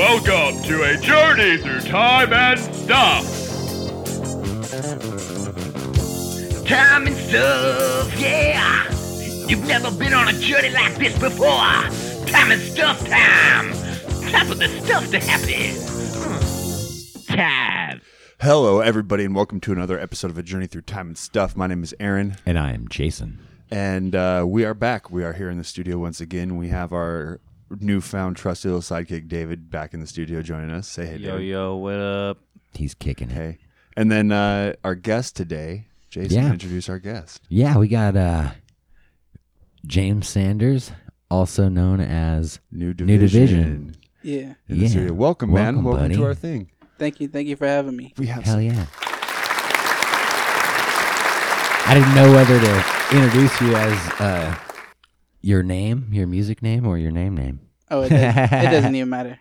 Welcome to a journey through time and stuff. Time and stuff, yeah. You've never been on a journey like this before. Time and stuff time. Time for the stuff to happen. Hmm. Time. Hello, everybody, and welcome to another episode of A Journey Through Time and Stuff. My name is Aaron, And I am Jason. and uh, we are back. We are here in the studio once again. We have our newfound trusty little sidekick, David, back in the studio joining us. Say hey, Yo, David. yo, what up? He's kicking it. Hey. And then uh, our guest today, Jason, Yeah. introduce our guest. Yeah, we got uh, James Sanders, also known as New Division. New Division. Yeah. In the Yeah. studio. Welcome, man. Welcome, Welcome to our thing. Thank you. Thank you for having me. We have Hell some- yeah. I didn't know whether to introduce you as uh, your name, your music name, or your name name. Oh, it, does, it doesn't even matter.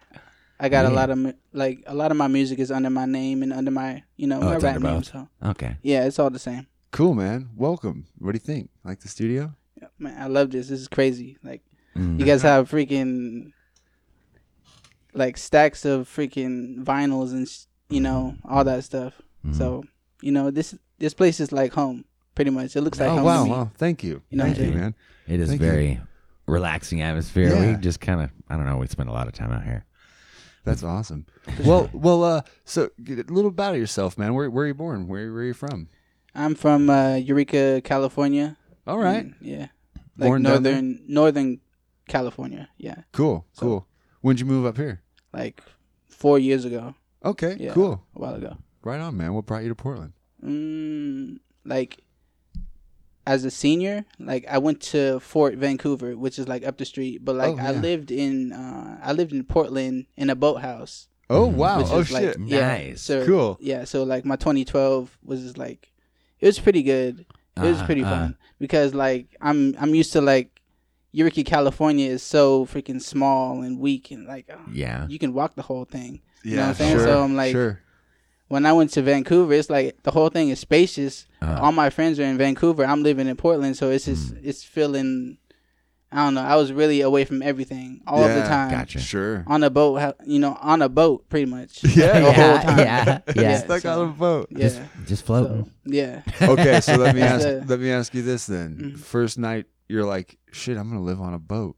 I got a lot of like a lot of my music is under my name and under my you know Oh, my it's rap under name. So Okay. yeah, it's all the same. Cool, man. Welcome. What do you think? Like the studio? Yeah, man, I love this. This is crazy. Like Mm. you guys have freaking like stacks of freaking vinyls and sh- you know all that stuff. Mhm. So you know this this place is like home pretty much. It looks like oh, home wow. to me. Wow. Thank you. You know Thank what you, I'm saying? man. It is Thank you. very relaxing atmosphere. Yeah. We just kind of, I don't know, we spend a lot of time out here. That's awesome. well, well, uh, so get a little about yourself, man. Where, where are you born? Where, where are you from? I'm from uh, Eureka, California. All right. Mm, yeah. Like Born down there? northern northern California. Yeah. Cool. So- Cool. When'd you move up here? Like four years ago. Okay. Yeah. Cool. A while ago. Right on, man. What brought you to Portland? Mm, like as a senior, like I went to Fort Vancouver, which is like up the street. But like Oh, I lived in uh I lived in Portland in a boathouse. Oh Mhm. wow. which Oh is like shit. yeah, So, Cool. Yeah, so like my 2012 was just like it was pretty good. It was Uh, pretty uh, fun because like I'm I'm used to like Eureka, California is so freaking small and weak and like uh, Yeah. you can walk the whole thing. Yeah. You know what I'm saying? Sure. So I'm like- sure. When I went to Vancouver, it's like the whole thing is spacious. Uh, All my friends are in Vancouver. I'm living in Portland, so it's just Mm. it's feeling. I don't know. I was really away from everything all of the time. Gotcha. Sure. On a boat, you know, on a boat, pretty much. Yeah, the whole yeah, time. yeah, yeah. Stuck so- on a boat. Yeah. Just, just floating. So, yeah. Okay, so let me ask. So- let me ask you this then. Mhm. First night, you're like, shit. I'm gonna live on a boat.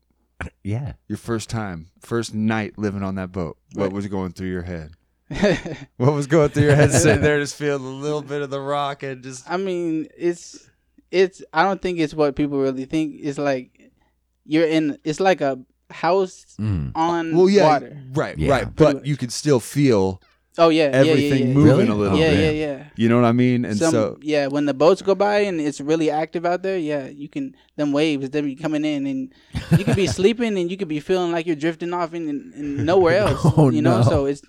yeah. Your first time, first night living on that boat. What Right. was going through your head? What was going through your head sitting there, just feeling a little bit of the rock and just. I mean, it's it's. I don't think it's what people really think. It's like you're in. It's like a house Mm. on Well, yeah, water. right, Yeah. right. But you could still feel Oh yeah, yeah, yeah, everything yeah, moving Really? a little yeah, bit. yeah, yeah. Yeah. You know what I mean? And Some, so, yeah, when the boats go by and it's really active out there, yeah, you can them waves them be coming in and you could be sleeping and you could be feeling like you're drifting off in, in, in nowhere else. Oh, you know, no. so it's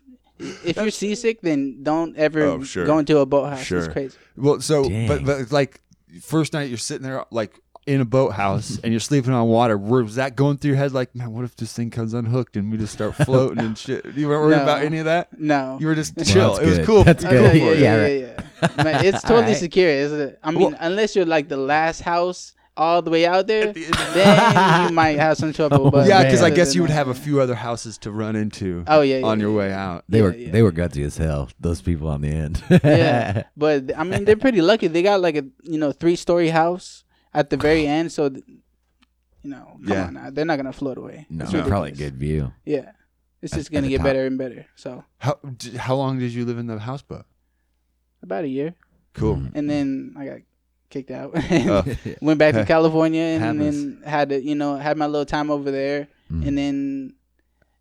if you're seasick, then don't ever Oh, sure. go into a boathouse. Sure. It's crazy. well, so, Dang. but, but like, first night you're sitting there like in a boathouse and you're sleeping on water. Was that going through your head like, man, what if this thing comes unhooked and we just start floating and shit? You weren't worried No. about any of that? No. You were just chill. that's it was good. cool. That's Cool good. for yeah, you. yeah, Yeah, yeah, yeah. Man, it's totally Alright. secure. Isn't it? I mean, Well- unless you're like the last house all the way out there, the then you might have some trouble. Oh, but Yeah, because I guess you would have a few other houses to run into Oh yeah, yeah on your yeah, way out. They Yeah, were yeah. they were gutsy as hell. Those people on the end. yeah, but I mean they're pretty lucky. They got like a you know three story house at the very end, so th- you know, come Yeah. on now, they're not gonna float away. no, It's probably ridiculous. good view. Yeah, it's At- just at gonna the get top. better and better. So How d- how long did you live in the houseboat? about a year, Cool. Mm. and then I got kicked out. Oh. Went back to California and happens. then had to you know had my little time over there, Mm. and then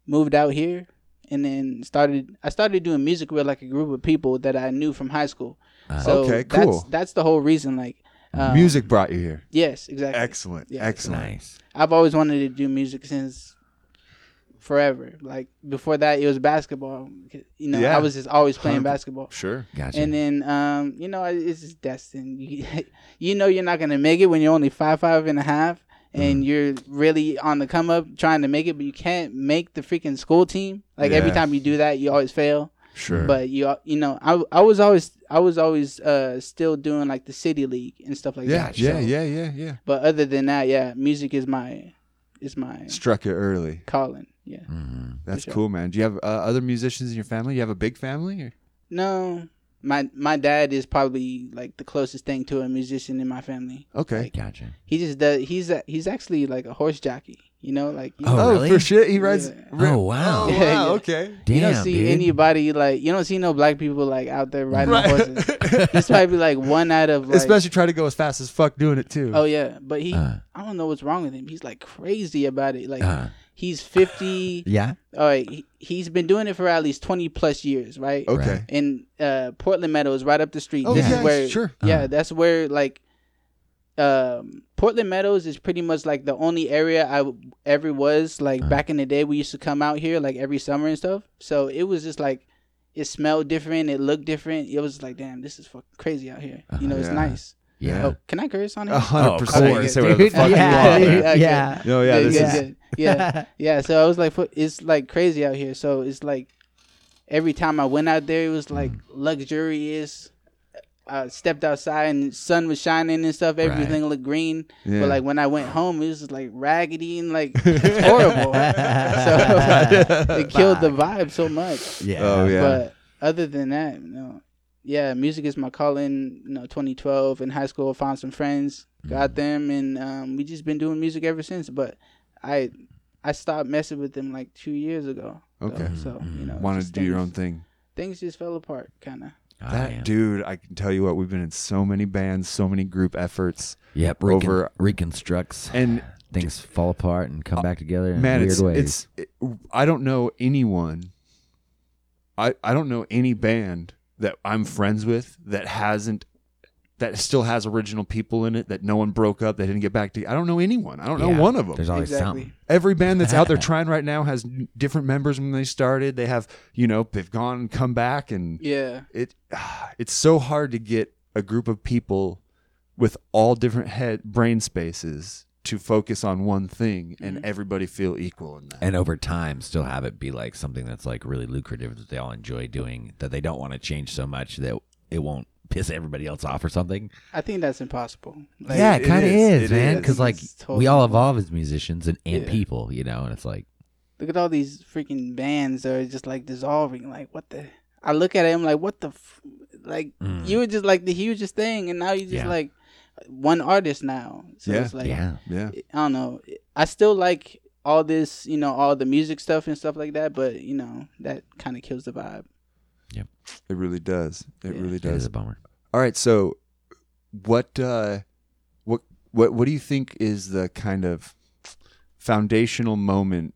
moved out here. And then started. I started doing music with like a group of people that I knew from high school. Uh, So Okay, That's, cool. that's the whole reason. Like um, Music brought you here. Yes, exactly. Excellent. Yeah, Excellent. nice. I've always wanted to do music since forever. Like before that, it was basketball. You know, Yeah. I was just always playing basketball. Sure. Gotcha. And then, um, you know, it's just destined. You, you know, you're not gonna make it when you're only five, five and a half, and you're really on the come up trying to make it, but you can't make the freaking school team. Like every time you do that, you always fail. Sure. But you, you know, I, I was always, I was always, uh, still doing like the city league and stuff like yeah, that. yeah, so- yeah, yeah, yeah. But other than that, yeah, music is my, is my Struck it early. calling. Yeah. Mm-hmm. That's sure. cool, man. Do you have uh, other musicians in your family? You have a big family? Or? No, my my dad is probably like the closest thing to a musician in my family. Okay. Like, Gotcha. he just does. He's a, he's actually like a horse jockey. You know, like you Oh, know, really? for shit, he rides. Yeah. Oh, wow. Oh, Yeah, wow. yeah. Okay. Damn, you don't see dude. anybody like you don't see no black people like out there riding Right. horses. He's probably like one out of like. Especially try to go as fast as fuck doing it too. Oh yeah, but he. Uh. I don't know what's wrong with him. He's like crazy about it. Like Uh, he's fifty. yeah. all right, he, he's been doing it for at least twenty plus years, right? okay. In uh, Portland Meadows, right up the street. Oh this yeah, is where sure. yeah, Uh-huh. that's where like um Portland Meadows is pretty much like the only area I ever was like Uh-huh. back in the day we used to come out here like every summer and stuff. So it was just like it smelled different, it looked different. It was like, damn, this is fucking crazy out here. You know, it's Yeah. nice. Yeah. Oh, can I curse on it? A hundred Oh, of percent. You course. can say whatever the Dude, fuck you yeah, want. man. yeah. yeah. No, yeah, this good, is. yeah, yeah. So I was like, fu- it's like crazy out here. So it's like every time I went out there, it was like mm. luxurious. I stepped outside and sun was shining and stuff. Everything looked green. Yeah. But like when I went home, it was just like raggedy and like it's horrible. so it killed the vibe so much. Yeah. Oh yeah. But other than that, you know, yeah, music is my calling. You know, 2012 in high school, found some friends, got mm. them, and um, we just been doing music ever since. But I, I stopped messing with them like two years ago. Okay. So, you mm-hmm. know, Wanted to just do your own thing. Things just fell apart, kind of. That yeah. dude, I can tell you what, we've been in so many bands, so many group efforts, Yep. Recon- over- reconstructs and things fall apart and come uh, back together in man, weird it's ways. it's. It, I don't know anyone. I I don't know any band that I'm friends with that hasn't that still has original people in it that no one broke up that didn't get back to. I don't know anyone. I don't know one of them. There's always Exactly. something. Every band that's out there trying right now has different members when they started. They have, you know, they've gone and come back, and Yeah. it it's so hard to get a group of people with all different head brain spaces to focus on one thing and Mm-hmm. everybody feel equal in that. And over time, still have it be like something that's like really lucrative that they all enjoy doing. That they don't want to change so much that it won't piss everybody else off or something. I think that's impossible. Like, yeah, it it kind of is. is, It man. Because like totally we all evolve as musicians and, and Yeah. people, you know. And it's like, Look at all these freaking bands that are just like dissolving. Like, what the? I look at him like, what the? F-? Like, Mm. you were just like the hugest thing, and now you just Yeah. like one artist now. So Yeah. it's like, yeah, yeah. I don't know. I still like all this, you know, all the music stuff and stuff like that, but you know, that kind of kills the vibe. Yep. It really does. It Yeah. really it is does. a bummer. All right, so what uh what what what do you think is the kind of foundational moment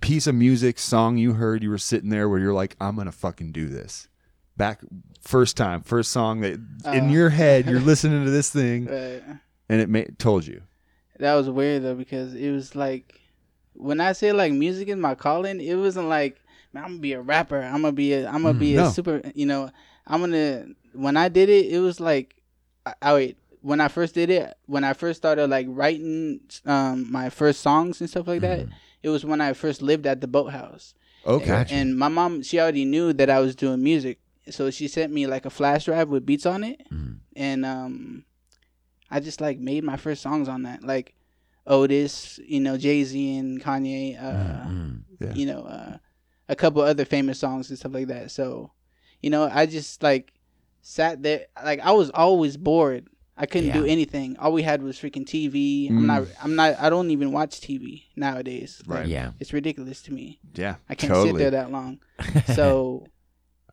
piece of music song you heard you were sitting there where you're like I'm going to fucking do this. Back first time, first song that in Uh. your head you're listening to this thing But and it told you. that was weird though because it was like when I say like music is my calling, it wasn't like man, I'm gonna be a rapper. I'm gonna be a I'm gonna be no. a super. You know, I'm gonna. When I did it, it was like, I, I wait. When I first did it, when I first started like writing um my first songs and stuff like that, it was when I first lived at the boathouse. Okay. Gotcha. And my mom, she already knew that I was doing music, so she sent me like a flash drive with beats on it, Mhm. and um, I just like made my first songs on that, like Otis, you know, Jay Z and Kanye, uh, Mm. Yeah. you know, uh, a couple other famous songs and stuff like that. So, you know, I just like sat there, like I was always bored. I couldn't do anything. All we had was freaking TV. Mm. I'm not. I'm not. I don't even watch TV nowadays. Like, Right. Yeah. It's ridiculous to me. Yeah. I can't totally. sit there that long. So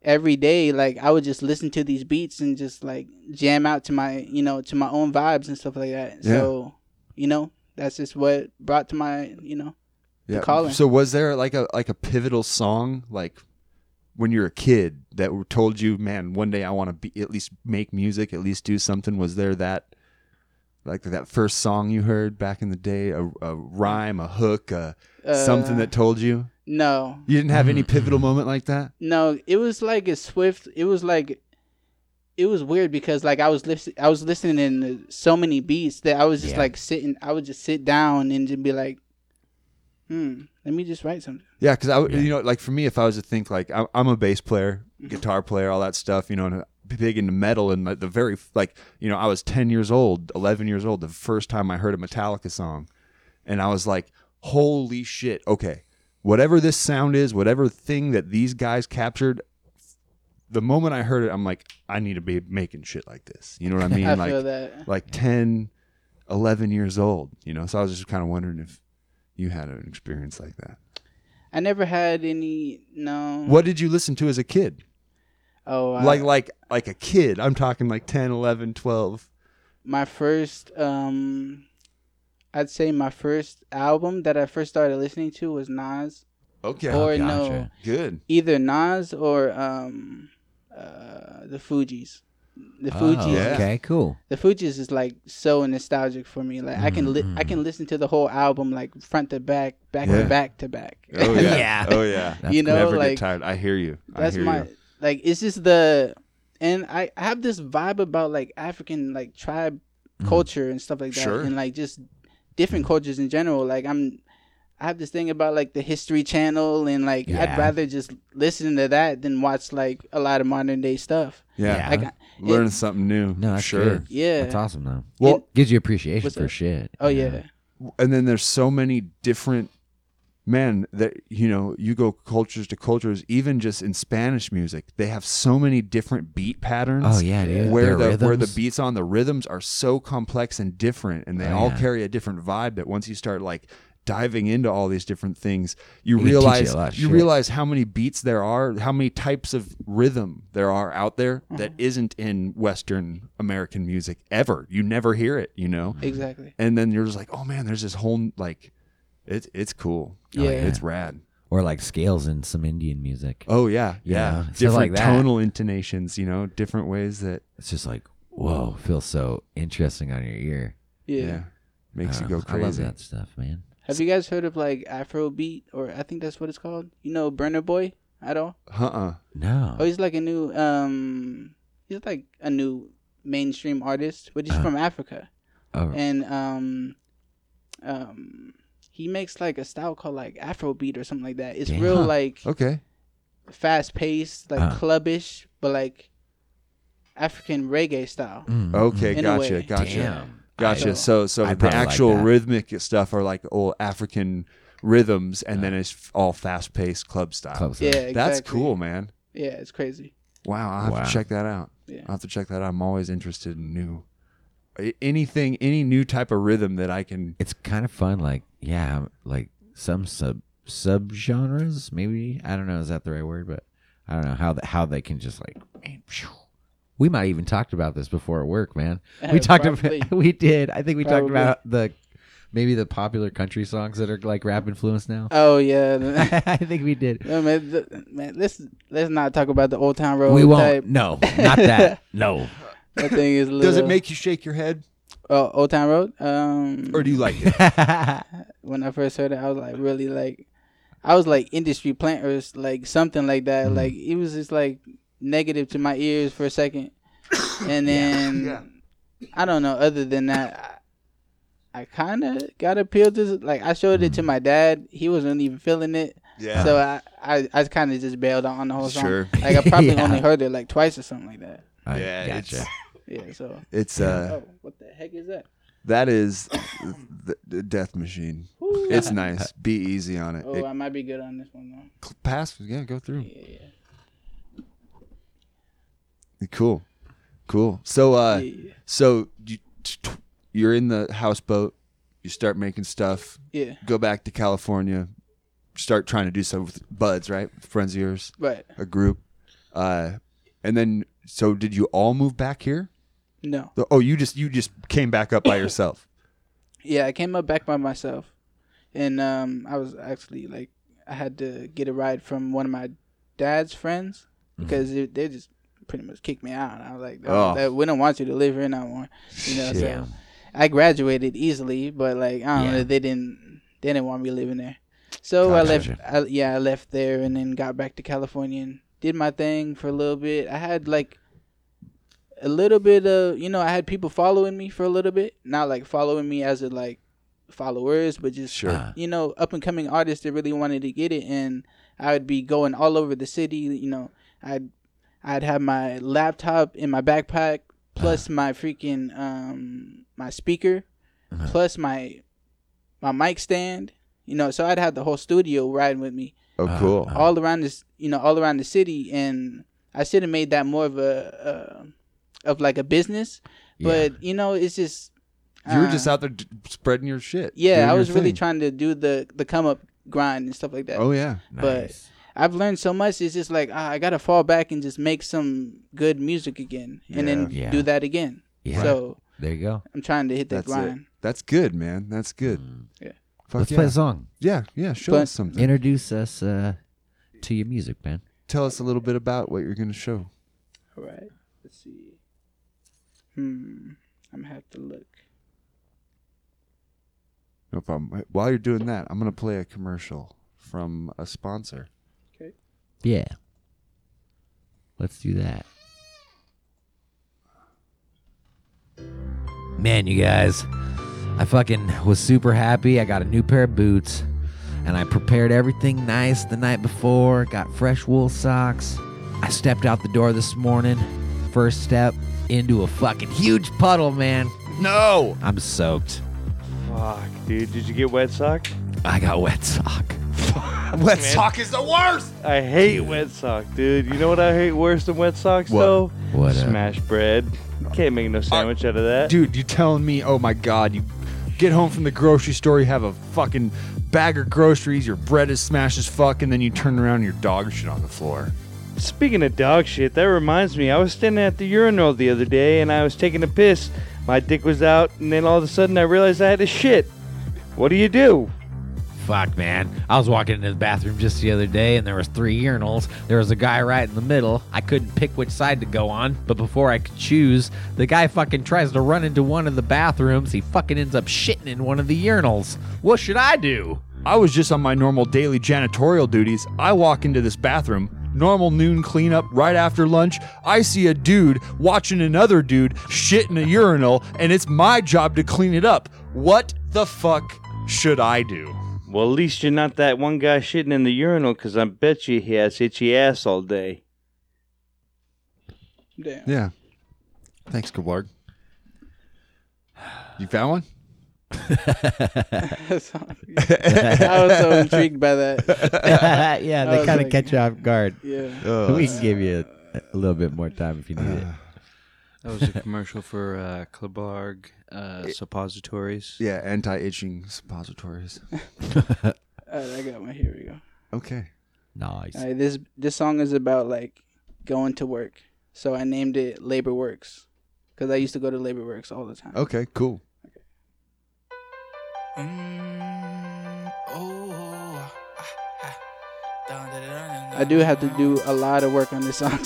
every day, like I would just listen to these beats and just like jam out to my, you know, to my own vibes and stuff like that. So, you know, that's just what brought to my, you know, Yeah. calling. So was there like a like a pivotal song like when you're a kid that told you, man, one day I want to be at least make music, at least do something? Was there that like that first song you heard back in the day, a, a rhyme, a hook, a, something Uh, that told you? No, You didn't have any pivotal moment like that? no, it was like a swift. It was like. It was weird because like I was listening, I was listening to so many beats that I was just Yeah. like sitting. I would just sit down and just be like, "Hmm, let me just write something." Yeah, because I, would Yeah. you know, like for me, if I was to think like I'm, I'm a bass player, guitar player, all that stuff, you know, and big into metal, and the very like, you know, I was 10 years old, 11 years old, the first time I heard a Metallica song, and I was like, holy shit. Okay. Whatever this sound is, whatever thing that these guys captured, the moment I heard it, I'm like, I need to be making shit like this. You know what I mean? I like, feel that. like 10, 11 years old, you know? So I was just kind of wondering if you had an experience like that. I never had any. No. What did you listen to as a kid? Oh, I, like like like a kid. I'm talking like 10, 11, 12. my first. Um, I'd say my first album that I first started listening to was Nas, Okay. or no. Good. either Nas or um, uh, the Fugees. The Oh, Fugees. yeah. Okay, cool. The Fugees is like so nostalgic for me. Like I can li- I can listen to the whole album like front to back, back Yeah. to back to back. Oh yeah. Yeah. Oh yeah. That's you know, Never like get tired. I hear you. I that's hear my you. like it's just the and I I have this vibe about like African like tribe culture and stuff like that Sure. and like just different cultures in general like I'm I have this thing about like the History Channel and like Yeah. I'd rather just listen to that than watch like a lot of modern day stuff Yeah. Yeah. like I- Learn it- something new. No, that's sure. good. yeah That's awesome though. Well, it Gives you appreciation for that? shit. oh you yeah and then there's so many different man that you know you go cultures to cultures even just in spanish music they have so many different beat patterns Oh yeah, dude. where Their the where the beats on the rhythms are so complex and different and they Oh, all yeah. carry a different vibe that once you start like diving into all these different things you It can teach you realize a lot of you realize how many beats there are how many types of rhythm there are out there that Mm-hmm. isn't in western american music ever you never hear it you know exactly and then you're just like, oh man, there's this whole like, it's it's cool. Yeah. it's rad. or like scales in some Indian music. Oh yeah, You yeah. know, different like tonal intonations, you know, different ways that It's just like whoa, feels so interesting on your ear. yeah, yeah, makes you Uh, go I love crazy. that stuff, man. have you guys heard of like Afrobeat or I think that's what it's called you know Burna Boy at all Uh uh No. Oh, he's like a new um he's like a new mainstream artist, but he's Uh-huh. from Africa. Oh, And um um he makes like a style called like Afrobeat or something like that. It's Damn. real like Okay. fast paced, like Uh. clubbish, but like African reggae style. mm, Okay, In gotcha, gotcha, Damn. gotcha. I- so so I'd the probably like actual rhythmic stuff are like old African rhythms, and then it's all fast paced club style. Club Yeah, exactly. That's cool, man. Yeah, it's crazy. Wow, I'll have Wow. to check that out. Yeah. I'll have to check that out. I'm always interested in new anything, any new type of rhythm that I can. It's kind of fun. Like yeah, like some sub sub genres. Maybe I don't know. Is that the right word? But I don't know how the, how they can just like. man. We might even talked about this before at work, man. We Uh, talked probably. about we did. I think we talked about the maybe the popular country songs that are like rap influenced now. Oh yeah. I think we did. No, man, th- man, let's let's not talk about the Old Town Road we won't. type. No, not that. No. That thing is. Does it make you shake your head, Oh, Old Town Road. Um, or do you like it? when I first heard it, I was like really like, I was like industry plant or s- like something like that. Mm-hmm. Like it was just like negative to my ears for a second, and then Yeah. I don't know. Other than that, I, I kind of got appealed to. Like I showed it to my dad. He wasn't even feeling it. Mm-hmm. Yeah. So I, I, I kind of just bailed out on the whole song. Sure. Like I probably Yeah. only heard it like twice or something like that. I yeah, gotcha. It's Yeah. So. it's uh oh, what the heck is that? that is the, the death machine. Ooh. It's nice. Be easy on it. Oh, It- I might be good on this one though. pass. Yeah, go through. Yeah, yeah. Cool, cool. So uh, yeah, so you t- t- you're in the houseboat. You start making stuff. yeah. Go back to California. Start trying to do stuff with buds, right? Friends of yours, Right. a group. Uh, and then so did you all move back here? No. The- Oh, you just you just came back up by yourself. Yeah, I came up back by myself, and um, I was actually like, I had to get a ride from one of my dad's friends because they, they just pretty much kicked me out. I was like, oh, Oh. that, we don't want you to live here no more. You know, Yeah. so I graduated easily, but like I don't Yeah. know, they didn't they didn't want me living there. So I left. I, yeah, I left there and then got back to California and did my thing for a little bit. I had like a little bit of you know I had people following me for a little bit, not like following me as a like followers, but just Sure. Uh, you know up and coming artists that really wanted to get it, and I would be going all over the city. You know, I'd I'd have my laptop in my backpack plus my freaking um my speaker Uh-huh. plus my my mic stand You know, so I'd have the whole studio riding with me Oh, Uh, cool. uh, all around this, you know, all around the city, and I should have made that more of a, uh, of like a business. But you know, it's just you were uh, just out there d- spreading your shit. Yeah, I was really thing. trying to do the the come up grind and stuff like that. Oh yeah. but- I've learned so much. It's just like ah, I gotta fall back and just make some good music again, and then Yeah. do that again. Yeah. So there you go. I'm trying to hit that That's it. grind. That's good, man. That's good. Yeah. Fuck Let's yeah. play a song. Yeah, yeah. Show But- us something. Introduce us uh, to your music, man. Tell us a little bit about what you're gonna show. All right. Let's see. Hmm. I'm gonna have to look. No problem. While you're doing that, I'm gonna play a commercial from a sponsor. Okay. Yeah. Let's do that. Man, you guys, I fucking was super happy. I got a new pair of boots and I prepared everything nice the night before. Got fresh wool socks. I stepped out the door this morning. First step into a fucking huge puddle, man. No. I'm soaked. Fuck, dude. Did you get wet sock? I got wet sock. Wet sock is the worst. I hate wet sock, dude. You know what I hate worse than wet socks, What? though? What, uh, Smash bread. Can't make no sandwich out of that. Dude, you telling me? Oh my god, you get home from the grocery store, you have a fucking bag of groceries, your bread is smashed as fuck, and then you turn around and your dog shit on the floor. Speaking of dog shit, that reminds me. I was standing at the urinal the other day and I was taking a piss. My dick was out, and then all of a sudden I realized I had to shit. What do you do? Fuck, man. I was walking into the bathroom just the other day and there was three urinals. There was a guy right in the middle. I couldn't pick which side to go on, but before I could choose, the guy fucking tries to run into one of the bathrooms. He fucking ends up shitting in one of the urinals. What should I do? I was just on my normal daily janitorial duties. I walk into this bathroom, normal noon cleanup right after lunch. I see a dude watching another dude shit in a urinal, and it's my job to clean it up. What the fuck should I do? Well, at least you're not that one guy shitting in the urinal because I bet you he has itchy ass all day. Damn. Yeah. Thanks, Kablarg. You found one? So- I was so intrigued by that. yeah, I they kind of like- catch you off guard. Yeah. we can give you a, a little bit more time if you need it. That was a commercial for uh, Klebarg uh, suppositories. Yeah, anti-itching suppositories. All right, I got one. Here we go. Okay. Nice. All right, this this song is about like going to work. So I named it Labor Works because I used to go to Labor Works all the time. Okay, cool. Mm, oh, ah, ah. I do have to do a lot of work on this song.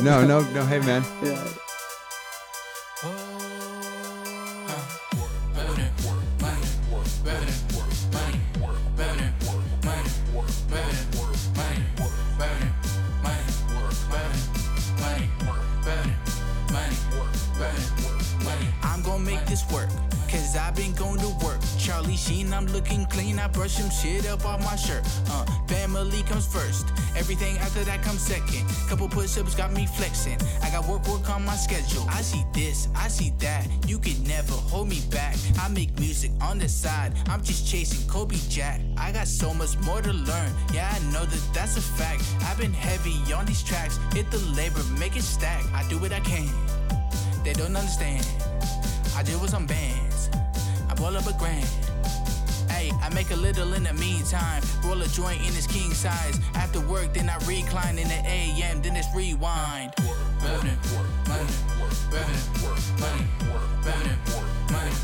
No, no, no. Hey, man. yeah. I'm looking clean. I brush some shit up off my shirt. Uh, family comes first. Everything after that comes second. Couple push ups got me flexing. I got work, work on my schedule. I see this, I see that. You can never hold me back. I make music on the side. I'm just chasing Colby Jack. I got so much more to learn. Yeah, I know that that's a fact. I've been heavy on these tracks. Hit the labor, make it stack. I do what I can. They don't understand. I deal with some bands. I roll up a grand. Hey, I make a little in the meantime. Roll a joint in its king size. After work, then I recline in the AM, then it's rewind. Money, money, money, money, money, money, money, money.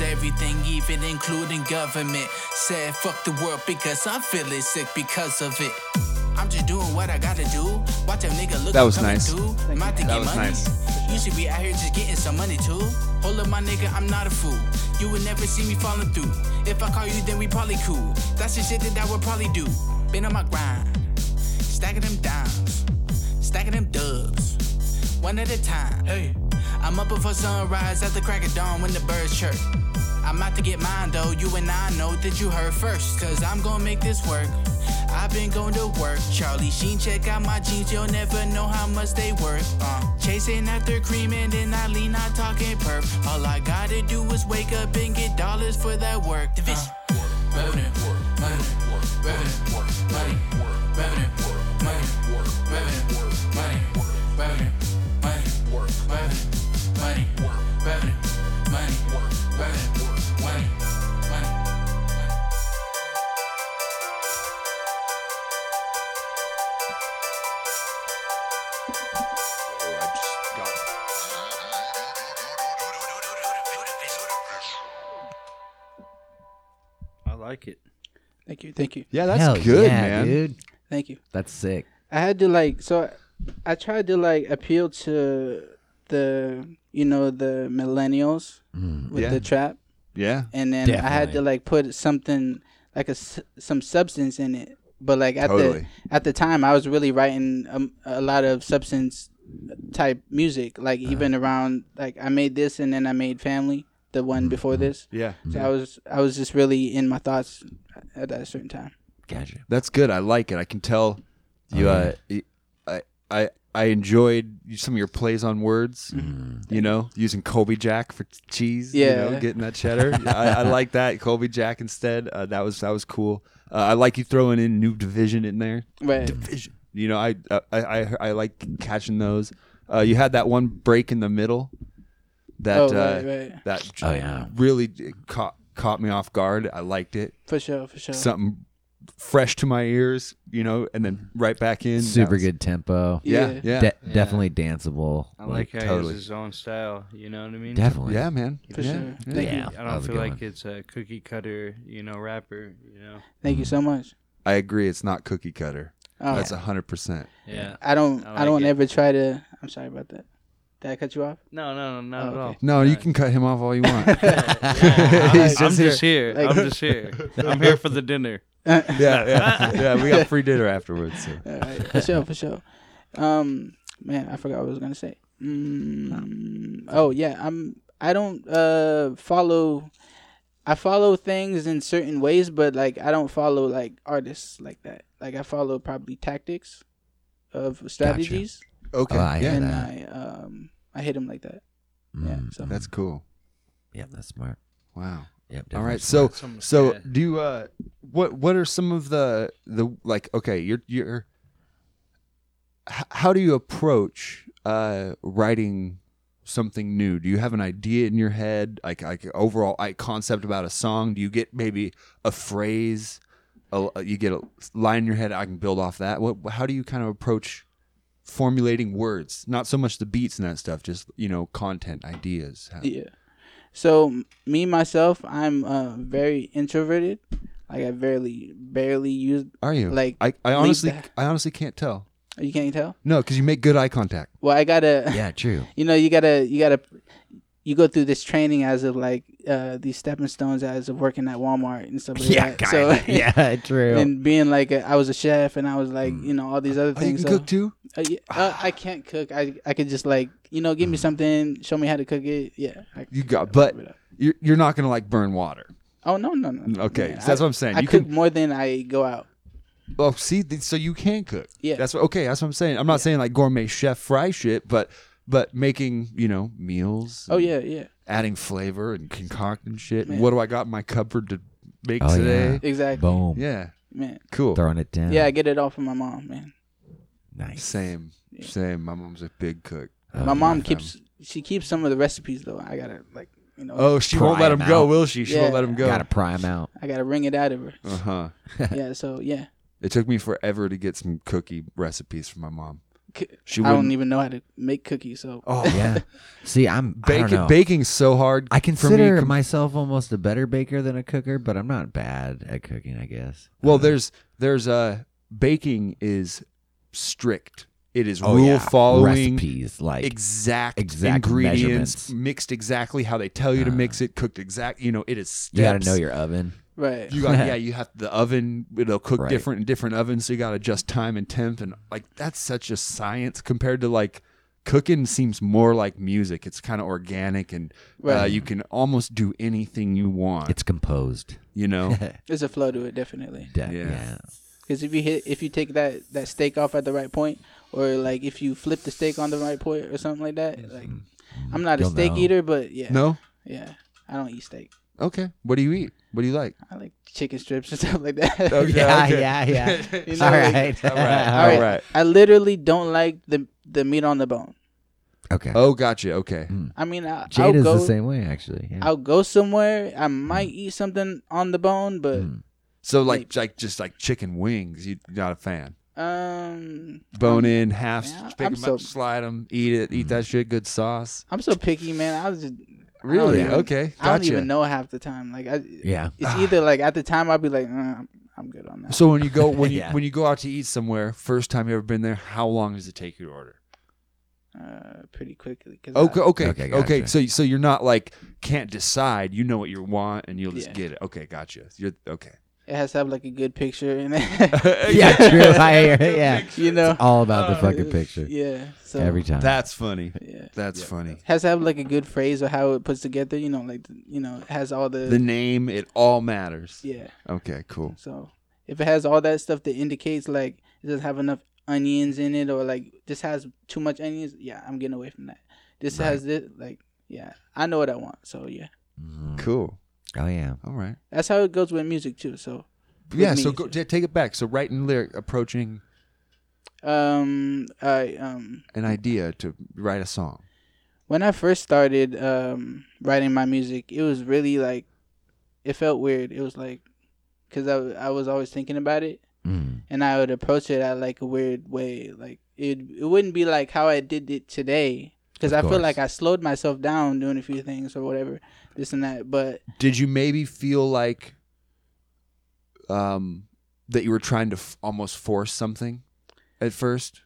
Everything, even including government. Said fuck the world because I'm feeling sick because of it. I'm just doing what I gotta do. Watch a nigga look That was nice. I'm out to That get was money. nice. You should be out here just getting some money too. Hold up, my nigga, I'm not a fool. You would never see me falling through. If I call you, then we probably cool. That's the shit that I would probably do. Been on my grind, stacking them dimes, stacking them dubs, one at a time. Hey, I'm up before sunrise at the crack of dawn when the birds chirp. I'm out to get mine though. You and I know that you heard first. Cause I'm gonna make this work. I've been going to work. Charlie Sheen, check out my jeans, you'll never know how much they worth. Uh, chasing after cream and then I lean, not talking perp. All I gotta do is wake up and get dollars for that work. Division. Revenue, money, revenue, money, revenue, money, revenue, money, revenue, Thank you, thank you, Yeah, that's Hell good, yeah, man. dude. thank you. That's sick. I had to like so I tried to like appeal to the you know the millennials with Yeah. the trap Yeah. and then I had to like put something like a s- some substance in it. But like at Totally. the at the time, I was really writing um, a lot of substance type music. Like Uh-huh. even around like I made this and then I made Family, the Mm-hmm. one before this. Yeah. So I was I was just really in my thoughts at that certain time. Gotcha. That's good. I like it. I can tell you. Oh, uh, y- I I I enjoyed some of your plays on words. You know, using Colby Jack for cheese. You know, Yeah. getting that cheddar. I, I like that Colby Jack instead. Uh, that was that was cool. Uh, I like you throwing in New Division in there. Right. Division. You know, I I I, I like catching those. Uh, you had that one break in the middle. That Oh, uh, right, right. that Oh, yeah. really caught caught me off guard. I liked it. For sure, for sure. Something fresh to my ears, you know, and then right back in. Super was- good tempo. Yeah, Yeah. yeah, De- Definitely danceable. I like how totally. he has his own style. You know what I mean? Definitely. yeah, man. For yeah, sure. yeah. Thank Yeah. you. I don't feel like one. it's a cookie cutter, you know, rapper. You know? Thank you so much. I agree. It's not cookie cutter. Oh, That's a hundred percent. Yeah. I don't. I I, don't it. ever try to. I'm sorry about that. Did I cut you off? No, no, no, not Oh, at all. okay. No, you can cut him off all you want. I'm, He's I'm just just here. Like- I'm just here. I'm here for the dinner. yeah, yeah, yeah. We got free dinner afterwards. So. All right, for sure, for sure. Um, man, I forgot what I was gonna say. Mm, oh yeah, I'm. I don't uh follow. I follow things in certain ways, but like I don't follow like artists like that. Like I follow probably tactics of strategies, Okay, Oh, I yeah, and that. I um I hit him like that. Yeah, Mm, so that's cool. Yep, that's smart. Wow. Yep. All definitely right. smart. So, so yeah. do you? Uh, what What are some of the the like? Okay, you're you're. How do you approach uh writing something new? Do you have an idea in your head, like like overall like concept about a song? Do you get maybe a phrase? A, you get a line in your head. I can build off that. What? How do you kind of approach formulating words? Not so much the beats and that stuff, just you know, content ideas. Yeah. So me myself, I'm uh very introverted. Like I barely barely use. Are you? Like, I, I honestly that- I honestly can't tell. You can't tell. No, because you make good eye contact. Well, I gotta. yeah, true. you know you gotta you gotta you go through this training as of like uh these stepping stones as of working at walmart and stuff like Yeah, that so kinda. yeah, true. and being like a, i was a chef and i was like you know all these other Oh, you things can so, cook too. uh, yeah, uh, i can't cook i i could just like you know give me something show me how to cook it yeah I, You got, but you're you're not gonna like burn water. oh no no no, no Okay, man. so that's I, what I'm saying. i You cook can- more than i go out Oh, see, so you can cook. Yeah. that's what, okay. That's what I'm saying. I'm not saying like gourmet chef fry shit, but but making you know meals. oh yeah yeah adding flavor and concocting shit. Man. What do I got in my cupboard to make Oh, today? exactly Boom. Yeah, man cool. Throwing it down. yeah i get it all from my mom man Nice. Same, same. My mom's a big cook. Oh, my mom yeah, keeps she keeps some of the recipes though i gotta like you know Oh, she won't let them him go, will she? She won't let them go. Gotta pry them out. i gotta wring it out of her Uh huh. yeah so yeah It took me forever to get some cookie recipes from my mom. C- She I don't wouldn't- even know how to make cookies, so Oh, Yeah. See, I'm I don't baking know. baking's so hard. I for me consider myself almost a better baker than a cooker, but I'm not bad at cooking. I guess. well, Uh, there's there's uh baking is strict. It is oh, rule yeah. following. recipes like exact, exact ingredients measurements. mixed exactly how they tell you to Uh. mix it cooked exact you know it is steps. you got to know your oven. right. you got yeah you have the oven it'll cook Right. different in different ovens so you got to adjust time and temp and like that's such a science compared to like cooking seems more like music it's kind of organic and uh, you can almost do anything you want It's composed. you know There's a flow to it, definitely. De- Yeah. yeah. Because if you hit, if you take that that steak off at the right point, or like if you flip the steak on the right point or something like that, like mm-hmm. I'm not a You'll steak know. eater, but yeah, No. yeah, I don't eat steak. Okay. What do you eat? What do you like? I like chicken strips and stuff like that. Okay, yeah, okay. yeah, yeah. You know, All like- right. All right. All All right. right. I literally don't like the the meat on the bone. Okay. Oh, gotcha. Okay. Hmm. I mean, I, I'll Jade is go. the same way, actually. Yeah. I'll go somewhere. I might hmm. eat something on the bone, but Mm. So like Maybe. like just like chicken wings, you're not a fan. Um, Bone in, half, yeah, pick I'm 'em so- up, slide them, eat it, eat that shit, good sauce. I'm so picky, man. I was just I Really? even- Okay, I don't even know half the time. Like, I, Yeah. it's either like at the time I'd be like, uh, I'm, I'm good on that. So when you go when you Yeah. when you go out to eat somewhere, first time you ever been there, how long does it take you to order? uh, pretty quickly. Cause Okay, I, okay, Okay, okay. So so you're not like can't decide. You know what you want, and you'll just Yeah. get it. Okay, gotcha. You're okay. It has to have like a good picture in it. yeah, true. I hear it. Yeah. you know. All about the fucking picture. Yeah. So Every time. That's funny. Yeah. That's funny. Has to have like a good phrase or how it puts together. You know, like you know, it has all the, The name, it all matters. yeah. Okay, cool. So if it has all that stuff that indicates like it doesn't have enough onions in it or like this has too much onions, yeah, I'm getting away from that. This Right. has this like yeah, I know what I want. So yeah, Mhm. Cool. Oh, yeah. All right. that's how it goes with music too. So Yeah. So go, take it back. So writing lyric, approaching um, I um an idea to write a song. when I first started um writing my music, it was really like it felt weird. It was like because I I was always thinking about it. Mm. and I would approach it at like a weird way. Like it, it wouldn't be like how I did it today, because I feel like I slowed myself down doing a few things or whatever, this and that. But Did you maybe feel like um that you were trying to f- almost force something at first?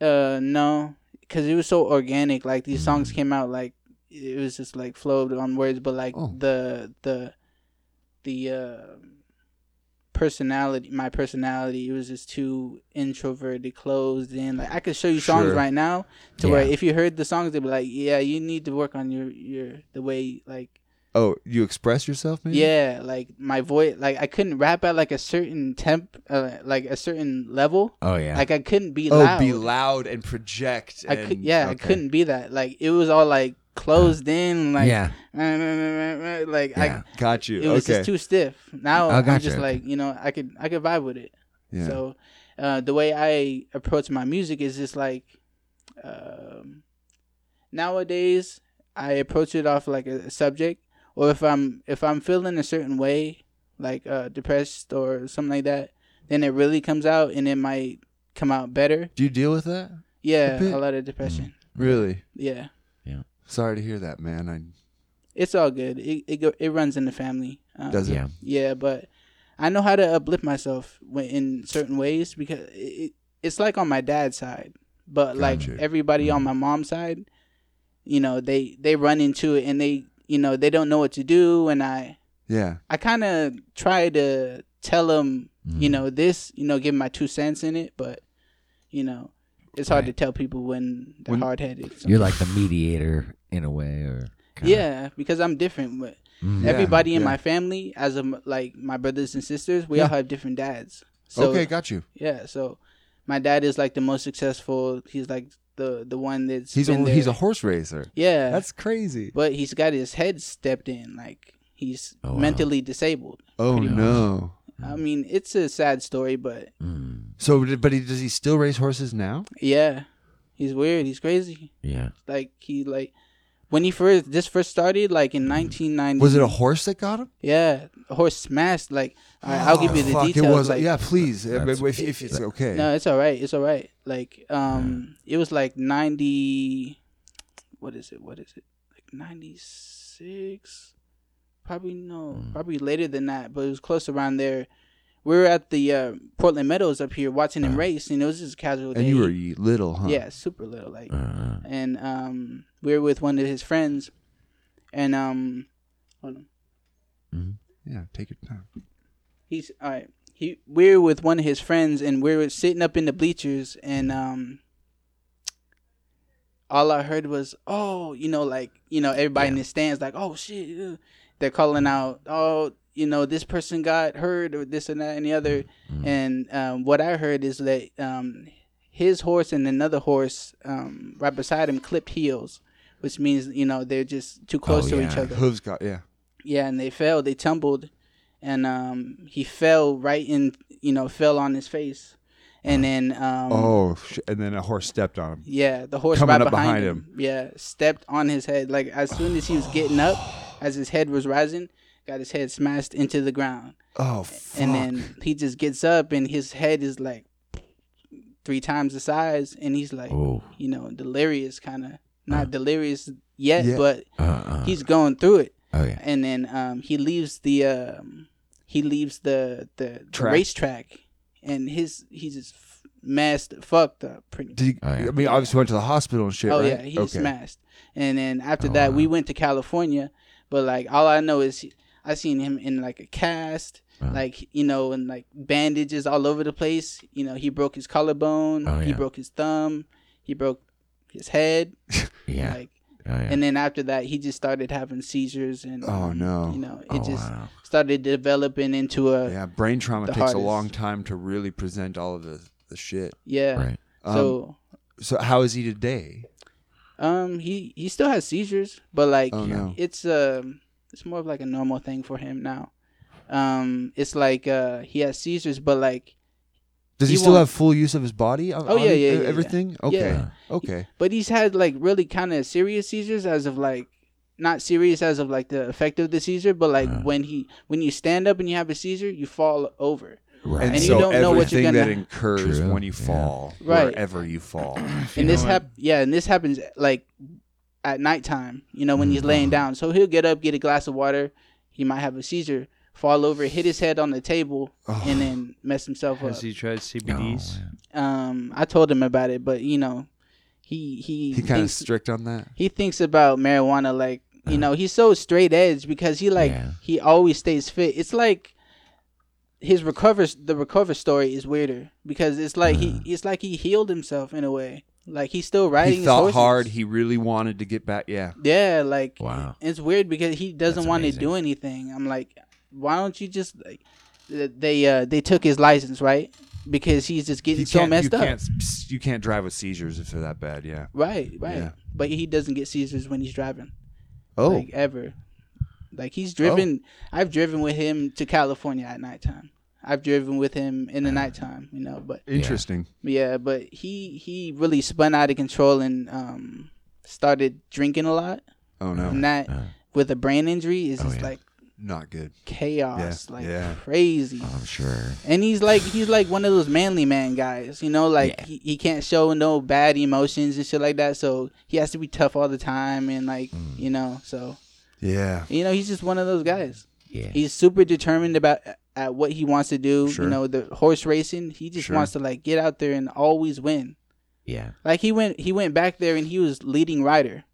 uh, no, because it was so organic. Like these songs came out like it was just like flowed on words, but like Oh. the the the uh, personality, my personality, it was just too introverted, closed in. Like I could show you songs Sure. right now to where if you heard the songs, they'd be like, yeah, you need to work on your your the way like Oh, you express yourself, maybe? Yeah, like my voice, like I couldn't rap at like a certain temp, uh, like a certain level. Oh, yeah. Like I couldn't be Oh, loud. be loud and project. I and, could, yeah, I couldn't be that. Like it was all like closed in, like yeah. like Yeah. I. Got you. It was okay. just too stiff. Now Oh, I'm just like you know I could I could vibe with it. yeah. So uh, the way I approach my music is just like um, nowadays I approach it off like a, subject, or if I'm if I'm feeling a certain way, like uh, depressed or something like that, then it really comes out and it might come out better. Do you deal with that? Yeah, bit. a lot of depression. Really? Yeah, Yeah. Sorry to hear that, man. I it's all good. It it go, it runs in the family. Um, does it? Yeah. Yeah, but I know how to uplift myself in certain ways because it, it, it's like on my dad's side, but like Gotcha. everybody on my mom's side, you know, they they run into it and they you know they don't know what to do, and I Yeah. I kind of try to tell them you Mm. know this, you know, give my two cents in it, but you know. It's hard Right. to tell people when they're When- hard headed. You're like the mediator in a way, or kinda- yeah, because I'm different. But. Yeah, everybody in yeah. my family, as a m like my brothers and sisters, we Yeah. all have different dads. So okay, got you. yeah, so my dad is like the most successful. He's like the the one that's He's a been he's a horse racer. yeah. That's crazy. but he's got his head stepped in. Like he's Oh, wow. mentally disabled. Oh no. I mean, it's a sad story, but Mm. So, but he, does he still race horses now? yeah, he's weird. He's crazy. Yeah. Like he like when he first this first started, like in 1990. Was it a horse that got him? Yeah, a horse smashed. Like all right, I'll give you the Oh, Fuck, details. It was like, yeah, please. That's- if, if it's okay. No, it's all right. It's all right. Like, um, it was like ninety. What is it? What is it? Like ninety six? Probably no. Hmm. Probably later than that, but it was close around there. We were at the uh, Portland Meadows up here watching him race, and it was just a casual day. Uh-huh. and you were little, huh? yeah, super little, like, Uh, and um, we were with one of his friends, and um, hold on. Yeah. Take your time. he's all right. He we were with one of his friends and we were sitting up in the bleachers and um all I heard was oh you know like you know everybody in the stands like oh shit uh," they're calling out oh you know this person got hurt or this and that and the other. Mm. And um, what I heard is that um, his horse and another horse um, right beside him clipped heels, which means you know they're just too close Oh, to each yeah. other. Hooves got yeah. Yeah, and they fell. They tumbled, and um, he fell right in. You know, fell on his face, and then um, Oh, sh- and then a horse stepped on him. yeah, the horse Coming right up behind, behind him. Yeah, stepped on his head. Like as soon as he was getting up, as his head was rising, got his head smashed into the ground, Oh, fuck. and then he just gets up, and his head is like three times the size, and he's like, Oh. you know, delirious, kind of not delirious yet, Yeah. but Uh, uh, he's going through it oh yeah. and then um, he leaves the um, he leaves the the, the racetrack, and his he's just messed fucked up pretty. Did he, Oh, yeah. I mean, obviously went to the hospital and shit. oh right? yeah, he's okay. smashed. And then after Oh, that, we went to California, but like all I know is he, I seen him in like a cast. Uh. Like you know, and like bandages all over the place. You know, he broke his collarbone. Oh, He broke his thumb. He broke his head. Yeah. Like, oh yeah. and then after that, he just started having seizures, and Oh, no. you know, it oh just wow. started developing into a Yeah, brain trauma the takes a long time to really present all of the, the shit. yeah. Right. Um, So So how is he today? um he he still has seizures, but like Oh, no. it's um it's more of like a normal thing for him now. Um it's like uh he has seizures but like Does he, He still have full use of his body? on- Oh, yeah, on yeah, yeah, yeah. Everything? Okay. Yeah. Okay. but he's had like really kind of serious seizures as of like not serious as of like the effect of the seizure, but like Uh. when he when you stand up and you have a seizure, you fall over. Right. And, And you don't know what you're everything that gonna- incurs True, when you yeah. fall, Right. wherever you fall. and this know hap- yeah, and this happens like at nighttime, you know, when he's laying down. So he'll get up, get a glass of water, he might have a seizure, fall over, hit his head on the table, and then mess himself up. Has he tried Oh, CBDs? man. Um, I told him about it, but you know, he he He kind of strict on that. he thinks about marijuana like you know he's so straight edge because he like Yeah. he always stays fit. It's like his recover the recover story is weirder because it's like he it's like he healed himself in a way. Like he's still riding. He his thought horses. hard. He really wanted to get back. Yeah. Yeah, like Wow. it's weird because he doesn't That's want to do anything. I'm like, why don't you just like they uh they took his license right because he's just getting You so messed you up. Can't, you can't drive with seizures if they're that bad. Yeah. Right, right. Yeah. But he doesn't get seizures when he's driving. Oh. like ever. Like he's driven. I've driven with him to California at nighttime. I've driven with him in the nighttime, you know. But Interesting. yeah, but he he really spun out of control and um started drinking a lot, Oh no. and that Uh, with a brain injury is Oh, just yeah. like Not good. chaos, Yeah, like yeah. crazy. I'm sure. And he's like he's like one of those manly man guys, you know, like Yeah. he, he can't show no bad emotions and shit like that. So he has to be tough all the time and like Mm. you know, so Yeah. you know, he's just one of those guys. Yeah. He's super determined about at what he wants to do. Sure. You know, the horse racing, he just Sure. wants to like get out there and always win. yeah. Like he went he went back there and he was leading rider.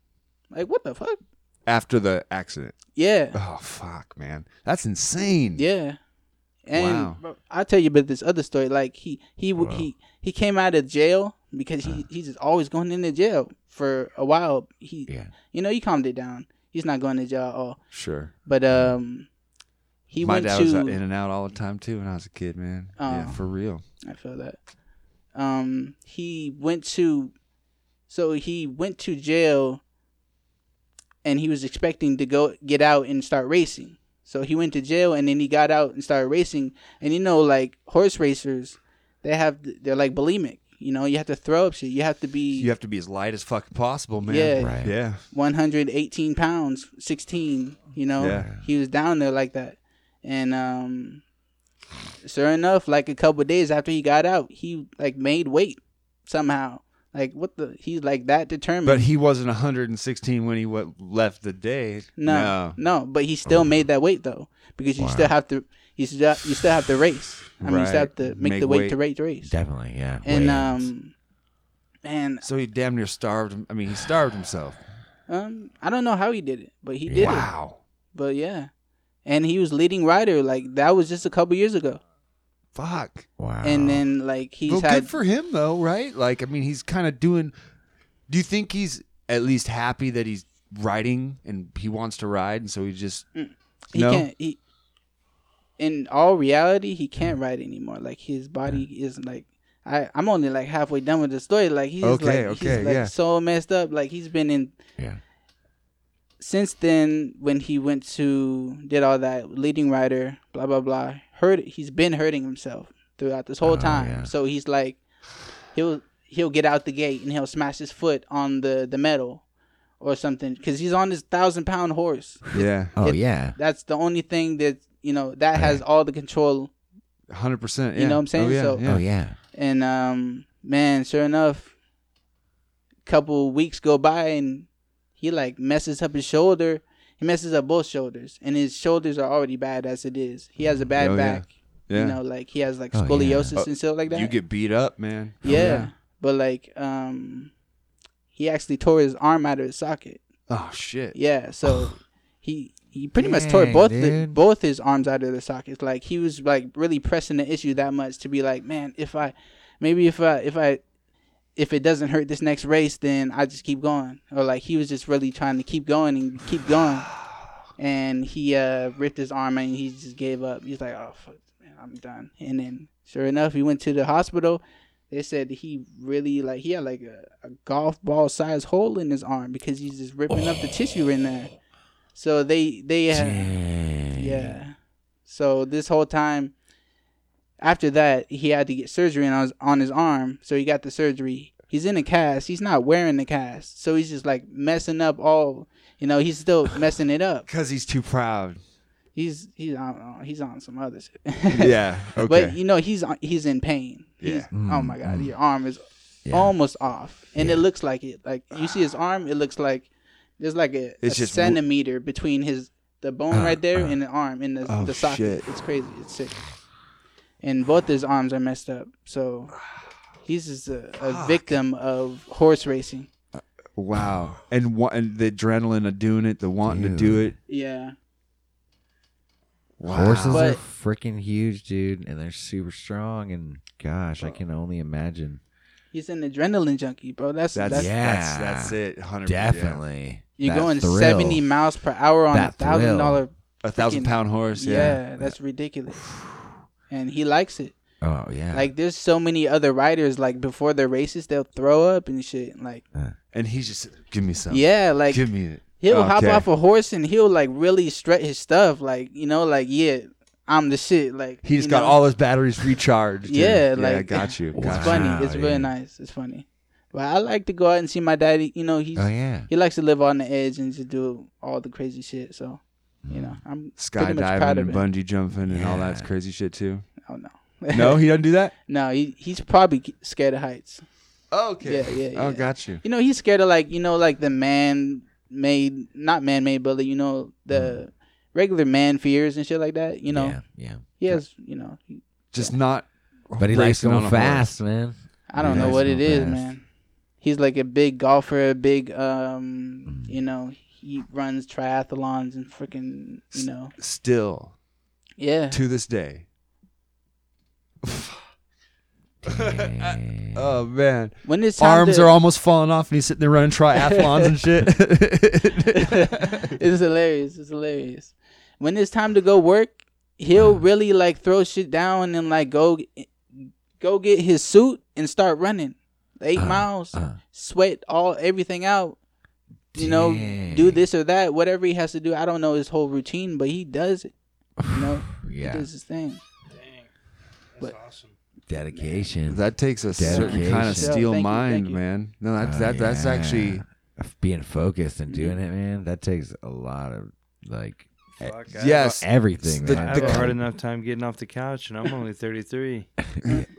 Like what the fuck? After the accident. Yeah. Oh fuck, man. That's insane. Yeah. And Wow. I'll tell you about this other story. Like he he w he he came out of jail because he he's just always going into jail for a while. He Yeah. you know he calmed it down. He's not going to jail at all. Sure. But um, he My went dad to. was in and out all the time too when I was a kid, man. yeah, Oh. for real. I feel that. Um, he went to, so he went to jail, and he was expecting to go get out and start racing. So he went to jail, and then he got out and started racing. And you know, like horse racers, they have they're like bulimic. You know, you have to throw up shit. You have to be You have to be as light as fucking possible, man. Yeah. Right. Yeah. 118 pounds, 16. You know, Yeah. he was down there like that, and um, sure enough, like a couple days after he got out, he like made weight somehow. Like what the? He's like that determined. But he wasn't 116 when he w- left the day. no, no, but he still made that weight though, because you still have to. You still you still have to race. I mean, you still have to make, Make the weight, weight. to race race. Definitely. Yeah. And Weigh-ins. um, and So he damn near starved. I mean, he starved himself. um, I don't know how he did it, but he did it. Wow. But yeah, and he was leading rider like that was just a couple years ago. Fuck. Wow. And then like he's well, had good for him though, right? Like, I mean, he's kind of doing. Do you think he's at least happy that he's riding and he wants to ride, and so he just mm. he no? can't he in all reality, he can't ride anymore. Like his body is like. I, I'm only like halfway done with the story. Like he's Okay, like okay, he's like yeah. so messed up. Like he's been in Yeah. Since then when he went to did all that leading rider blah blah blah hurt he's been hurting himself throughout this whole Oh, time yeah. so he's like he'll he'll get out the gate and he'll smash his foot on the the metal or something because he's on this thousand pound horse Yeah, Oh It- yeah. that's the only thing that you know that has all the control hundred percent. You know what I'm saying? Oh, yeah, So- yeah. Oh yeah. and um man sure enough couple weeks go by and he like messes up his shoulder he messes up both shoulders and his shoulders are already bad as it is he has a bad Oh, back yeah. you know like he has like Oh, yeah. scoliosis Oh, and stuff like that you get beat up, man. Oh, yeah. but like um he actually tore his arm out of his socket Oh shit. yeah so he he pretty much tore both the, both his arms out of the sockets like he was like really pressing the issue that much to be like man if i maybe if i if i if it doesn't hurt this next race then i just keep going. Or like he was just really trying to keep going and keep going. And he uh ripped his arm and he just gave up. He's like oh fuck man i'm done. And then sure enough he went to the hospital. They said he really like he had like a, a golf ball size hole in his arm because he's just ripping up the tissue in there. So they they had yeah. So this whole time, after that, he had to get surgery on his on his arm. So he got the surgery. He's in a cast. He's not wearing the cast. So he's just like messing up all. You know, he's still messing it up. Because he's too proud. He's he's on he's on some other shit. Yeah. Okay. But you know, he's on- he's in pain. He's, Yeah. Oh my god, your arm is Yeah. almost off, and Yeah. it looks like it. Like you see his arm, it looks like there's like a, a It's just mo- centimeter between his the bone Uh, right there uh. and the arm in the Oh, the socket. shit. It's crazy. It's sick. And both his arms are messed up. So he's just a, a victim of horse racing. Uh, wow. And wa- and the adrenaline of doing it, the wanting to do it. Yeah. Wow. Horses But- are freaking huge, dude, and they're super strong. And gosh, I can only imagine. He's an adrenaline junkie, bro. That's That's that's, Yeah. that's that's it. Hundred Definitely. you're That going thrill. 70 miles per hour on a That thousand thrill. dollar A thousand freaking- pound horse. Yeah, Yeah. that's ridiculous. And he likes it. Oh yeah. Like there's so many other riders like before their races they'll throw up and shit. Like uh, And he's just give me some. yeah, like Give me it. he'll hop off a horse and he'll like really strut his stuff. Like you know, like yeah, I'm the shit. Like He just you got know? all his batteries recharged. Yeah, and- like I got you. It's you. funny. It's really nice. It's funny. But I like to go out and see my daddy. You know, he's oh yeah. he likes to live on the edge and just do all the crazy shit. So you know, I'm pretty much proud Skydiving and bungee jumping and all that's Yeah. crazy shit too. Oh no, No, he doesn't do that. no, he he's probably scared of heights. Okay. Yeah, yeah, yeah. Oh, got you. You know, he's scared of like you know like the man made not man made, but you know the regular man fears and shit like that. You know, Yeah. Yeah. he has you know he, Just not. But he likes going a horse. fast, man. I don't He know what it going is, man. He's like a big golfer, a big um, Mm. you know, he runs triathlons and freaking, you know, Still yeah. to this day. Dang. Oh man, When it's time arms to- are almost falling off, and he's sitting there running triathlons and shit. it's hilarious. It's hilarious. When it's time to go work, he'll really like throw shit down and like go go get his suit and start running. Eight Uh, miles, uh. sweat all everything out. You know, do this or that, whatever he has to do. I don't know his whole routine, but he does it. You know, Yeah. he does his thing. That's But- awesome. Dedication. that takes a certain kind of steel Thank mind, you. man. No, that's Oh, that that's actually being focused and doing mm-hmm. it, man. That takes a lot of like Fuck, I yes. everything, The- I man. have the a hard enough time getting off the couch, and I'm only 33.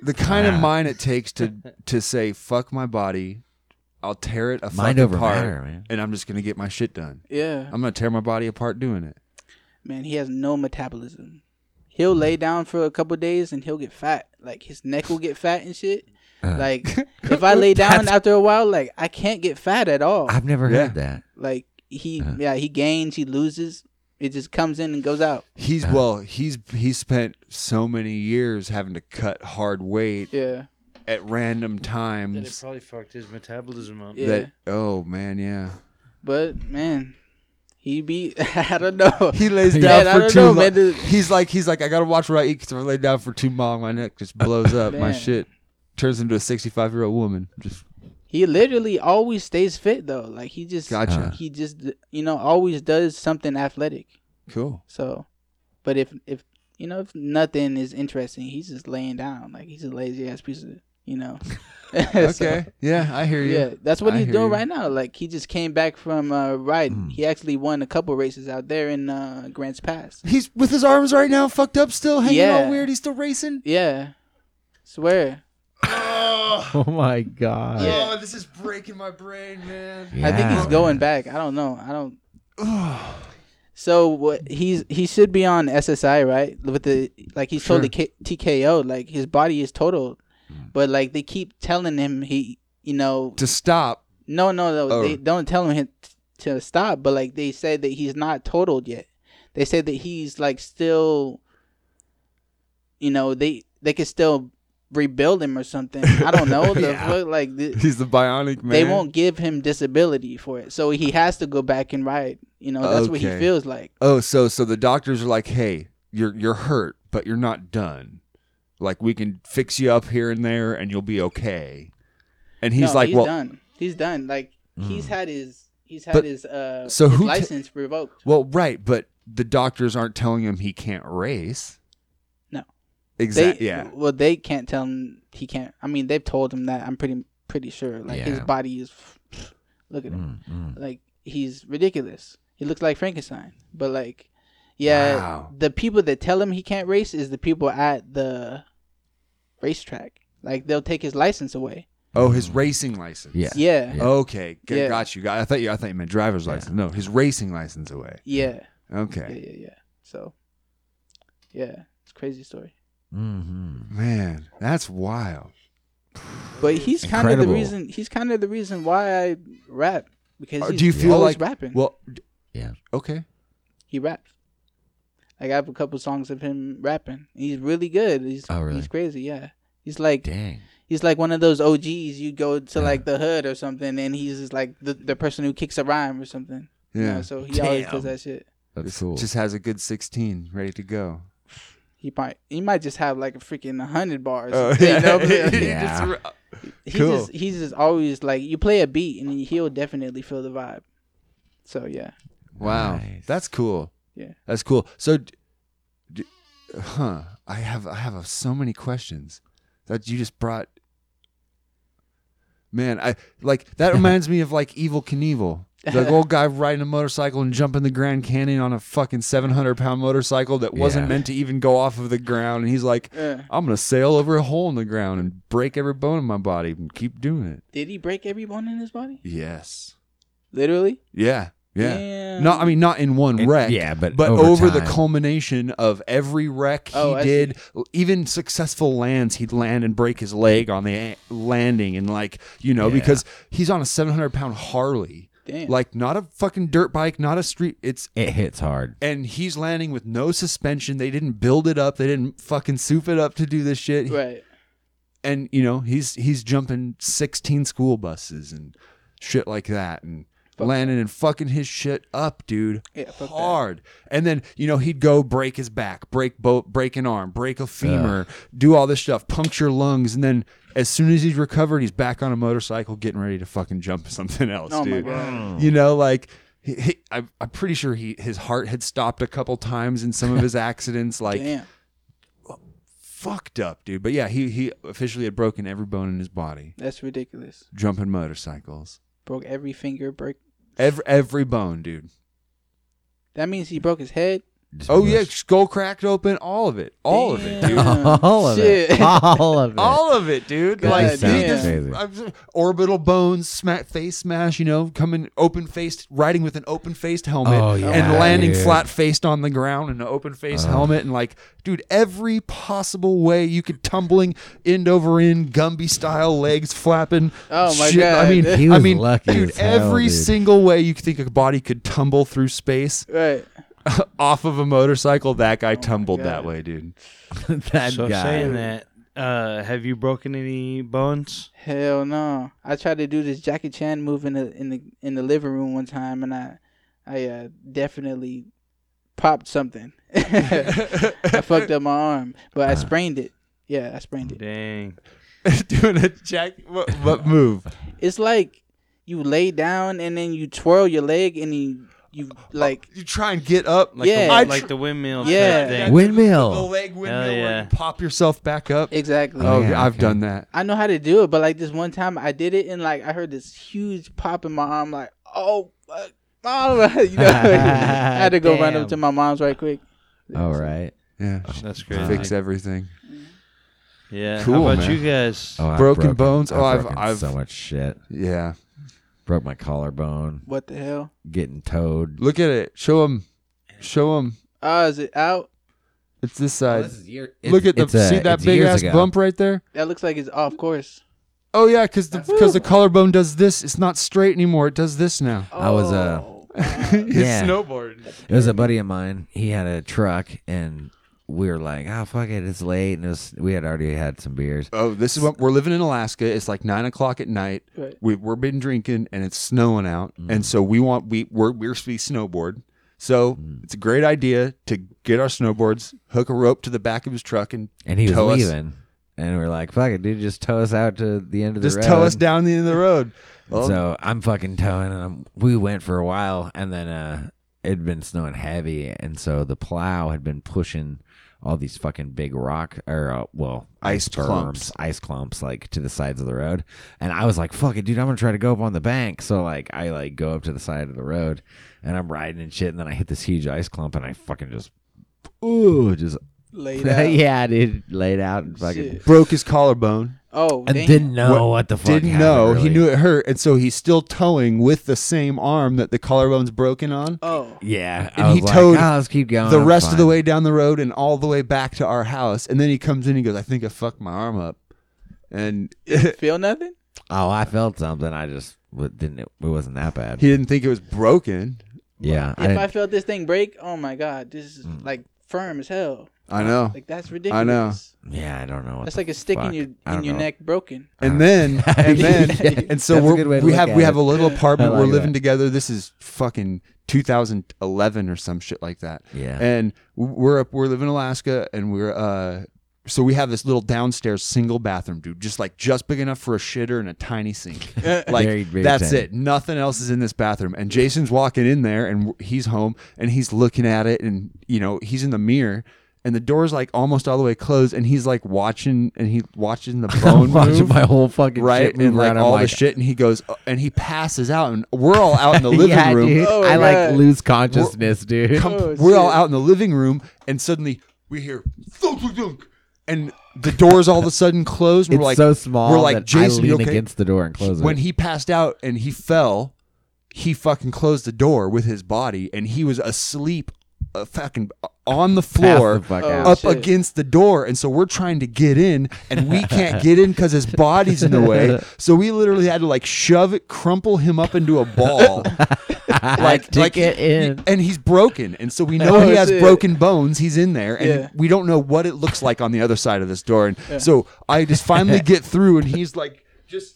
the kind of mind it takes to to say fuck my body. I'll tear it a Mind fucking over apart, matter, man. and I'm just gonna get my shit done. Yeah, I'm gonna tear my body apart doing it. man, he has no metabolism. He'll lay down for a couple days and he'll get fat. Like his neck will get fat and shit. Uh, Like if I lay down That's- after a while, like I can't get fat at all. I've never Yeah. heard that. Like he, Uh. yeah, he gains, he loses. It just comes in and goes out. He's well, he's he spent so many years having to cut hard weight Yeah, at random Then it times. probably fucked his metabolism up. Yeah. That oh man, yeah. but man, He be I don't know. He lays down Man, I for don't too know, long. man. The- He's like, he's like, I gotta watch what I eat because if I lay down for too long, my neck just blows up. my Damn. shit turns into a 65 year old woman. Just He literally always stays fit though. Like he just Gotcha. he just you know always does something athletic. cool. So, but if if you know if nothing is interesting, he's just laying down like he's a lazy ass piece of you know. So, Okay. yeah, I hear you. yeah, that's what I he's doing you. right now. Like he just came back from uh, riding. Mm. He actually won a couple races out there in uh, Grants Pass. He's with his arms right now, fucked up, still hanging Yeah. all weird. He's still racing. Yeah, swear. Oh my god. Yeah. Oh, this is breaking my brain, man. I think he's going back. I don't know. I don't. So what he's he should be on SSI right with the like he's totally K- TKO like his body is totaled, but like they keep telling him he you know To stop. no no no Oh. they don't tell him to stop but like they said that he's not totaled yet. They said that he's like still, you know they they could still rebuild him or something. I don't know. The Yeah. like the, He's the bionic man. they won't give him disability for it, so he has to go back and ride. You know, that's what he feels like. Oh, so so the doctors are like, "Hey, you're you're hurt, but you're not done. Like we can fix you up here and there, and you'll be okay." And he's no, like, he's "Well, done. He's done. Like he's had his he's had But- his uh so his license revoked. well, right, but the doctors aren't telling him he can't race." No. Exactly. Yeah. Well, they can't tell him he can't. I mean, they've told him that. I'm pretty pretty sure. Like his body is. Look at him. Mm, mm. Like he's ridiculous. He looks like Frankenstein. But like, yeah, Wow. the people that tell him he can't race is the people at the racetrack. Like they'll take his license away. Oh, his racing license. Yeah. Yeah. Yeah. Okay, g- Yeah. got you. Got- I thought you. I thought you meant driver's license. No, his racing license away. Yeah. Yeah. Okay, Yeah. Yeah. So. Yeah, it's a crazy story. Mhm. man, that's wild. But he's kind of the Incredible. reason. He's kind of the reason why I rap because Uh, he's do you feel always like rapping. Well, d- Yeah. okay. he raps. Like I have a couple songs of him rapping. He's really good. He's Oh, really? he's crazy. Yeah, he's like Dang. he's like one of those OGs. You go to like the hood or something, and he's just like the the person who kicks a rhyme or something. You Yeah. know, so he always does that shit. That's Just- cool. Just has a good sixteen ready to go. He might he might just have like a freaking hundred bars. Oh, you know, but Yeah. he Cool. just he's just always like you play a beat and he'll definitely feel the vibe. So yeah, Wow, Nice. that's cool. Yeah. that's cool. So, d- d- huh? I have I have uh, so many questions that you just brought. Man, I like that reminds me of like Evel Knievel. The old guy riding a motorcycle and jumping the Grand Canyon on a fucking seven hundred pound motorcycle that wasn't Yeah. meant to even go off of the ground. And he's like, Yeah. "I'm gonna sail over a hole in the ground and break every bone in my body and keep doing it." did he break every bone in his body? Yes. Literally? Yeah. Yeah. Damn. Not I mean not in one In- wreck. yeah, but but over over, the time. culmination of every wreck he Oh, I did, even successful lands, he'd land and break his leg on the a- landing, and like you know Yeah. because he's on a seven hundred pound Harley, Damn. like not a fucking dirt bike, not a street. It's It hits hard. and he's landing with no suspension. They didn't build it up. They didn't fucking soup it up to do this shit. right. And you know he's he's jumping sixteen school buses and shit like that, and Fuck landing and fucking his shit up, dude. Yeah, fuck that. hard. And then you know he'd go break his back, break both, break an arm, break a femur, do all this stuff, puncture lungs, and then as soon as he's recovered, he's back on a motorcycle, getting ready to fucking jump something else, Oh dude. You know, like. He, he, I, I'm pretty sure he his heart had stopped a couple times in some of his accidents. Like Damn. fucked up, dude. But yeah, he he officially had broken every bone in his body That's ridiculous. jumping motorcycles. Broke every finger, break Every every bone, dude. that means he broke his head. Just Oh yeah, skull cracked open, all of it, all of it, dude. All of Shit. it. All of it. all of it, dude. God like damn. he just- Crazy. I'm- orbital bones, smack face smash. You know, coming open faced, riding with an open faced helmet, Oh, yeah, and landing dude. flat faced on the ground in an open faced Oh. helmet, and like, dude, every possible way you could tumbling end over end, Gumby style, legs flapping. Oh, my shit. I mean, He I was mean, lucky dude, as hell, every dude. single way you could think a body could tumble through space Right. off of a motorcycle, that guy my tumbled that way, dude. that so guy. saying that, uh, have you broken any bones? Hell no. I tried to do this Jackie Chan move in the in the in the living room one time and I I uh, definitely popped something. I fucked up my arm, but I sprained it. Yeah, I sprained it. Dang. Doing a jack. What, what move? It's like you lay down and then you twirl your leg and you you oh, oh, like You try and get up. Like Yeah. the, I like tr- the windmill Yeah. thing. Windmill. The leg windmill oh, where yeah. you pop yourself back up. exactly. Oh, yeah, I've okay. done that. I know how to do it, but like this one time I did it and like I heard this huge pop in my arm, like oh, fuck, mom, you know, I had to go run up to my mom's right quick. All right. Yeah. That's great. Fix everything. Yeah. Cool, How about man. you guys? Oh, I've Broken bones? Oh, I've- broken I've- so much shit. Yeah. Broke my collarbone. What the hell? Getting towed. Look at it. Show him. Show him. Oh, is it out? It's this side. is year, Look at the see that big ass bump right there. That looks like it's off course. Oh yeah, because the because the collarbone does this. It's not straight anymore. It does this now. I was, uh, Oh, His Yeah. snowboard. It was a buddy of mine. He had a truck, and we were like, "Oh fuck it, it's late." And it was, we had already had some beers. Oh, this is what we're living in Alaska. It's like nine o'clock at night. Right. We we're been drinking and it's snowing out, mm-hmm. and so we want we we're we're supposed to snowboard. So mm-hmm. it's a great idea to get our snowboards, hook a rope to the back of his truck, and And he was tow us- leaving, and we are like, "Fuck it, dude, just tow us out to the end of the just road." Just tow us down the end of the road. Well, so I'm fucking towing, and I'm, we went for a while, and then uh, it'd been snowing heavy, and so the plow had been pushing all these fucking big rock or uh, well Ice berms, clumps. ice clumps like to the sides of the road, and I was like, "Fuck it, dude, I'm gonna try to go up on the bank." So like I like go up to the side of the road, and I'm riding and shit, and then I hit this huge ice clump, and I fucking just. Ooh, just laid out. yeah, dude, laid out and fucking Shit. broke his collarbone. Oh, and damn. didn't know What- what, the fuck. Didn't happened, know. He really. knew it hurt, and so he's still towing with the same arm that the collarbone's broken on. Oh, Yeah, And I he was towed like, oh, let's keep going. the I'm rest of the fine." way down the road and all the way back to our house. And then he comes in. He goes, "I think I fucked my arm up." And he feel nothing? Oh, I felt something. I just w- didn't. It wasn't that bad. He didn't think it was broken. yeah, I If I didn't- felt this thing break, oh my god, this is Mm. like firm as hell. I know. Like that's ridiculous. I know. yeah, I don't know. What That's the like a stick in your I in don't your know. neck broken. And then, and then, and so That's a we're, to we look have at we it. have a little apartment. I we're like living that. together. This is fucking 2011 or some shit like that. Yeah. And we're up. We're living in Alaska, and we're uh. So we have this little downstairs single bathroom, dude, just like just big enough for a shitter and a tiny sink. Like Very, very that's tiny. it. Nothing else is in this bathroom. And Jason's walking in there, and w- he's home, and he's looking at it, and you know he's in the mirror, and the door's like almost all the way closed, and he's like watching, and he watching the bone watching move my whole fucking right shit and like around. I'm all the shit and he goes uh, and he passes out and we're all out in the living yeah, room dude. Oh, I God. like lose consciousness, dude. Com- Oh, we're all out in the living room and suddenly we hear thunk, thunk, thunk, and the doors all of a sudden close and it's we're like so small. we're like that Jason I lean okay?" against the door and close when it. he passed out and he fell he fucking closed the door with his body and he was asleep uh, fucking on the floor the fuck Oh, up against the door and so we're trying to get in and we can't get in because his body's in the way. So we literally had to like shove it crumple him up into a ball. Like to like get in. and he's broken and so we know Oh, he has shit. broken bones. He's in there and Yeah. we don't know what it looks like on the other side of this door. And so i just finally get through and he's like just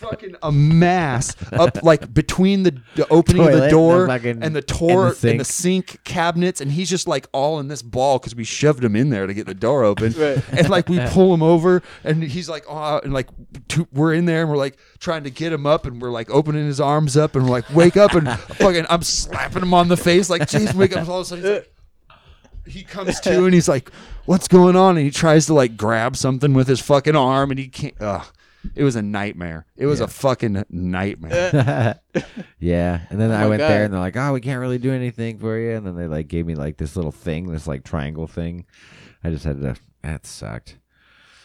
fucking a mass up like between the, the opening of the door the fucking- and the door and the and the sink cabinets and he's just like all in this ball because we shoved him in there to get the door open Right. and like we pull him over and he's like oh and like two, we're in there and we're like trying to get him up and we're like opening his arms up and we're like wake up and fucking I'm slapping him on the face like Jason wake up all of a sudden he's like he comes to and he's like what's going on and he tries to like grab something with his fucking arm and he can't ugh. It was a nightmare it was a fucking nightmare yeah, and then Oh I my went God. there and they're like, "Oh, we can't really do anything for you." And then they like gave me like this little thing, this like triangle thing. I just had to. That sucked.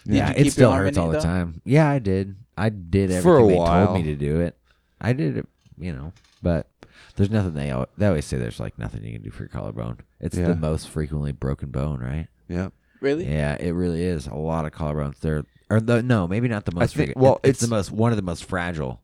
Did yeah, you it keep still your arm hurts in all the though? time. Yeah, I did. I did everything For a they while. told me to do it. I did it, you know, but there's nothing they al- they always say there's like nothing you can do for your collarbone. It's Yeah. the most frequently broken bone, right? yeah Really? Yeah, it really is. A lot of collarbones. They're or the, no, maybe not the most. think- frequent. well, It- it's, it's- the most one of the most fragile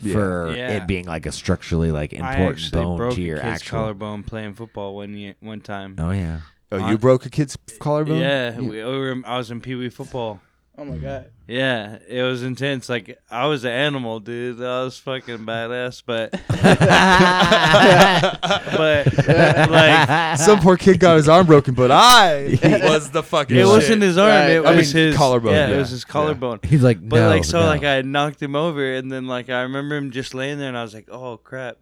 Yeah. for Yeah. it being like a structurally like I important actually bone broke to your a kid's actual. collarbone playing football one year, one time. Oh yeah, oh Uh, you broke a kid's collarbone Yeah, You- we, we were, I was in Pee Wee football. Oh my god. Yeah, it was intense. Like I was an animal, dude. I was fucking badass, but but like Some poor kid got his arm broken, but I was the fucking. it shit. wasn't his arm. Right. It I was mean, his collarbone, Yeah, yeah. it was his collarbone. He's like, But no, like so, no. like I knocked him over, and then like I remember him just laying there, and I was like, oh crap.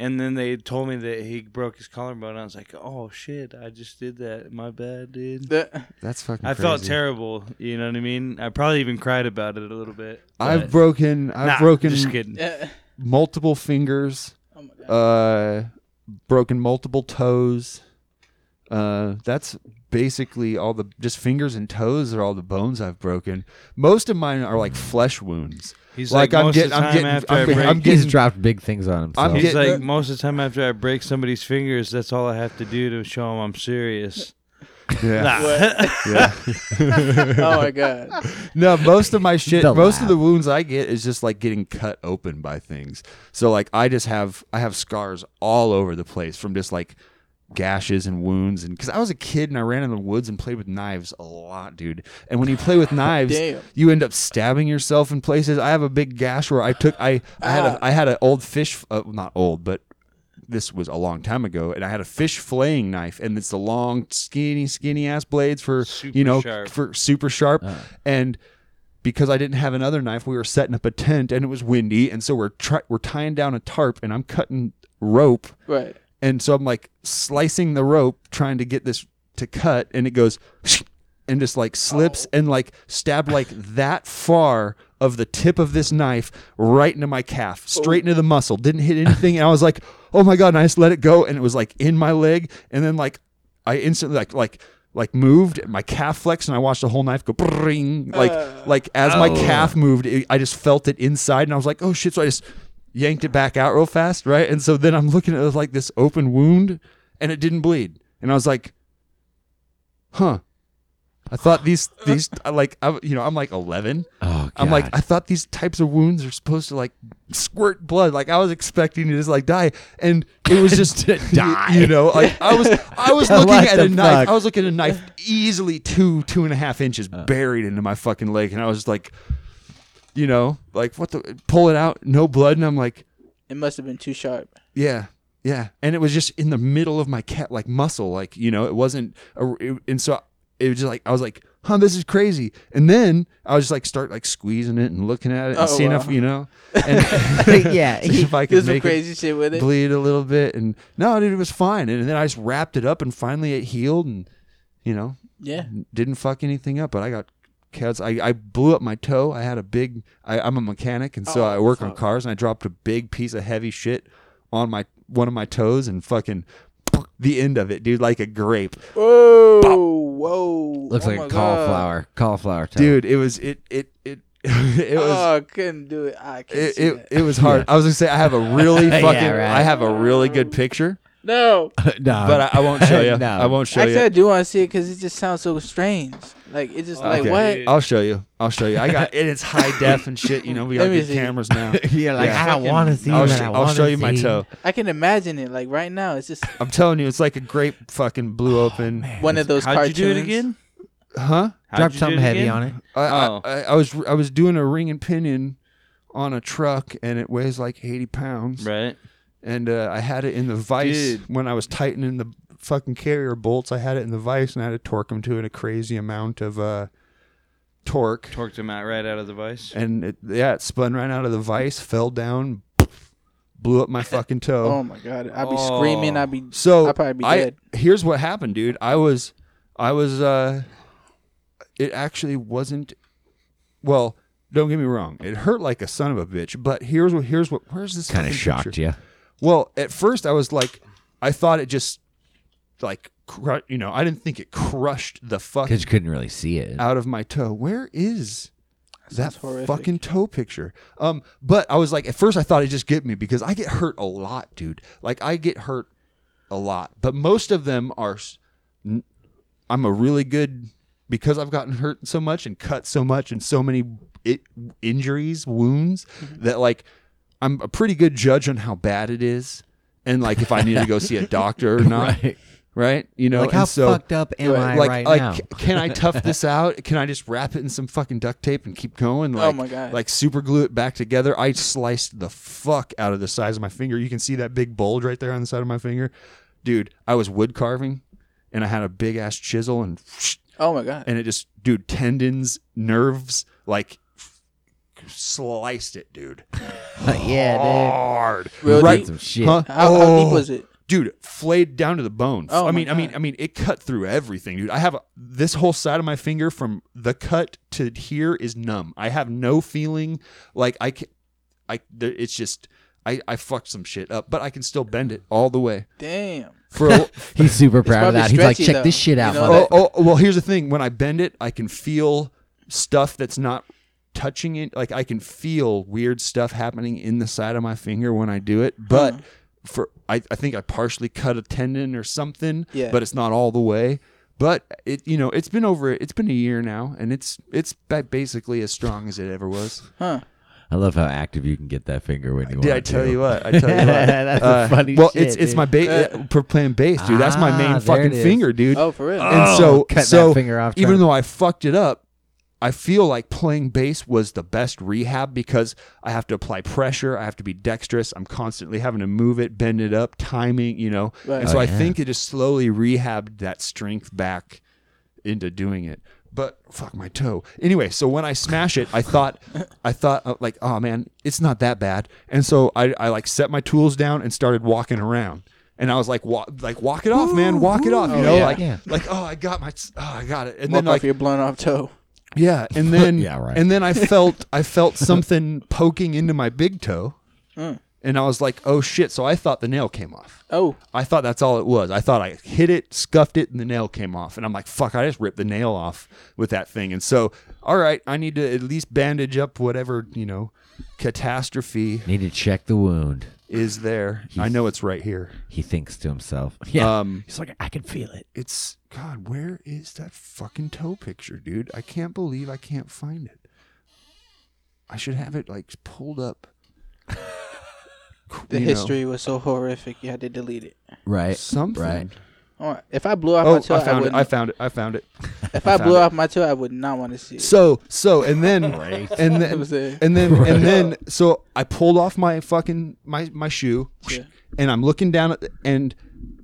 And then they told me that he broke his collarbone. I was like, "Oh shit! I just did that. My bad, dude." The- That's fucking. I felt crazy. terrible. You know what I mean? I probably even cried about it a little bit. I've broken. I've Nah, broken Just kidding. multiple fingers. Oh my god. Uh, broken multiple toes. Uh, that's basically all the just fingers and toes are all the bones I've broken. Most of mine are like flesh wounds. He's like, like, I'm most of the I'm time getting, after I'm, I getting- break, I'm he's dropped big things on himself. I'm He's getting- like most of the time after I break somebody's fingers, that's all I have to do to show him I'm serious. yeah, Nah. yeah. oh my god. No, most of my shit, The most of the wounds I get is just like getting cut open by things. So like I just have I have scars all over the place from just like gashes and wounds and because I was a kid and I ran in the woods and played with knives a lot, dude. And when you play with knives, Damn. you end up stabbing yourself in places. I have a big gash where I took I I had a I had an old fish, uh, not old, but this was a long time ago, and I had a fish filleting knife, and it's the long, skinny, skinny ass blades for Super you know sharp. for super sharp, and because I didn't have another knife, we were setting up a tent, and it was windy, and so we're try- we're tying down a tarp, and I'm cutting rope, Right. And so I'm like slicing the rope, trying to get this to cut, and it goes and just like slips oh. and like stabbed like that far of the tip of this knife right into my calf, oh. straight into the muscle. Didn't hit anything, and I was like, "Oh my god!" And I just let it go, and it was like in my leg, and then like I instantly like like like moved my calf flexed and I watched the whole knife go bring like uh. like as my calf moved it, I just felt it inside and I was like oh shit so I just yanked it back out real fast right? And so then I'm looking at like this open wound and it didn't bleed. And I was like huh. I thought these these like I, you know I'm like 11 oh, I'm like, I thought these types of wounds are supposed to like squirt blood. Like I was expecting to just like die, and it was just to Die. You know, like I was, I was What looking at a the knife. I was looking at a knife easily two, two and a half inches uh. buried into my fucking leg, and I was like, you know, like what the pull it out, no blood, and I'm like, It must have been too sharp. yeah. Yeah, and it was just in the middle of my cat, like muscle, like you know, it wasn't, a, it- and so it was just like I was like, "Huh, this is crazy." And then I was just like, start like squeezing it and looking at it and Oh, seeing wow. if you know, and yeah, see if I Did could some make crazy it shit with it. bleed a little bit. And no, dude, it was fine. And then I just wrapped it up, and finally it healed, and you know, Yeah. didn't fuck anything up. But I got cats. I, I blew up my toe. I had a big. I, I'm a mechanic, and so Oh, I work on cars, and I dropped a big piece of heavy shit on my one of my toes, and fucking the end of it, dude, like a grape, Whoa, whoa. looks Oh like my a God. cauliflower. Cauliflower toe. dude. It was it it it it was. oh, I couldn't do it. I can't It, see it, that. it was hard. I was gonna say I have a really Yeah, fucking right. I have a really good picture, no. no, but I, I won't show you. No. I won't show Actually, you. I do want to see it because it just sounds so strange. Like it just like Okay. what? I'll show you. I'll show you. I got and it's high def and shit. You know, we got Let me good see. cameras now. You're like, Yeah. I don't want to see. I'll, but sh- I I'll wanna show you my see. toe. I can imagine it. Like right now, it's just I'm telling you, it's like a grape fucking blew oh, open. one of those How'd cartoons. you do it again? Huh? How'd Drop you do something heavy again? on it. I, I- Oh. I, I was I was doing a ring and pinion on a truck, and it weighs like 80 pounds. Right. And uh, I had it in the vice Dude. when I was tightening the fucking carrier bolts. I had it in the vice, and I had to torque them to it a crazy amount of uh, torque. Torqued him out right out of the vice. And it, yeah, it spun right out of the vice, fell down, blew up my fucking toe. Oh my god! I'd be screaming. I'd be So I'd probably be I, dead. here's what happened, dude. I was, I was, uh, it actually wasn't. Well, don't get me wrong. It hurt like a son of a bitch. But here's what. Here's what. Where's this? Kind of fucking shocked picture? you. Well, at first I was like, I thought it just, like, cru- you know, I didn't think it crushed the fuck Because you couldn't really see it. out of my toe. Where is that sounds horrific. fucking toe picture? Um, but I was like, at first I thought it just get me because I get hurt a lot, dude. Like I get hurt a lot, but most of them are. s- n- I'm a really good because I've gotten hurt so much and cut so much and so many it, injuries, wounds Mm-hmm. that like I'm a pretty good judge on how bad it is and like if I need to go see a doctor or not Right. right? You know, like how and so fucked up am I like right like now? c- can I tough this out? Can I just wrap it in some fucking duct tape and keep going? Oh like, Oh my God. Like super glue it back together. I sliced the fuck out of the size of my finger. You can see that big bulge right there on the side of my finger, dude. I was wood carving, and I had a big ass chisel and Oh my god. and it just dude tendons, nerves, like sliced it, dude. yeah, Hard, Real right? deep? Some shit. Huh? How, how Oh deep was it? dude flayed down to the bone Oh i my mean i mean God. i mean it cut through everything dude i have a, this whole side of my finger from the cut to here is numb i have no feeling like i can i there- it's just i i fucked some shit up but i can still bend it all the way Damn. for a, He's super proud of probably that. He's like, stretchy, check this though. shit out. You know mother- oh, oh well here's the thing when i bend it i can feel stuff that's not touching it like i can feel weird stuff happening in the side of my finger when i do it but Huh. for I, I think i partially cut a tendon or something Yeah. but it's not all the way but it you know it's been over it's been a year now and it's it's basically as strong as it ever was Huh. I love how active you can get that finger when you want did i tell to. you what i tell you what That's Uh, the funny well shit, it's it's dude. my ba- for playing bass dude that's my Ah, main there fucking finger dude Oh, for real. and Oh, so cut that so finger off even though I fucked it up, I feel like playing bass was the best rehab because I have to apply pressure, I have to be dexterous, I'm constantly having to move it, bend it up, timing, you know. Right. And so Oh, I yeah. think it just slowly rehabbed that strength back into doing it. But fuck my toe. Anyway, so when I smash it, I thought, I thought uh, like, oh man, it's not that bad. And so I, I like set my tools down and started walking around. And I was like, walk, like walk it off, man, walk it off. You Oh, know, yeah. like, Yeah. like, oh, I got my, oh, I got it. And Walk then off like, your blown off toe. Yeah, and then Yeah, right. And then I felt I felt something poking into my big toe, Mm. and I was like, "Oh shit!" So I thought the nail came off. Oh. I thought that's all it was. I thought I hit it, scuffed it, and the nail came off. And I'm like, "Fuck!" I just ripped the nail off with that thing. And so, all right, I need to at least bandage up whatever you know catastrophe Need to check the wound. Is there. I know it's right here. He thinks to himself. Yeah. Um, He's like, I can feel it. it's God. Where is that fucking toe picture, dude? I can't believe I can't find it. I should have it like pulled up. The You know, history was so horrific, you had to delete it. Right. something. Right. All right. If I blew off my Oh, toe, I I, it. wouldn't. I found it. I found it. if I I, blew it. off my toe, I would not want to see it. So so and then and then and then and then so I pulled off my fucking my my shoe, Yeah. and I'm looking down at the, and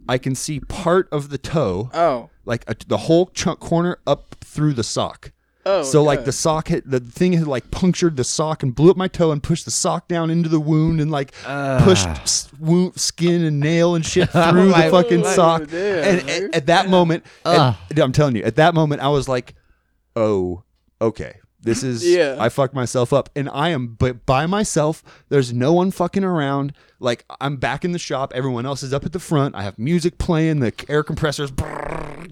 I can see part of the toe, Oh. like a, the whole chunk corner up through the sock. Oh. so like the sock hit the thing had like punctured the sock and blew up my toe and pushed the sock down into the wound and like ah. pushed s- wound, skin and nail and shit through my- the fucking my- sock. Oh, damn, and at, at that moment, Ugh. at- ah. I'm telling you, at that moment, I was like, "Oh, okay, this is Yeah. I fucked myself up, and I am but by myself. There's no one fucking around. Like I'm back in the shop. Everyone else is up at the front. I have music playing. The air compressors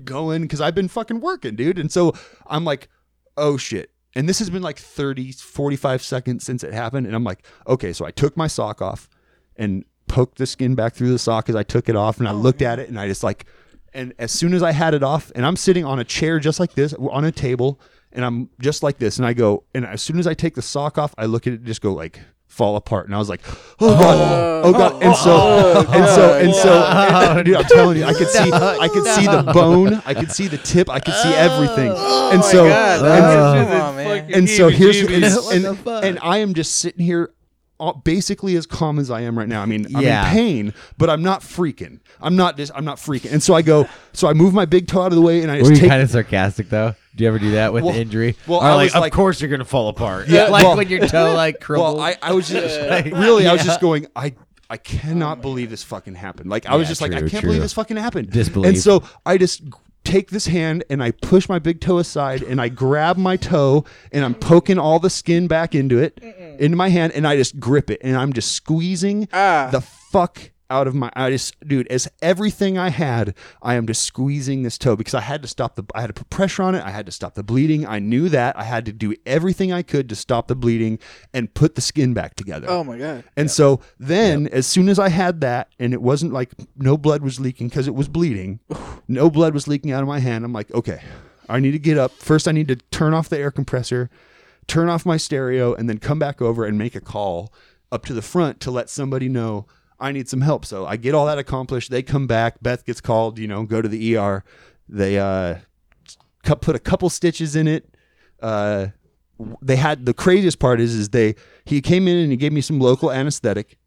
going because I've been fucking working, dude. And so I'm like, oh shit. And this has been like 30, 45 seconds since it happened. And I'm like, okay, so I took my sock off and poked the skin back through the sock as I took it off. And I oh, looked at it and I just like, and as soon as I had it off, and I'm sitting on a chair just like this, on a table, and I'm just like this. And I go, and as soon as I take the sock off, I look at it and just go like, fall apart and I was like oh god oh god and so and so and so and- dude I'm telling you I could see I could see the bone I could see the tip I could see everything and so God, and, Come on, and so here's What and, the and I am just sitting here uh, basically as calm as I am right now. I mean, I'm Yeah. in pain, but I'm not freaking. I'm not just I'm not freaking. And so I go so I move my big toe out of the way and I Were just you take kind of sarcastic though? Do you ever do that with Well- injury? well, Or I like, was of like- course you're gonna fall apart. Yeah, like well- when your toe like crumbles. Well, I, I was just really, I was just going, I, I cannot believe this fucking happened. Like I was Yeah, just like, I true, can't true. believe this fucking happened. Disbelief. And so I just take this hand and I push my big toe aside and I grab my toe and I'm poking all the skin back into it, into my hand, and I just grip it and I'm just squeezing Ah. the fuck out of my I just dude as everything I had I am just squeezing this toe because I had to stop the I had to put pressure on it I had to stop the bleeding I knew that I had to do everything I could to stop the bleeding and put the skin back together Oh my god. and so then, as soon as I had that, and it wasn't like no blood was leaking because it was bleeding, no blood was leaking out of my hand. I'm like, okay, I need to get up. First, I need to turn off the air compressor, turn off my stereo, and then come back over and make a call up to the front to let somebody know I need some help. So I get all that accomplished. They come back. Beth gets called. You know, go to the ER. They uh, put a couple stitches in it. Uh, they had the craziest part is is they he came in and he gave me some local anesthetic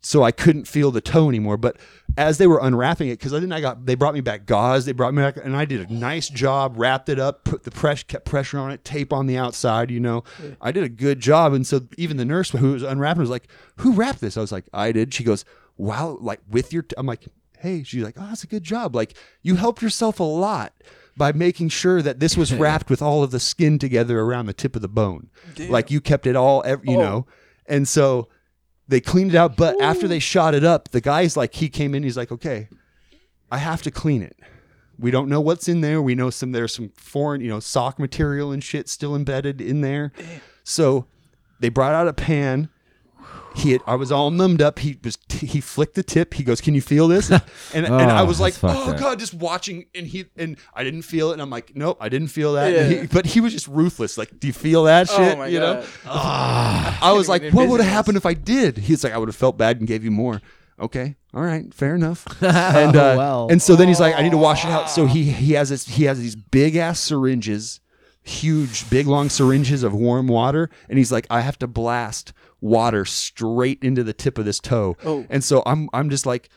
so I couldn't feel the toe anymore. But as they were unwrapping it, because then I got they brought me back gauze, they brought me back, and I did a nice job, wrapped it up, put the press kept pressure on it, tape on the outside. You know, I did a good job, and so even the nurse who was unwrapping was like, "Who wrapped this?" I was like, "I did." She goes, "Wow!" Like with your, t-. I'm like, "Hey," she's like, "Oh, that's a good job. Like you helped yourself a lot." By making sure that this was wrapped with all of the skin together around the tip of the bone, like you kept it all, you Oh. know, and so they cleaned it out but after they shot it up the guy's like he came in he's like okay i have to clean it. We don't know what's in there. We know some there's some foreign you know sock material and shit still embedded in there. Eh. So they brought out a pan he had, I was all numbed up. He was he flicked the tip. He goes, "Can you feel this?" And and I Oh, was like, "Oh up. god!" Just watching, and he and I didn't feel it. And I'm like, "Nope, I didn't feel that." Yeah. he- but he was just ruthless. Like, do you feel that Oh shit? you know? God. I was like, what would have happened if I did? He's like, I would have felt bad and gave you more. Okay, all right, fair enough. And uh, well. and so then he's like, I need to wash it out. So he he has this he has these big ass syringes, huge big long syringes of warm water, and he's like, I have to blast water straight into the tip of this toe. Oh. And so I'm I'm just like.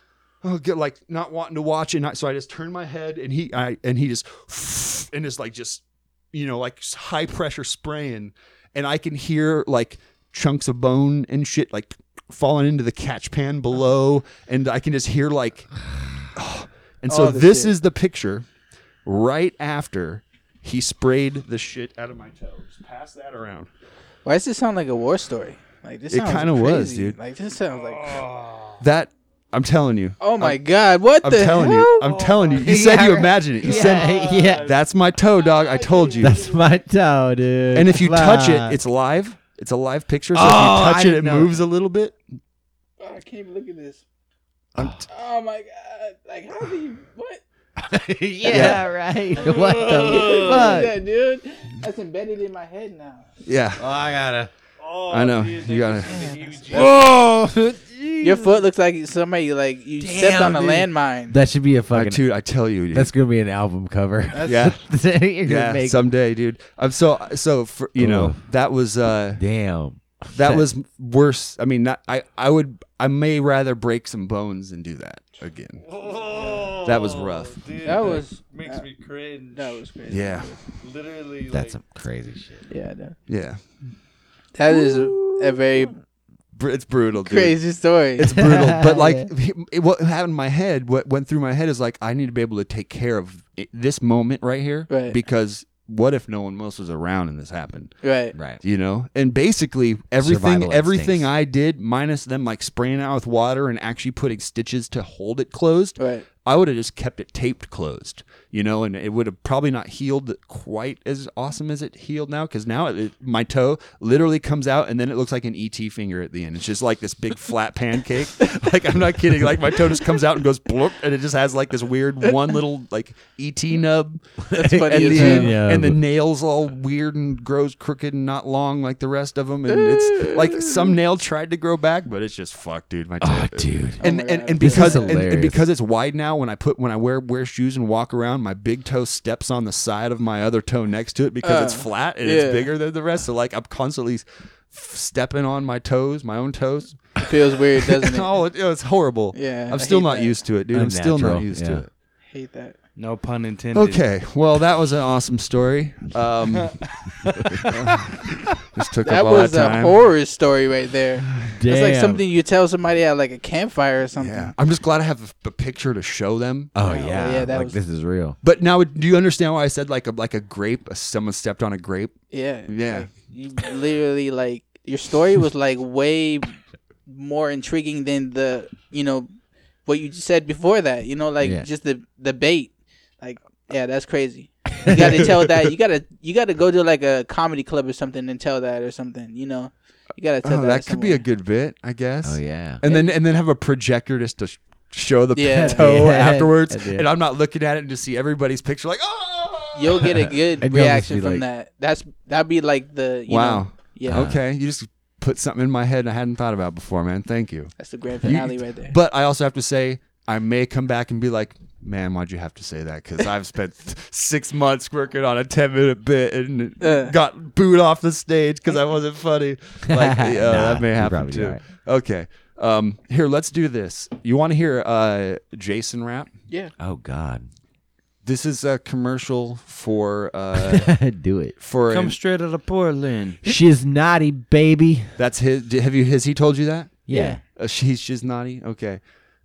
Oh, get like not wanting to watch it. Not, so I just turn my head and he I and he just and is like just you know like high pressure spraying, and I can hear like chunks of bone and shit like falling into the catch pan below, and I can just hear like, and so Oh, this shit. is the picture right after he sprayed the shit out of my toe. Just pass that around. Why does this sound like a war story? Like this It kinda was, dude. Like this sounds like ah. That I'm telling you. Oh my god, what the I'm telling hell? you. I'm telling you. You said you imagine it. You Yeah, said yeah. that's my toe, dog. I told you. That's my toe, dude. and if you Come touch it, it's live. It's a live picture. So Oh, if you oh, I touch it, it know. moves a little bit. Oh, I can't even look at this. I'm t- Oh my god! Like how do you what? yeah, right. what the fuck? that, dude? That's embedded in my head now. yeah, Oh, I gotta. I know. You gotta. Oh, Your foot looks like somebody like you stepped Damn, on a landmine. that should be a I, fucking. dude, I tell you, dude. that's gonna be an album cover. yeah, You're gonna yeah. make- Someday, dude. I'm so so. For, you know, Ugh. that was uh Damn. that was worse. I mean, not, I I would I may rather break some bones than do that again. That was rough. that was makes that- me cringe. that was crazy. Yeah, Literally, That's like, some crazy shit. Yeah, that, yeah. That is a, a very it's brutal, dude. crazy story. It's brutal, but like it, what happened in my head, what went through my head is like I need to be able to take care of it, this moment right here, Right. because what if no one else was around and this happened? right. Right. You know, and basically everything, Survival everything instincts. I did, minus them like spraying it out with water and actually putting stitches to hold it closed, Right. I would have just kept it taped closed, you know, and it would have probably not healed quite as awesome as it healed now. Because now it, it- my toe literally comes out and then it looks like an ET finger at the end. It's just like this big flat pancake. like I'm not kidding. Like my toe just comes out and goes bloop, and it just has like this weird one little like ET nub. That's funny and, the, hell. Yeah, and the nails all weird and grows crooked and not long like the rest of them. And it's like some nail tried to grow back, but it's just fuck, dude. My toe, Oh, dude. and, Oh my and, and because and, and because it's wide now when I put when I wear wear shoes and walk around my big toe steps on the side of my other toe next to it because it's Uh, flat and yeah. it's bigger than the rest so like I'm constantly f- stepping on my toes my own toes It feels weird, doesn't it? oh it, it's horrible Yeah, I I'm still not that. used to it dude I'm still not Unnatural, used to yeah. it hate that. No pun intended. okay well that was an awesome story um just took That up all was that a time horror story right there. Damn. It's like something you tell somebody at like a campfire or something. yeah I'm just glad I have a, a picture to show them Oh Oh, yeah. yeah, that like was- this is real. but now do you understand why I said like a like a grape someone stepped on a grape Yeah. Yeah. Like, you literally like your story was like way more intriguing than the you know what you said before that. You know, like Yeah. just the the bait. Like yeah, that's crazy. You got to tell that. You gotta you gotta go to like a comedy club or something and tell that or something. You know, you gotta tell Oh, that. that could be a good bit, I guess. Oh yeah. And then and then have a projector just to show the Yeah. toe Yeah. afterwards, Yeah. and I'm not looking at it and just see everybody's picture like, oh, You'll get a good And you'll just reaction from like- that. That's that'd be like the you wow. Know, yeah. Okay, you just put something in my head I hadn't thought about before, man. Thank you. That's the grand You- finale right there. But I also have to say, I may come back and be like, man, why'd you have to say that? Because I've spent six months working on a 10 minute bit and Uh. got booed off the stage because I wasn't funny. Like, yeah, Nah, that may happen too. right. Okay. Um, here, let's do this. You want to hear uh, Jason rap? yeah. Oh God, This is a commercial for uh, do it. for Come an- straight out of Portland. She's naughty, baby. that's his. Have you? Has he told you that? Yeah. Uh, she's she's naughty. Okay,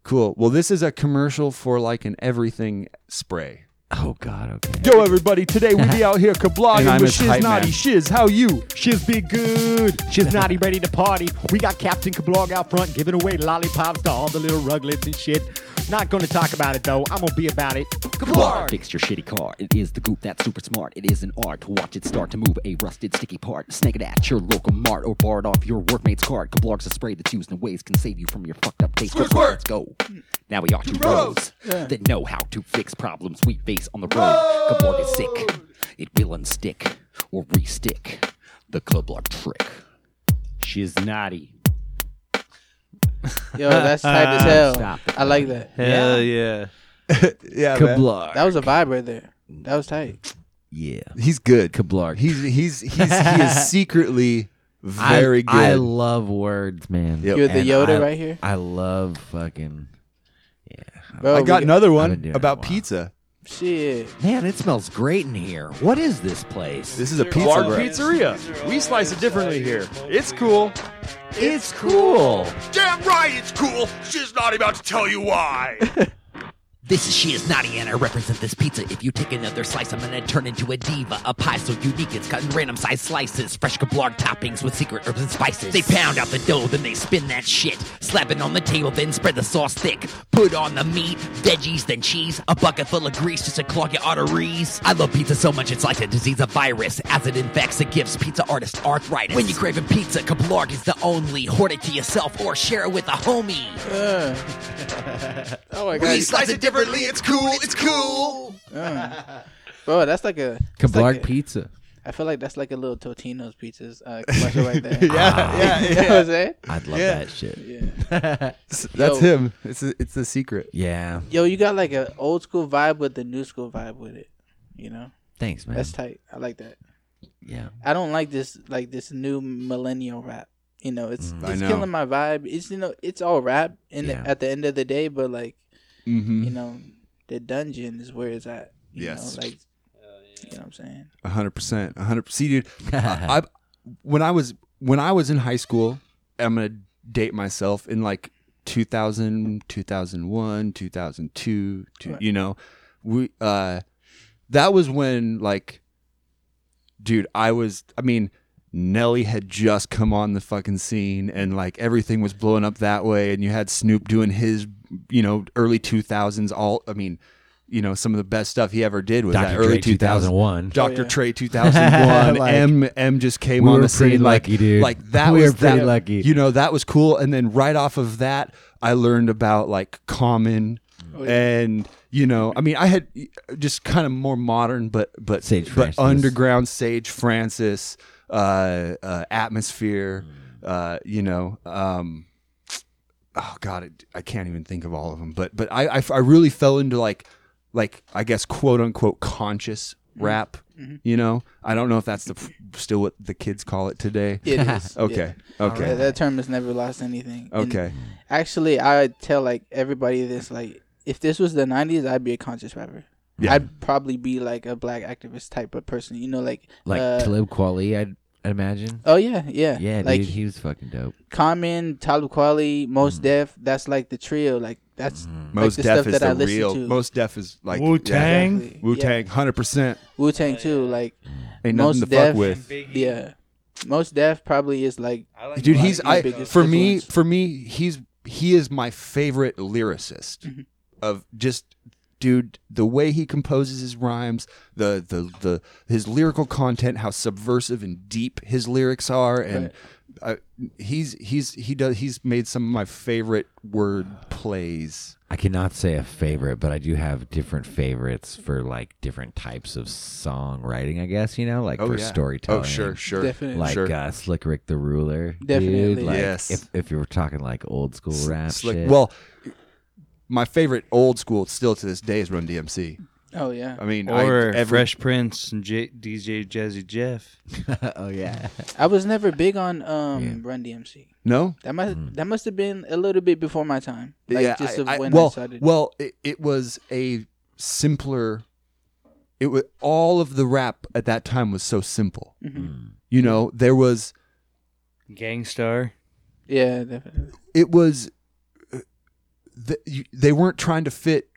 cool. Well, this is a commercial for like an everything spray. Oh God. Okay. Yo, everybody! Today we be out here kablogging I'm with his Shiz hype Naughty man. Shiz. How you? She's be good. She's naughty, ready to party. We got Captain Kablog out front giving away lollipops to all the little ruglets and shit. Not gonna talk about it though. I'm gonna be about it. Kablog! Fix your shitty car. It is the goop that's super smart. It is an art to watch it start to move a rusted, sticky part. Snag it at your local mart or bar it off your workmate's cart. Kablog's a spray that's used in ways can save you from your fucked up taste. Let's go. Now we are two bros that know how to fix problems we face on the road. Kablog is sick. It will unstick or re-stick the Kablog trick. She's naughty. Yo, that's tight as hell. Stop. I like that. Hell yeah. Yeah, man. Kablar. That was a vibe right there. That was tight. yeah. He's good. Kablar. He's he's he's he is secretly very I, good. I love words, man. Yep. You're the And Yoda I- right here. I love fucking. Yeah. Bro, I got another one been doing it about pizza. Shit. Man, it smells great in here. What is this place? This is a pizza. Clark wrap. Pizzeria. We slice it differently here. It's cool. It's cool. Damn right it's cool. She's not about to tell you why. This is She is Naughty and I represent this pizza. If you take another slice, I'm gonna turn into a diva. A pie so unique, it's cut in random size slices. Fresh kablog toppings with secret herbs and spices. They pound out the dough, then they spin that shit. Slap it on the table, then spread the sauce thick. Put on the meat, veggies, then cheese. A bucket full of grease just to clog your arteries. I love pizza so much it's like a disease, a virus. As it infects, it gives pizza artists arthritis. When you're craving pizza, kablog is the only. Hoard it to yourself or share it with a homie. Oh my god. slice it differently. It's cool. It's cool. Bro, that's like a that's Kablarg like a- pizza. I feel like that's like a little Totino's pizzas uh, commercial right there. Yeah, yeah, you know what I'm saying? I'd love Yeah. that shit. Yeah. That's Yo. him. It's a, it's the secret. Yeah. Yo, you got like an old school vibe with the new school vibe with it. You know, Thanks, man. that's tight. I like that. yeah. I don't like this like this new millennial rap. You know, it's Mm, I it's know. killing my vibe. It's you know, it's all rap in Yeah. the, at the end of the day, but like Mm-hmm. you know, the dungeon is where it's at. You Yes. know, like you know what I'm saying. A hundred percent. A hundred. See, dude, I, I when I was when I was in high school, I'm gonna date myself in like 2000, 2001, 2002. Two, Right. You know, we uh, that was when like, dude, I was. I mean. Nelly had just come on the fucking scene and like everything was blowing up that way and you had Snoop doing his you know early 2000s all I mean you know some of the best stuff he ever did was Dr. that early Dre 2001 2001. Dr. Oh, yeah. Dre 2001 Like, Eminem just came we on the pretty scene like lucky, dude. like that We was were pretty that- lucky. you know that was cool and then right off of that I learned about like Common Oh, yeah. and you know I mean I had just kind of more modern but but Sage but Francis. underground Sage Francis uh, uh atmosphere Mm. uh you know um oh god it, i can't even think of all of them but but I, I i really fell into like like i guess quote unquote conscious Mm-hmm. rap you know i don't know if that's the still what the kids call it today It is. okay Yeah. okay That, that term has never lost anything. And okay actually, I tell like everybody this like if this was the '90s, I'd be a conscious rapper. Yeah. I'd probably be like a black activist type of person. You know, like Like uh, Talib Kweli, I'd, I'd imagine. Oh yeah, yeah, Yeah, Like dude, he was fucking dope. Common, Talib Kweli, Mos Def. That's like the trio. Like that's Mm. most the def stuff is that I the listen real to. most def is like Wu Tang. Exactly. wu tang 100% Wu Tang too. Like ain't Most nothing to fuck Def. with yeah, Mos Def probably is like dude he's my i biggest for me for me he's he is my favorite lyricist Mm-hmm. of just dude the way he composes his rhymes the the the his lyrical content how subversive and deep his lyrics are and I, he's he's he does he's made some of my favorite word plays. I cannot say a favorite, but I do have different favorites for like different types of songwriting. I guess you know, like Oh, for yeah. storytelling. Oh, sure, sure. Definitely. Like Sure. uh, Slick Rick the Ruler. dude. Definitely. Like, Yes. If if you were talking like old school rap Slick- shit. well, my favorite old school still to this day is Run DMC. Oh yeah. I mean, Or I, every, Fresh Prince and J- DJ Jazzy Jeff. oh yeah. I was never big on um Yeah. Run DMC. No, That must that must have been a little bit before my time. Like yeah, just I- of I- when well, I started. well, it, it was a simpler. It was all of the rap at that time was so simple. Mhm. You know, there was Gang Starr. yeah, definitely. it was th- you- they weren't trying to fit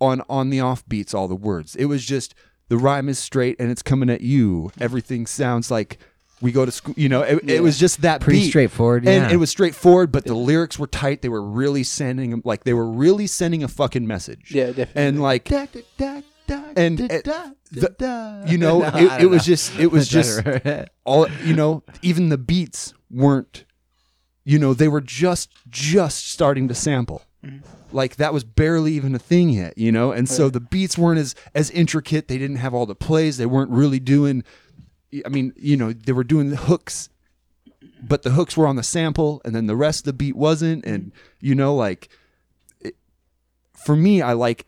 on on the offbeats all the words. It was just the rhyme is straight and it's coming at you. Everything sounds like we go to school. You know, it, Yeah. it was just that Pretty beat. straightforward, and yeah. it was straightforward. But the lyrics were tight. They were really sending like they were really sending a fucking message. Yeah, definitely. and like and it- the- you know, No, I it, don't it was know. just it was just all you know even the beats weren't you know they were just just starting to sample. Like that was barely even a thing yet you know? And so the beats weren't as as intricate. They didn't have all the plays. They weren't really doing i mean you know they were doing the hooks but the hooks were on the sample and then the rest of the beat wasn't. And you know like it, for me i like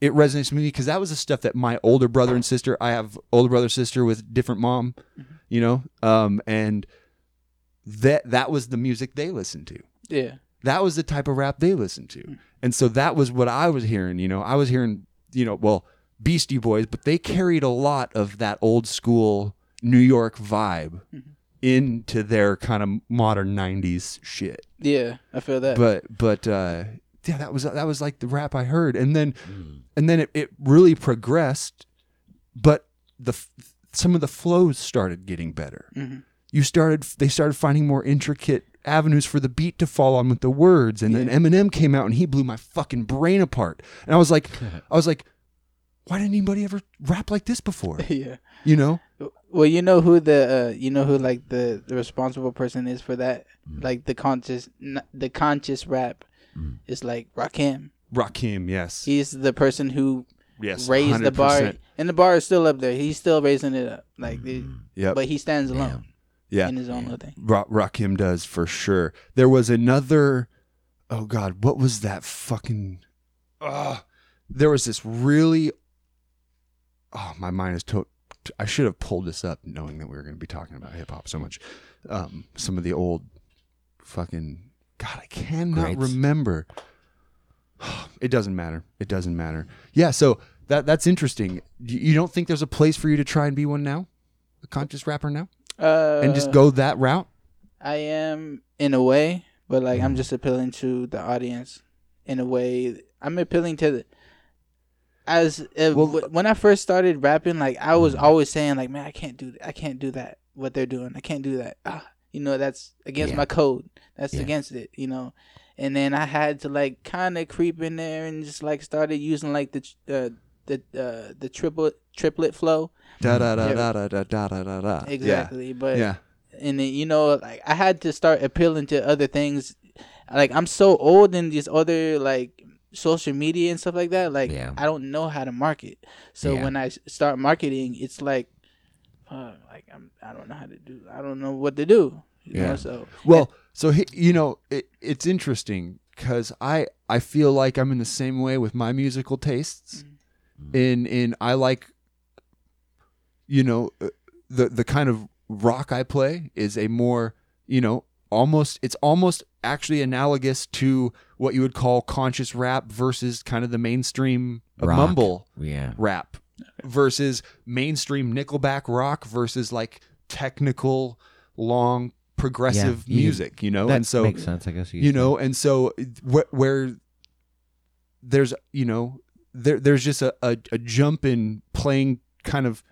it resonates with me because that was the stuff that my older brother and sister i have older brother sister with different mom you know? Um and that that was the music they listened to. Yeah. that was the type of rap they listened to. And so that was what i was hearing you know. I was hearing you know well beastie boys but they carried a lot of that old school new york vibe mm-hmm. into their kind of modern 90s shit. Yeah, I feel that. but but uh yeah that was that was like the rap i heard. And then mm. and then it, it really progressed but the some of the flows started getting better mm-hmm. You started they started finding more intricate avenues for the beat to fall on with the words. And then eminem came out and he blew my fucking brain apart. And i was like i was like why didn't anybody ever rap like this before? Yeah. you know? Well, you know who the uh, you know who like the, the responsible person is for that, mm. like the conscious n- the conscious rap mm. is like Rakim. rakim yes. He's the person who yes raised the bar, and the bar is still up there. He's still raising it up, like, mm. the, Yep. but he stands alone yeah in his own little thing. Ra- Rakim does for sure. There was another. Oh God, what was that fucking? Uh, there was this really. Oh, my mind is to. I should have pulled this up, knowing that we were going to be talking about hip hop so much. Um, some of the old, fucking. God, I cannot Greats. remember. It doesn't matter. It doesn't matter. Yeah, so that that's interesting. You you don't think there's a place for you to try and be one now, a conscious rapper now, Uh, and just go that route? I am in a way, but like Mm. I'm just appealing to the audience in a way. I'm appealing to the as uh, Well- when I first started rapping, like I was always saying, like, man, I can't do, I can't do that. What they're doing, I can't do that. Ah, you know, that's against Yeah. my code. That's Yeah. against it. You know, and then I had to like kind of creep in there and just like started using like the uh, the uh, the triple triplet flow. Da da da da da da da da da da. Exactly, but Yeah. and then, you know like i had to start appealing to other things like i'm so old in these other like social media and stuff like that like Yeah. i don't know how to market so Yeah. I start marketing it's like uh, like i'm i don't know how to do i don't know what to do you Yeah. know so Well, so he, you know, it, it's interesting because I I feel like I'm in the same way with my musical tastes. In in I like, you know, uh, the the kind of rock I play is a more you know almost it's almost actually analogous to what you would call conscious rap versus kind of the mainstream Rock. mumble Yeah. rap versus mainstream Nickelback rock versus like technical long progressive Yeah, you- music, you know, and so makes sense, I guess you You know, and so wh- where there's you know there there's just a, a, a jump in playing kind of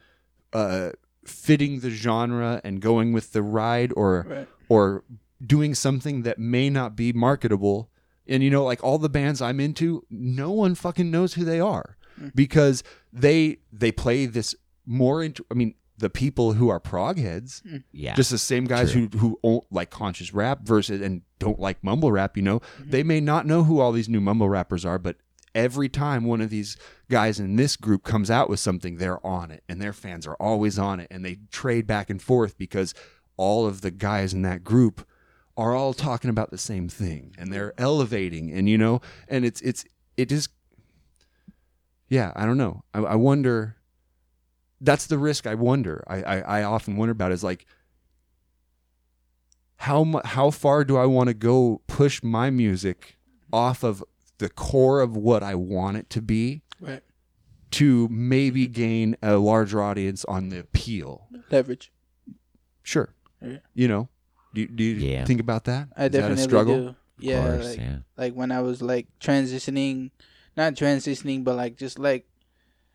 uh fitting the genre and going with the ride or Right. or doing something that may not be marketable and you know like all the bands i'm into no one fucking knows who they are hmm. because they they play this more into i mean the people who are prog heads. Hmm. Yeah. Just the same guys who who like conscious rap versus and don't like mumble rap, you know. Hmm. They may not know who all these new mumble rappers are, but every time one of these guys in this group comes out with something, they're on it and their fans are always on it and they trade back and forth because all of the guys in that group are all talking about the same thing and they're elevating and you know and it's it's it is yeah i don't know. I, I wonder that's the risk i wonder. I, I i often wonder about is like how mu- how far do i want to go push my music off of the core of what i want it to be Right. to maybe gain a larger audience on the appeal Leverage. sure Yeah. you know do, you- do you Yeah. think about that I Is that a definitely struggle do. Yeah, course, like, yeah. like when I was like transitioning, not transitioning, but like just like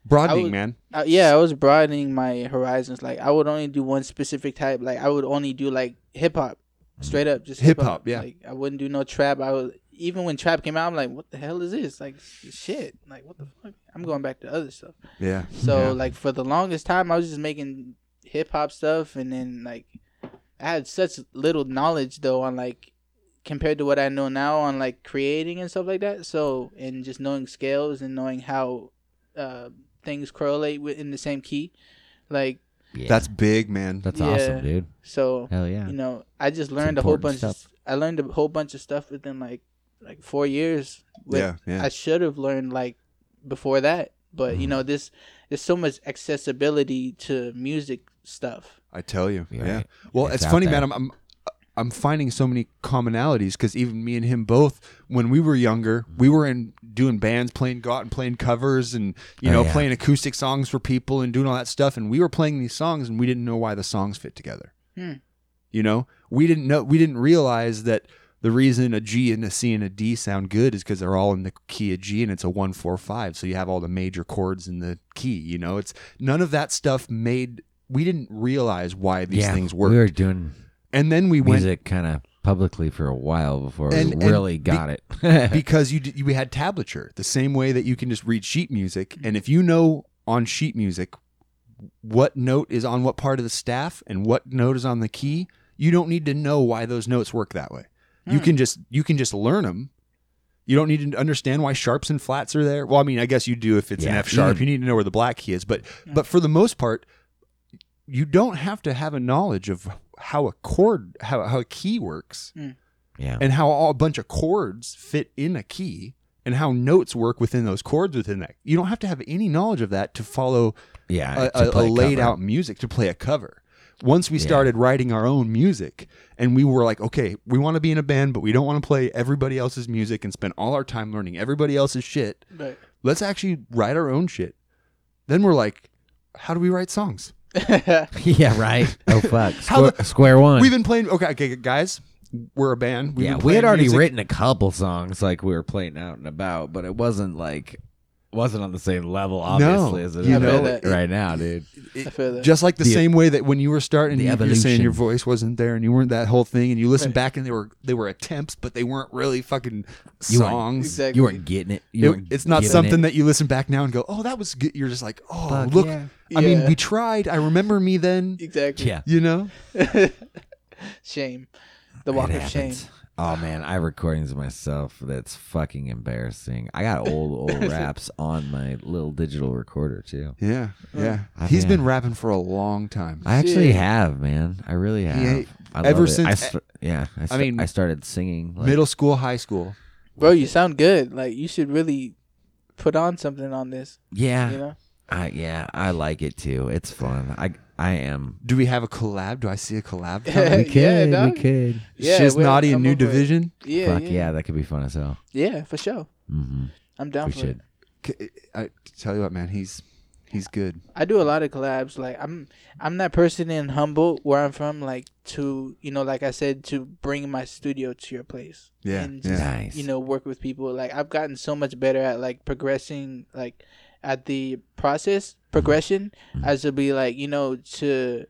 broadening was- man uh, yeah, I was broadening my horizons. Like I would only do one specific type. Like I would only do like hip hop, straight up, just Hip hip hop, yeah. Like I wouldn't do no trap. I was even when trap came out, I'm like, what the hell is this? Like shit. Like what the fuck? I'm going back to other stuff. yeah So Yeah. like for the longest time, I was just making hip hop stuff, and then like I had such little knowledge though on like compared to what I know now on like creating and stuff like that. So and just knowing scales and knowing how uh, things correlate with in the same key, like Yeah. that's big man that's Yeah. awesome, dude. so. Hell yeah. You know, I just learned a whole important bunch. stuff. Of, I learned a whole bunch of stuff within like like four years. with- Yeah, yeah. I should have learned like before that, but Mm-hmm. you know, this there's so much accessibility to music stuff. I tell you, You're yeah. right. Well, It's it's, funny, there. man. I'm, I'm I'm finding so many commonalities because even me and him both, when we were younger, we were in doing bands, playing got and playing covers, and you Oh, know, yeah. playing acoustic songs for people and doing all that stuff. And we were playing these songs, and we didn't know why the songs fit together. Hmm. You know, we didn't know, we didn't realize that the reason a G and a C and a D sound good is because they're all in the key of G and it's a one four five. So you have all the major chords in the key. You know, it's none of that stuff made. We didn't realize why these yeah, things work. We were doing and then we went music kind of publicly for a while before And- we really be- got it. because you, d- you we had tablature the same way that you can just read sheet music and if you know on sheet music what note is on what part of the staff and what note is on the key you don't need to know why those notes work that way you can just you can just learn them you don't need to understand why sharps and flats are there well i mean i guess you do if it's an f sharp even- you need to know where the black key is but but for the most part you don't have to have a knowledge of how a chord how, how a key works hmm. yeah. and how all, a bunch of chords fit in a key and how notes work within those chords within that. You don't have to have any knowledge of that to follow yeah. a, to a, a laid cover. out music to play a cover. Once we Yeah. started writing our own music and we were like, okay, we want to be in a band, but we don't want to play everybody else's music and spend all our time learning everybody else's shit. Right. Let's actually write our own shit. Then we're like, how do we write songs? yeah, right. Oh fuck. How Square, the- square one. We've been playing. Okay, okay, guys, we're a band. We've yeah, we had already music. written a couple songs like we were playing out and about, but it wasn't like wasn't on the same level obviously as it you is know, right- right now, dude. I feel that. Just like the, The- same way that when you were starting, the you were saying your voice wasn't there and you weren't that whole thing, and you listened back and they were they were attempts, but they weren't really fucking You weren't- songs. Exactly. You weren't getting it. You It- weren't it's not getting something it. that you listen back now and go, "Oh, that was good." You're just like, "Oh, Fuck look." yeah. I mean, Yeah. we tried. I remember me then. exactly. Yeah. You know, Shame. The walk It of shame. happens. Oh man, I have recordings of myself that's fucking embarrassing. I got old old raps on my little digital recorder too. yeah, yeah. I- He's been rapping for a long time. I actually Shit. have, man. I really have. ain't- I ever love it. I since- st- yeah, I, st- mean, I started singing like, Middle school, high school. Bro, you sound good. Like you should really put on something on this. Yeah, You know? I yeah, I like it too. It's fun. I I am. Do we have a collab? Do I see a collab? Yeah, coming? yeah, dog. could. Yeah, Shiz we'll- Naughty I'm and New over it. Division. Yeah, Fuck yeah, yeah. that could be fun as hell. Yeah, for sure. Mm-hmm. I'm down We for should. it. K- I tell you what, man, he's he's good. I do a lot of collabs. Like I'm, I'm that person in Humboldt where I'm from. Like to you know, like I said, to bring my studio to your place. Yeah, and yeah. Nice. You know, work with people. Like I've gotten so much better at like progressing, like at the process progression, Mm-hmm. as to be like you know to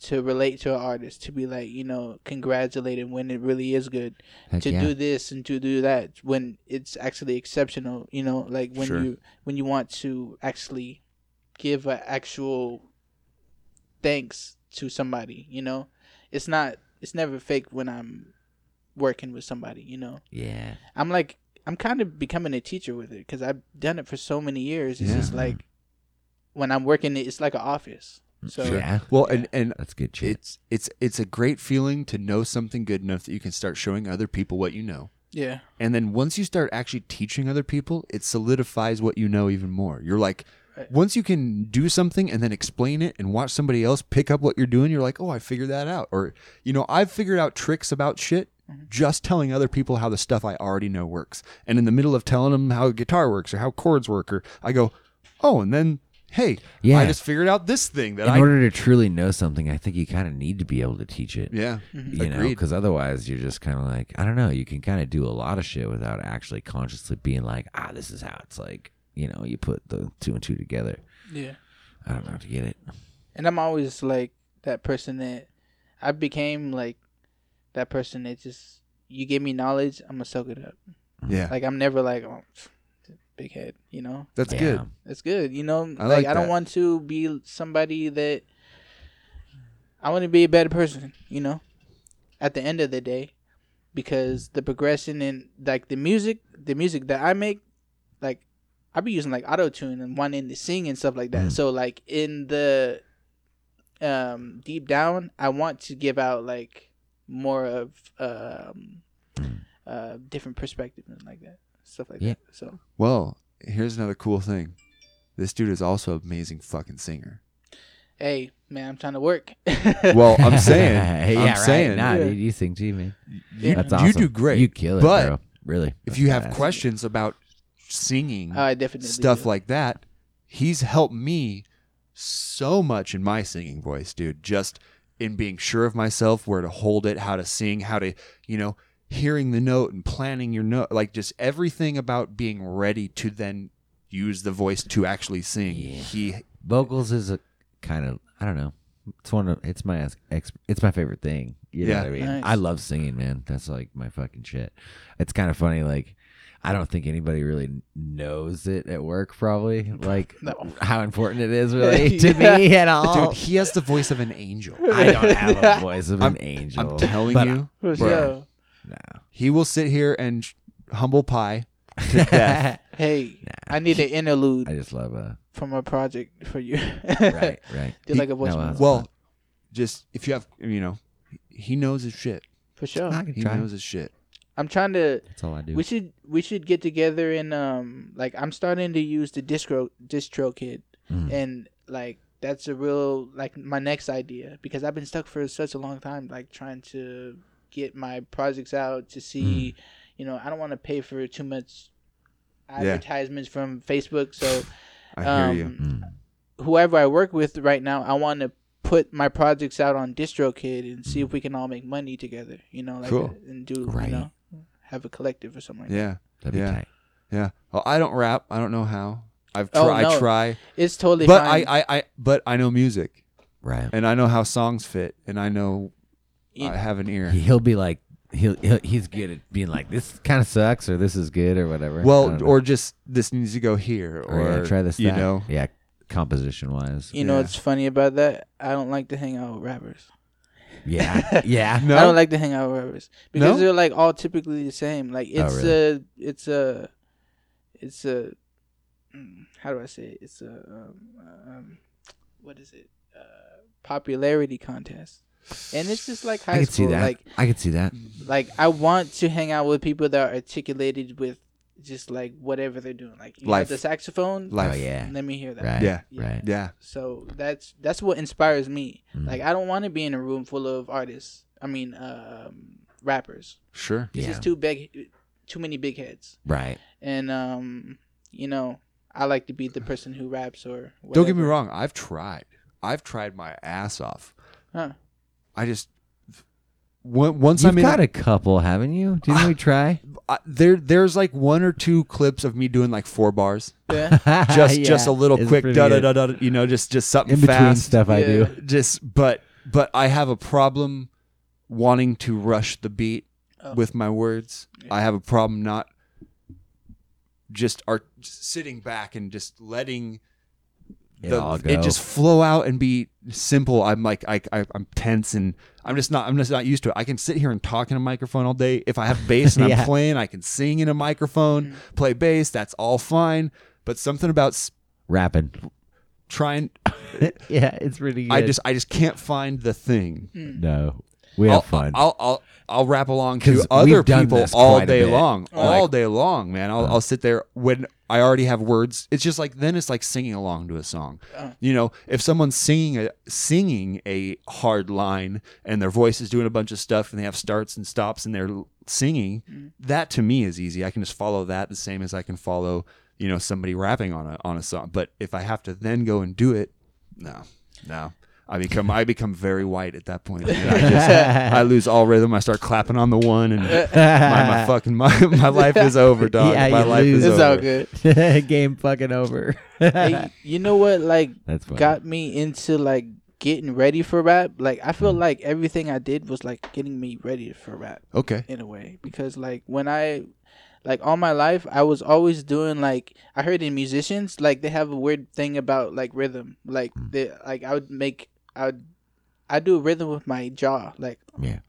to relate to an artist, to be like you know congratulated when it really is good, Heck to yeah. do this and to do that when it's actually exceptional. You know, like when Sure. you when you want to actually give an actual thanks to somebody. You know, it's not. It's never fake when I'm working with somebody. You know, Yeah. I'm like I'm kind of becoming a teacher with it because I've done it for so many years. It's Yeah. just like when I'm working, it's like an office. Mm, so yeah. Well, and and That's good shit. it's it's it's a great feeling to know something good enough that you can start showing other people what you know. yeah, And then once you start actually teaching other people, it solidifies what you know even more. You're like, Right. once you can do something and then explain it and watch somebody else pick up what you're doing, you're like, oh, I figured that out. Or, you know, I've figured out tricks about shit just telling other people how the stuff I already know works. And in the middle of telling them how guitar works or how chords work, or I go, oh, and then, hey, Yeah. I just figured out this thing that I In I. order to truly know something, I think you kind of need to be able to teach it. yeah. You know, Agreed. because otherwise you're just kind of like, I don't know, you can kind of do a lot of shit without actually consciously being like, ah, this is how it's like, you know, you put the two and two together. yeah. I don't know how to get it. And I'm always like that person that I became like that person that just you give me knowledge, I'm gonna soak it up. Yeah. Like I'm never like oh, big head, you know. That's Yeah. good. That's good, you know. I like, like I don't want to be somebody that I want to be a better person, you know. At the end of the day, because the progression and like the music, the music that I make, like I be using like auto tune and wanting to sing and stuff like that. Mm. So like in the um deep down, I want to give out like more of um uh different perspective and like that stuff like Yeah. that. So Well, here's another cool thing. This dude is also an amazing fucking singer. hey man, I'm trying to work. Well, I'm saying, yeah, I'm right. saying, Nah, Yeah. dude, you sing too, man. you, That's you do great. You kill it, but bro. Really. if That's you have badass. questions about singing, I definitely stuff do. like that, he's helped me so much in my singing voice, dude. Just in being sure of myself, where to hold it, how to sing, how to, you know, hearing the note and planning your note, like just everything about being ready to then use the voice to actually sing. Yeah. He, vocals is a kind of I don't know. It's one of it's my ex, it's my favorite thing. You know Yeah. what I mean? Nice. I love singing, man. That's like my fucking shit. It's kind of funny. Like I don't think anybody really knows it at work. Probably like No. how important it is really to Yeah. me at all. dude, he has the voice of an angel. I don't have a voice of an I'm- angel. I'm telling but you, For bro, sure. No. he will sit here and sh- humble pie to death. Hey, I need an interlude I just love uh from a project for you. right, right. Did like a voice no, memo. that's well, just if you have, you know, he knows his shit. for sure. He try. knows his shit. I'm trying to. That's all I do. We should we should get together and um like I'm starting to use the distro DistroKid Mm. and like that's a real like my next idea because I've been stuck for such a long time like trying to get my projects out to see you know I don't want to pay for too much advertisements from Facebook so I hear Um, you. Mm. whoever I work with right now, I want to put my projects out on DistroKid and see if we can all make money together. You know, like Cool. and do Right. you know have a collective or something like. Yeah, That'd be yeah. tight. yeah. Well, I don't rap. I don't know how. I've Oh, tried. I try, It's totally but fine. I, I, I, but I know music, Right. and I know how songs fit, and I know You- I have an ear. He- He'll be like, he'll, he'll he's good at being like, this kind of sucks, or this is good, or whatever. Well, or just this needs to go here, Or, or yeah, try this. You that. know, yeah, composition wise. you know yeah. what's funny about that? I don't like to hang out with rappers. Yeah, yeah. No? I don't like to hang out with rappers because No? they're like all typically the same. Like it's really? a, it's a, it's a, mm, how do I say it? It's a, um, um, what is it? Uh, popularity contest, and it's just like high I can school. see that. Like I can see that. like I want to hang out with people that are articulated with just like whatever they're doing. Like you Life. have the saxophone. Life. Oh yeah. Let me hear that. Right. Yeah. Right. yeah, So that's that's what inspires me. Mm. Like I don't want to be in a room full of artists. I mean, um, rappers. sure. It's Yeah. just too big, too many big heads. Right. And um, you know, I like to be the person who raps or. Whatever. Don't get me wrong. I've tried. I've tried my ass off. Huh. I just on- once You've I'm in got a couple, haven't you? Didn't ah, we try? I, there there's like one or two clips of me doing like four bars Yeah. just Yeah, just a little it's quick da da da da you know just just something In between fast stuff I do. Just but but i have a problem wanting to rush the beat Oh. with my words i have a problem not just art sitting back and just letting It the- all it just flow out and be simple. I'm like I, I I'm tense and I'm just not I'm just not used to it. I can sit here and talk in a microphone all day. If I have bass and Yeah. I'm playing, I can sing in a microphone, mm. play bass. That's all fine. But something about s- Rapping. trying, yeah, it's really good. I just I just can't find the thing. Hmm. no. We I'll, have fun. I'll, I'll I'll rap along 'Cause to other people all day long, all Like- uh. day long, man. I'll, I'll sit there when I already have words. It's just like then it's like singing along to a song. Uh. You know, if someone's singing a singing a hard line and their voice is doing a bunch of stuff and they have starts and stops and they're singing, Mm. that to me is easy. I can just follow that the same as I can follow you know somebody rapping on a on a song. But if I have to then go and do it, no, no. I become I become very white at that point. I, just, I lose all rhythm. I start clapping on the one, and my, my fucking my, my life is over, dog. Yeah, my life lose. is It's all good. Game fucking over. Hey, you know what? Like, That's funny. got me into like getting ready for rap. Like, I Mm. feel like everything I did was like getting me ready for rap Okay. in a way. Because like when I, like all my life, I was always doing like I heard in musicians like they have a weird thing about like rhythm. Like Mm. they like I would make I would I do a rhythm with my jaw. Like yeah.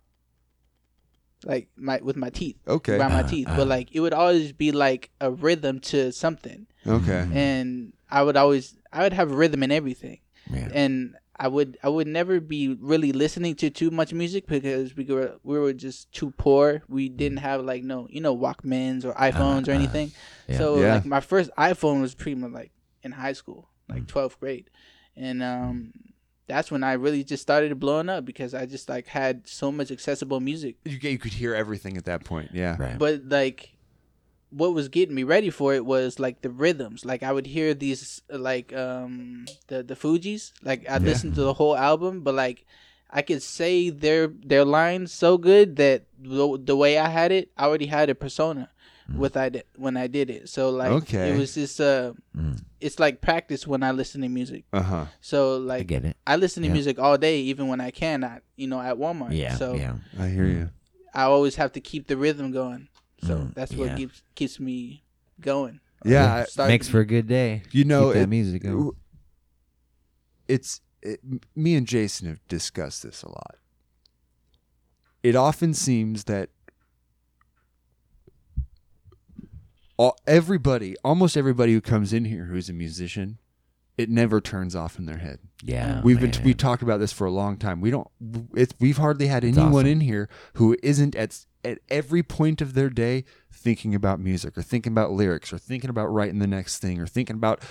like my with my teeth. Okay. Around my Uh, teeth. uh. But like it would always be like a rhythm to something. Okay. And I would always I would have rhythm in everything. Yeah. And I would I would never be really listening to too much music because we were we were just too poor. We didn't have like no you know Walkmans or iPhones or uh, anything. yeah. So Yeah. like my first iPhone was pretty much like in high school, like twelfth grade, and um that's when I really just started blowing up because I just like had so much accessible music. You, you could hear everything at that point. Yeah. Right. But like what was getting me ready for it was like the rhythms. Like I would hear these like um the the Fugees. Like I'd listen to the whole album, but like I could say their their lines so good that the, the way I had it, I already had a persona with I did, when I did it. So like Okay. it was just uh Mm. it's like practice when I listen to music. Uh huh. So like I get it. I listen to Yeah. music all day, even when I can at you know at Walmart. Yeah. So yeah. I hear you. I always have to keep the rhythm going. So Mm, that's what yeah. keeps keeps me going. Yeah. I- Start- Makes for a good day. You know, Keep that it- music going. it's it, me and Jason have discussed this a lot. It often seems that all, everybody, almost everybody who comes in here who's a musician, it never turns off in their head. Yeah. we've been man. we talked about this for a long time. We don't. It's we've hardly had It's anyone awesome. in here who isn't at at every point of their day thinking about music or thinking about lyrics or thinking about writing the next thing or thinking about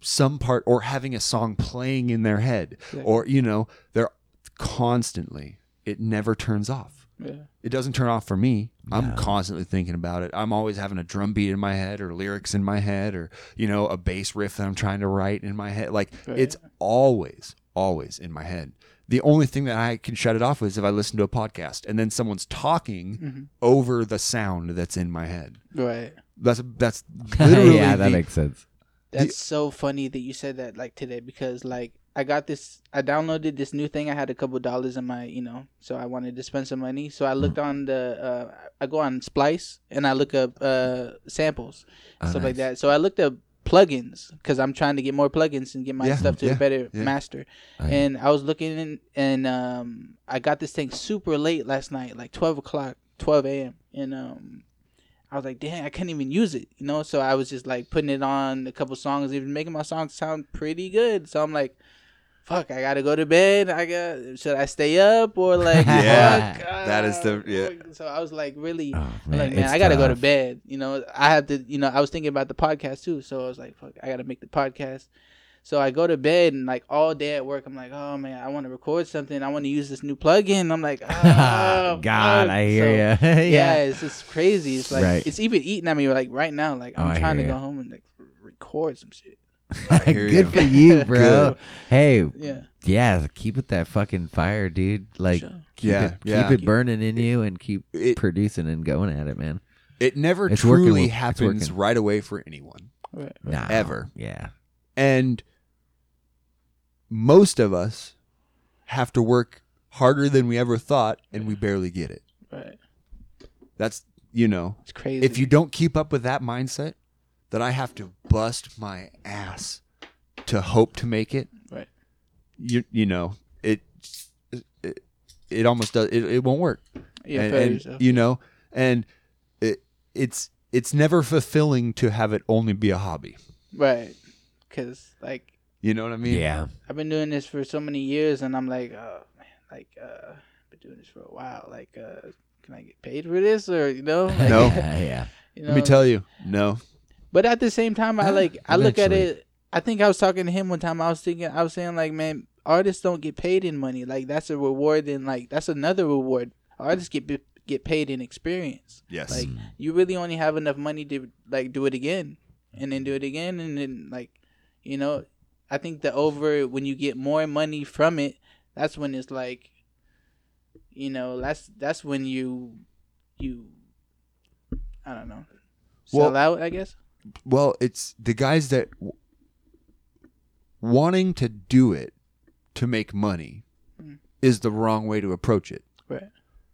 some part or having a song playing in their head Yeah. or you know they're constantly. It never turns off. Yeah. It doesn't turn off for me. I'm constantly thinking about it. I'm always having a drum beat in my head or lyrics in my head or, you know, a bass riff that I'm trying to write in my head. Like Right. it's always, always in my head. The only thing that I can shut it off is if I listen to a podcast and then someone's talking Mm-hmm. over the sound that's in my head. Right. That's that's literally yeah, that the- makes sense. That's so funny that you said that like today because like I got this I downloaded this new thing. I had a couple dollars in my you know, so I wanted to spend some money. So I looked on the uh I go on Splice and I look up uh samples Oh, stuff like that. So I looked up plugins because I'm trying to get more plugins and get my Yeah, stuff to yeah, a better yeah. master. Oh. And I was looking in, and um, I got this thing super late last night, like twelve o'clock, twelve a.m. And um, I was like, dang, I couldn't even use it, you know. So I was just like putting it on a couple songs, even making my songs sound pretty good. So I'm like, fuck, I gotta go to bed. I got should I stay up or like Yeah, fuck, that is the- ah, yeah. So I was like really. Oh, I'm man, like, man, I gotta go to bed. You know, I have to. You know, I was thinking about the podcast too, so I was like, fuck, I gotta make the podcast. So I go to bed and like all day at work, I'm like, oh man, I want to record something. I want to use this new plugin. I'm like, oh, God, fuck." I hear So, you. yeah. yeah. it's just crazy. It's like Right. it's even eating at me like right now. Like Oh, I'm I trying to go home and like record some shit. hear Good you. for you, bro. Good. Hey, Yeah, yeah, keep it that fucking fire, dude. Like, Sure. keep Yeah, it, yeah. keep it burning in you and keep It- producing and going at it, man. It never It's truly with- it's happens right away for anyone. right. Nah, Ever. Yeah. And most of us have to work harder than we ever thought and we barely get it. right. That's, you know, It's crazy. if you don't keep up with that mindset, that I have to bust my ass to hope to make it, Right. you you know it it, it almost does it, it won't work. Yeah, and, and, yourself. you know, and it it's it's never fulfilling to have it only be a hobby. Right. Cause like You know what I mean? Yeah. I've been doing this for so many years, and I'm like, oh man, like uh, I've been doing this for a while. Like, uh, can I get paid for this, or you know? Like, No. yeah. You Let me tell you, no. But at the same time, I ah, like I look at it. I think I was talking to him one time. I was thinking, I was saying like, man, artists don't get paid in money. Like that's a reward, and like that's another reward. Artists get get paid in experience. Yes. Like mm. you really only have enough money to like do it again, and then do it again, and then like, you know, I think the over when you get more money from it, that's when it's like, you know, that's that's when you you, I don't know, sell Well- out. I guess. Well, it's the guys that w- wanting to do it to make money mm. is the wrong way to approach it Right.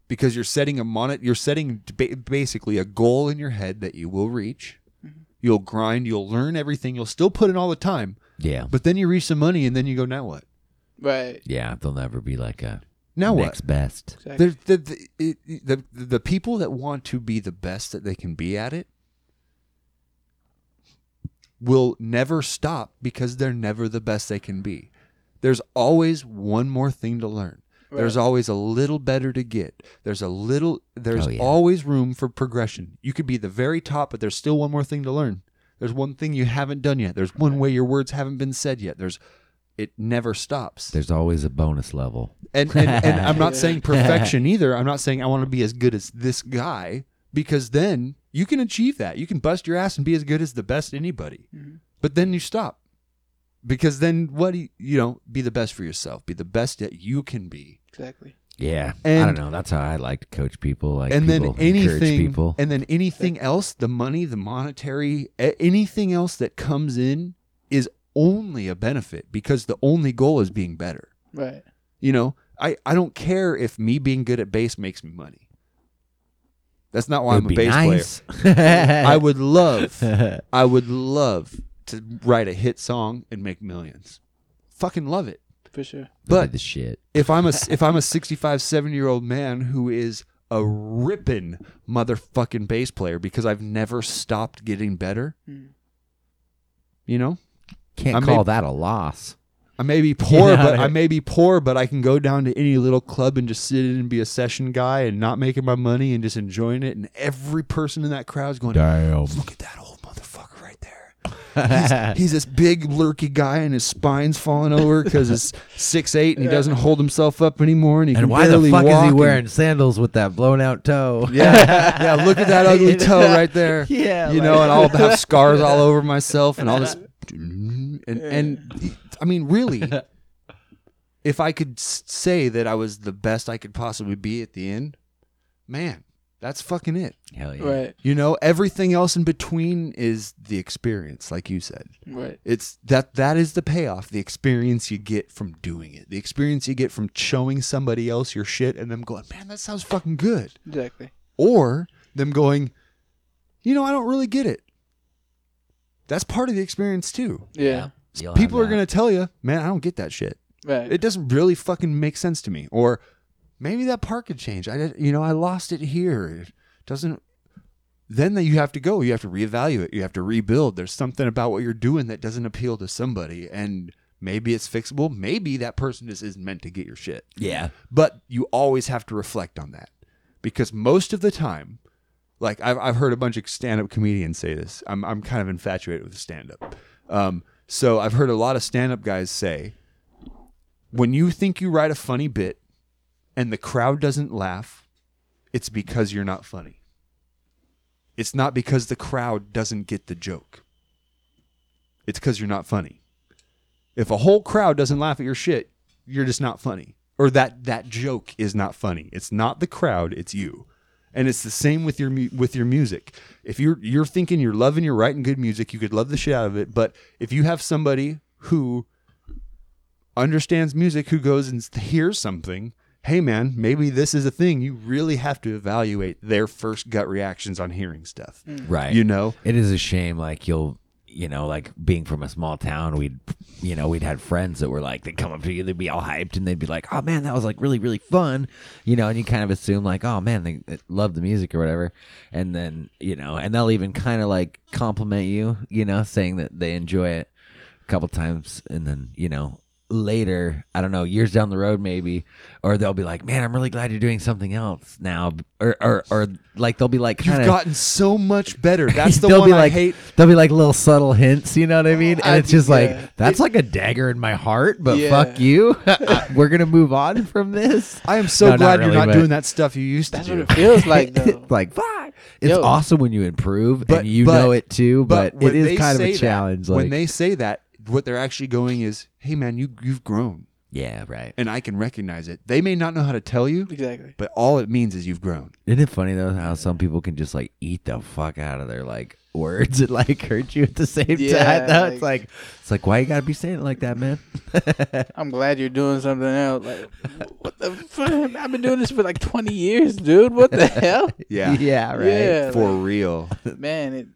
because you're setting a mon- you're setting ba- basically a goal in your head that you will reach. Mm-hmm. You'll grind, you'll learn everything, you'll still put in all the time, Yeah. but then you reach some money and then you go now what? Right. Yeah. They'll never be like a Now next what? best. Exactly. The, the, the, it, the the people that want to be the best that they can be at it will never stop because they're never the best they can be. There's always one more thing to learn. There's always a little better to get. There's a little there's Oh, yeah. always room for progression. You could be the very top but there's still one more thing to learn. There's one thing you haven't done yet. There's one way your words haven't been said yet. There's it never stops. There's always a bonus level. And, and and I'm not saying perfection either. I'm not saying I want to be as good as this guy because then you can achieve that. You can bust your ass and be as good as the best anybody. Mm-hmm. But then you stop. Because then what do you, you know, be the best for yourself. Be the best that you can be. Exactly. Yeah. I don't know. That's how I like to coach people. Like and then people, encourage anything people. and then anything else, the money, the monetary, anything else that comes in is only a benefit because the only goal is being better. Right. You know, I, I don't care if me being good at bass makes me money. That's not why It'd I'm a bass nice. player. I would love, I would love to write a hit song and make millions. Fucking love it. For sure. But the shit. if I'm a if I'm a 65, 7 year old man who is a ripping motherfucking bass player because I've never stopped getting better, hmm. you know, Can't I call may- that a loss. I may be poor, Yeah, but I may be poor, but I can go down to any little club and just sit in and be a session guy and not making my money and just enjoying it. And every person in that crowd is going, Damn. "Look at that old motherfucker right there." He's, he's this big lurky guy, and his spine's falling over because he's six eight and he doesn't hold himself up anymore, and he And why the barely fuck is walk he and- wearing sandals with that blown out toe? yeah, yeah. Look at that ugly toe right there. Yeah, you know, and I'll have scars all over myself, and all this, and and I mean, really, if I could say that I was the best I could possibly be at the end, man, that's fucking it. Hell yeah. Right. You know, everything else in between is the experience, like you said. Right. It's that that is the payoff, the experience you get from doing it, the experience you get from showing somebody else your shit and them going, man, that sounds fucking good Exactly. or them going, you know, I don't really get it. That's part of the experience too. Yeah. You'll People are that. going to tell you, man, I don't get that shit. Right. It doesn't really fucking make sense to me. Or maybe that part could change. I, did- you know, I lost it here. It doesn't. Then that you have to go. You have to reevaluate. You have to rebuild. There's something about what you're doing that doesn't appeal to somebody, and maybe it's fixable. Maybe that person just isn't meant to get your shit. Yeah. But you always have to reflect on that because most of the time, like I've, I've heard a bunch of stand up comedians say this. I'm, I'm kind of infatuated with stand up. Um, so I've heard a lot of stand up guys say, when you think you write a funny bit and the crowd doesn't laugh, it's because you're not funny. It's not because the crowd doesn't get the joke. It's because you're not funny. If a whole crowd doesn't laugh at your shit, you're just not funny. Or that that joke is not funny. It's not the crowd, it's you. And it's the same with your with your music. If you're you're thinking you're loving you're writing good music, you could love the shit out of it, but if you have somebody who understands music who goes and hears something, hey man, maybe this is a thing. You really have to evaluate their first gut reactions on hearing stuff. Right. You know? It is a shame. Like you'll you know, like being from a small town, we'd, you know, we'd had friends that were like, they'd come up to you, they'd be all hyped, and they'd be like, "Oh man, that was like really, really fun," you know, and you kind of assume like, "Oh man, they, they love the music or whatever," and then you know, and they'll even kind of like compliment you, you know, saying that they enjoy it a couple times, and then you know. Later, I don't know, years down the road, maybe, or they'll be like, "Man, I'm really glad you're doing something else now," or or, or like they'll be like, You've gotten so much better. That's the they'll one be I like, hate. There'll be like little subtle hints, you know what I oh, mean? And I- it's just yeah. like that's like a dagger in my heart, but Yeah. fuck you. We're gonna move on from this. I am so No, not glad really, you're not doing that stuff you used to That's do. what it feels like though. like fuck. It's Yo. awesome when you improve But- and you but- know it too, but, when it they is kind of say a that- challenge. when they say that, what they're actually going is, "Hey, man, you you've grown, yeah, right. and I can recognize it." They may not know how to tell you, exactly. but all it means is you've grown. Isn't it funny though how some people can just like eat the fuck out of their like words and like hurt you at the same Yeah, time? Though it's like- like it's like why you gotta be saying it like that, man? I'm glad you're doing something else. Like, what the fuck? I've been doing this for like 20 years, dude. What the hell? Yeah, yeah, right. Yeah, for like, real. man. It,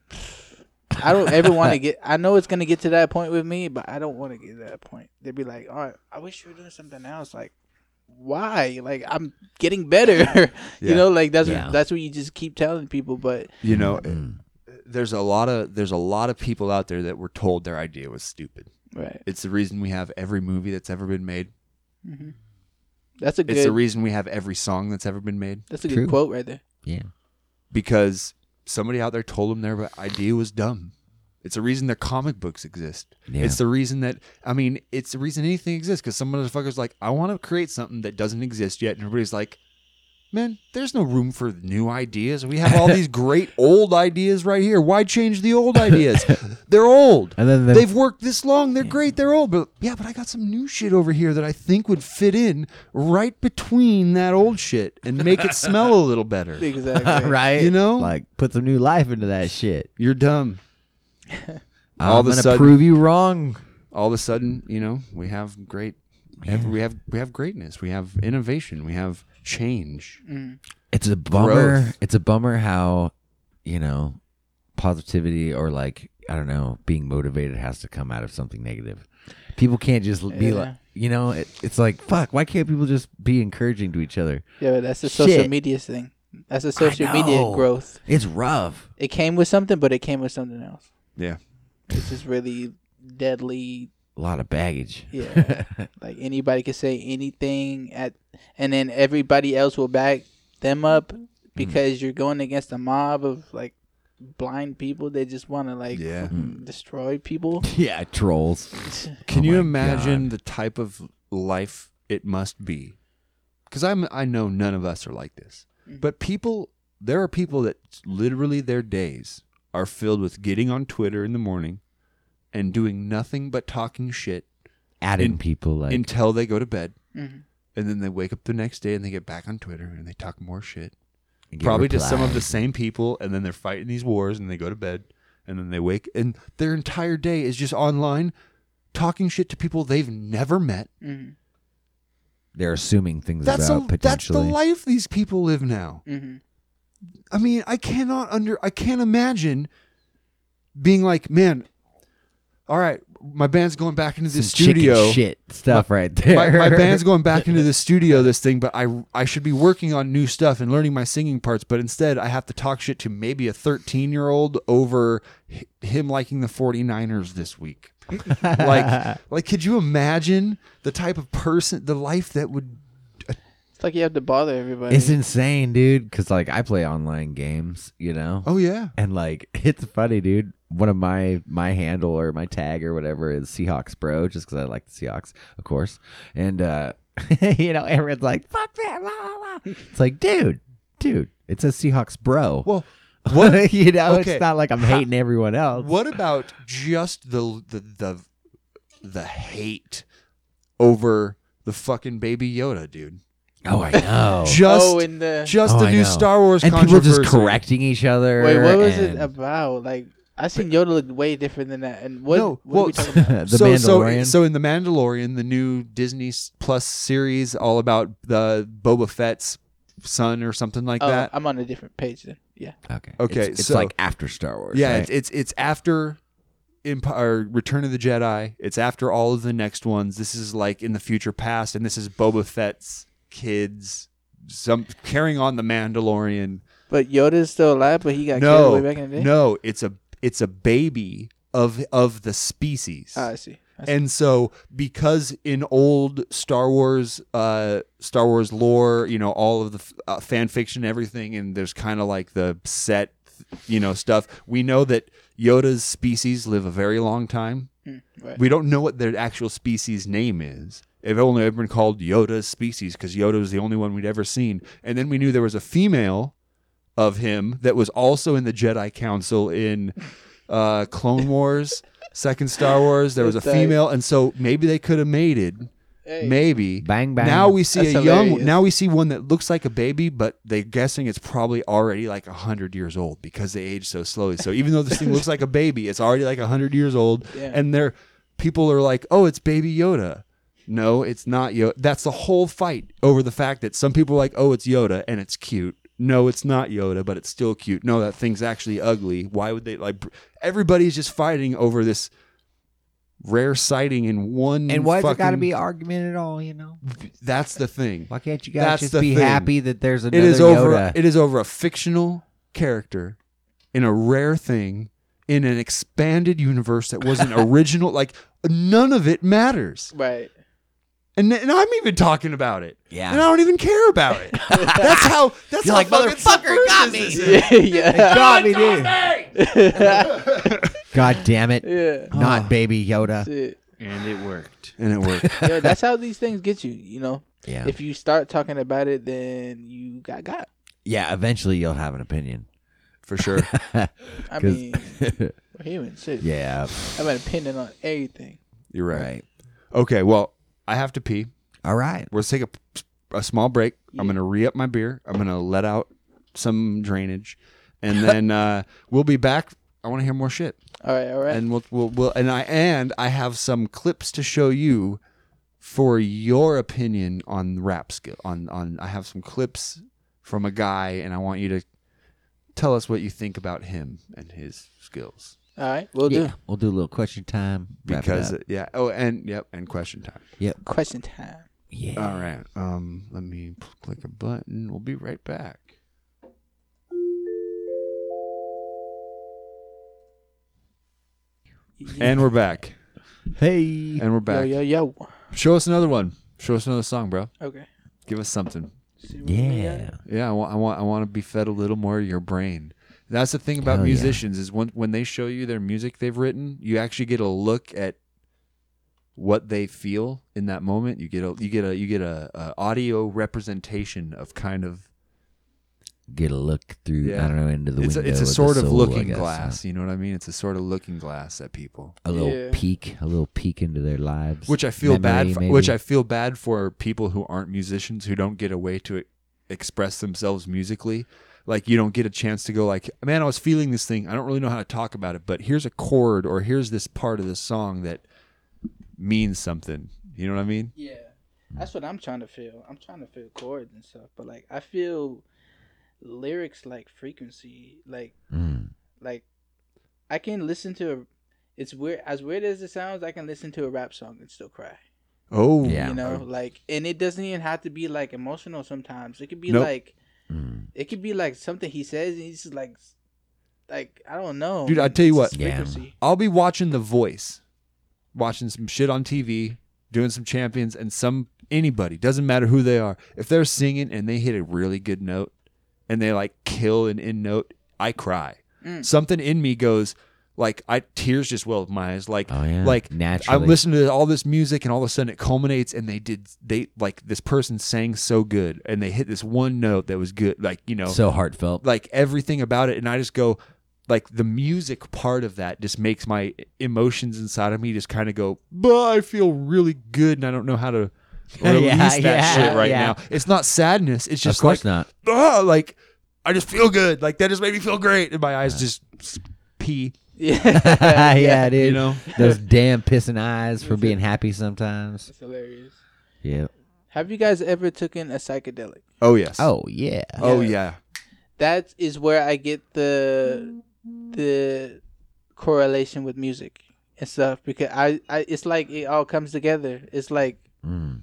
I don't ever want to get. I know it's gonna get to that point with me, but I don't want to get to that point. They'd be like, "All right, I wish you were doing something else." Like, why? Like, I'm getting better. Yeah. you know, like that's Yeah. what, that's what you just keep telling people. But You know, Mm. there's a lot of there's a lot of people out there that were told their idea was stupid. right, It's the reason we have every movie that's ever been made. that's a Good, It's the reason we have every song that's ever been made that's a True. good quote right there. Yeah. because somebody out there told them their idea was dumb. It's the reason their comic books exist. Yeah. It's the reason that I mean, it's the reason anything exists because some motherfuckers like, I want to create something that doesn't exist yet, and everybody's like, Man, there's no room for new ideas. We have all these great old ideas right here. Why change the old ideas? They're old. And then They've worked this long. They're great. They're old. But yeah, but I got some new shit over here that I think would fit in right between that old shit and make it smell a little better. Exactly. right? You know? like put some new life into that shit. You're dumb. I'm All of a gonna sudden- prove you wrong. all of a sudden, you know, we have great, we have we have greatness, we have innovation, we have change. Mm. It's a bummer. Growth. It's a bummer how, you know, positivity or like I don't know, being motivated has to come out of something negative. People can't just be Yeah. like, you know, it, it's like fuck. Why can't people just be encouraging to each other? Yeah, but that's the social Shit. media thing. That's the social media growth. It's rough. It came with something, but it came with something else. Yeah, It's just really deadly. A lot of baggage. Yeah, like anybody can say anything at, and then everybody else will back them up mm-hmm. because you're going against a mob of like blind people. They just want to like Yeah. Mm-hmm. destroy people. yeah, trolls. Can Oh you my imagine the type of life it must be? Because I'm I know none of us are like this, mm-hmm. but people there are people that literally their days are filled with getting on Twitter in the morning and doing nothing but talking shit Adding In- people like until they go to bed. Mhm. And then they wake up the next day and they get back on Twitter and they talk more shit. and get Probably just some of the same people, and then they're fighting these wars and they go to bed and then they wake and their entire day is just online talking shit to people they've never met. Mhm. They're assuming things That's about a, that's the life these people live now. Mhm. I mean, I cannot under I can't imagine being like, man, all right, my band's going back into the Some studio. shit stuff right there. My, my band's going back into the studio this thing but I I should be working on new stuff and learning my singing parts but instead I have to talk shit to maybe a 13-year-old over him liking the 49ers this week. like like could you imagine the type of person the life that would uh, It's like you have to bother everybody. It's insane, dude. Because like I play online games, you know. Oh yeah. And like it's funny, dude. One of my my handle or my tag or whatever is Seahawks Bro, just because I like the Seahawks, of course. And uh you know, everyone's like, "Fuck that!" La, la, la. It's like, dude, dude, it says Seahawks Bro. Well, what you know, Okay. it's not like I'm hating everyone else. What about just the the the the hate over the fucking baby Yoda, dude? Oh, I know. Just oh, in the just Oh, the I new know. Star Wars and people just correcting each other. wait, what was and it about? Like I seen Yoda look way different than that. And what? No, what are we talking about? the so, Mandalorian. So, so in the Mandalorian, the new Disney Plus series, all about the Boba Fett's son or something like Oh, that. I'm on a different page then. Yeah. okay, Okay, it's, it's so- like after Star Wars. yeah, right? it's, it's it's after Empire, Return of the Jedi. It's after all of the next ones. This is like in the future past, and this is Boba Fett's kids, some carrying on the Mandalorian. But Yoda's still alive, but he got killed way back in the day. no, it's a it's a baby of of the species. Ah, I see. I see. And so, because in old Star Wars, uh, Star Wars lore, you know, all of the f- uh, fan fiction, everything, and there's kind of like the set, you know, stuff. We know that Yoda's species live a very long time. Mm, right. We don't know what their actual species name is. They've only ever been called Yoda's species because Yoda was the only one we'd ever seen. And then we knew there was a female of him that was also in the Jedi Council in uh, Clone Wars, Second Star Wars. There was a female, and so maybe they could have mated. Hey. Maybe. Bang, bang. Now we see That's a young. hilarious. Now we see one that looks like a baby, but they're guessing it's probably already like hundred years old because they age so slowly. So even though this thing looks like a baby, it's already like hundred years old, Yeah. and they're people are like, "Oh, it's Baby Yoda." No, it's not Yoda. That's the whole fight over the fact that some people are like, "Oh, it's Yoda," and it's cute. No, it's not Yoda, but it's still cute. No, that thing's actually ugly. Why would they like? Everybody's just fighting over this rare sighting in one. And why's it got to be argument at all? You know, That's the thing. why can't you guys That's just the be thing. happy that there's another It is over. Yoda? It is over a fictional character in a rare thing in an expanded universe that wasn't original. Like none of it matters, right. And, and I'm even talking about it. Yeah. and I don't even care about it. that's how. That's You're how like, "Motherfucker, got subversive me." this is. yeah. got me, dude. God damn it! yeah. Not ah. baby Yoda. It. And it worked. And it worked. Yeah, that's how these things get you. You know, Yeah, if you start talking about it, then you got got. yeah. Eventually, you'll have an opinion. for sure. I mean, we're human. Shit. yeah, I'm an opinion on everything. You're right. right. Okay, well, I have to pee. All right. We'll take a, a small break. I'm going to re up my beer. I'm going to let out some drainage, and then uh, we'll be back. I want to hear more shit, All right, all right. and we'll, we'll we'll and I and I have some clips to show you for your opinion on rap skill. On on I have some clips from a guy, and I want you to tell us what you think about him and his skills. All right, we'll Yeah, do we'll do a little question time. wrap it Because up. yeah. Oh, and yep, and question time. Yep. Question time. yeah. All right. Um, let me p- click a button. We'll be right back. And we're back. Hey. And we're Yo, back. yo, yo. Show us another one. Show us another song, bro. Okay. Give us something. See what we got. Yeah. Yeah, I want, I want, I want to be fed a little more of your brain. That's the thing about Hell yeah. musicians is when when they show you their music they've written, you actually get a look at what they feel in that moment. You get a you get a you get a, a audio representation of kind of Get a look through. Yeah. I don't know into the it's a, window. it's a of sort of soul, looking guess, glass. huh? You know what I mean? It's a sort of looking glass at people, A little Yeah. peek. A little peek into their lives. which I feel bad. For, which I feel bad for people who aren't musicians who don't get a way to express themselves musically. Like you don't get a chance to go like, man, I was feeling this thing. I don't really know how to talk about it, but here's a chord or here's this part of the song that means something. You know what I mean? Yeah, that's what I'm trying to feel. I'm trying to feel chords and stuff, but like I feel lyrics like frequency, like Mm. like I can listen to a. It's weird. As weird as it sounds, I can listen to a rap song and still cry. Oh, Yeah. You know, like, and it doesn't even have to be like emotional. Sometimes it could be Nope. like, Mm. it could be like something he says, and he's just like, like I don't know, Dude, I tell you what. Yeah. I'll be watching The Voice, watching some shit on TV, doing some champions, and some anybody doesn't matter who they are. If they're singing and they hit a really good note, and they like kill an in note, I cry. Mm. Something in me goes like I tears just well with my eyes. Like Oh, yeah. like Naturally. I'm listening to all this music, and all of a sudden it culminates, and they did they like this person sang so good, and they hit this one note that was good, like you know So heartfelt. like everything about it and i just go like the music part of that just makes my emotions inside of me just kind of go but i feel really good and i don't know how to release Yeah, that yeah, shit right now it's not sadness it's just of course like not. like i just feel good like that just made me feel great and my eyes just pee Yeah, yeah, dude. you know Those damn pissing eyes for being happy sometimes. It's hilarious. Yeah. Have you guys ever taken a psychedelic? oh yes Oh yeah. oh Yeah. yeah That is where I get the the correlation with music. and stuff because I, I it's like it all comes together. It's like Mm.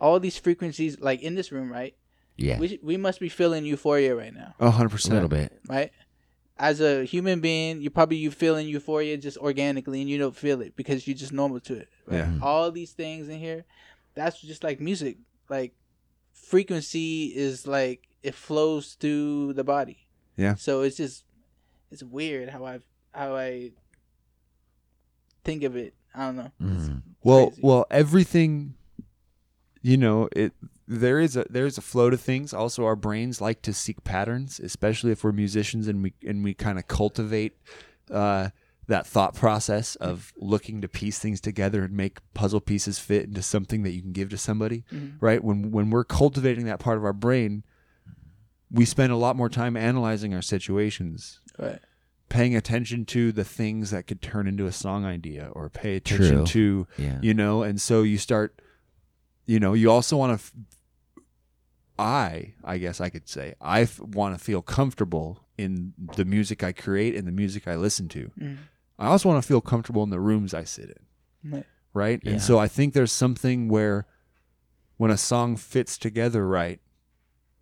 all these frequencies, like in this room, right? Yeah. We we must be feeling euphoria right now, A hundred a percent. little bit. right? As a human being, you probably you feeling euphoria just organically, and you don't feel it because you're just normal to it. Right? Yeah. All these things in here, that's just like music. Like frequency is like it flows through the body. Yeah. So it's just it's weird how I how I think of it. I don't know. Mm. Well, well, everything, you know, it there is a there's a flow to things. Also, our brains like to seek patterns, especially if we're musicians and we and we kind of cultivate uh, that thought process of looking to piece things together and make puzzle pieces fit into something that you can give to somebody. Right when when we're cultivating that part of our brain, we spend a lot more time analyzing our situations Right. paying attention to the things that could turn into a song idea or pay attention True. to Yeah. you know and so you start you know you also want to f- i i guess i could say i f- want to feel comfortable in the music i create and the music i listen to Mm. i also want to feel comfortable in the rooms i sit in Right. right Yeah. and so i think there's something where when a song fits together right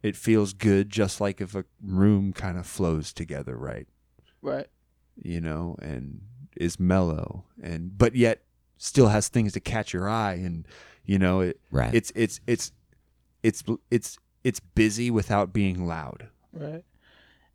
it feels good just like if a room kind of flows together right Right. you know, and is mellow and but yet still has things to catch your eye and you know it Right. it's it's it's it's it's it's busy without being loud. Right.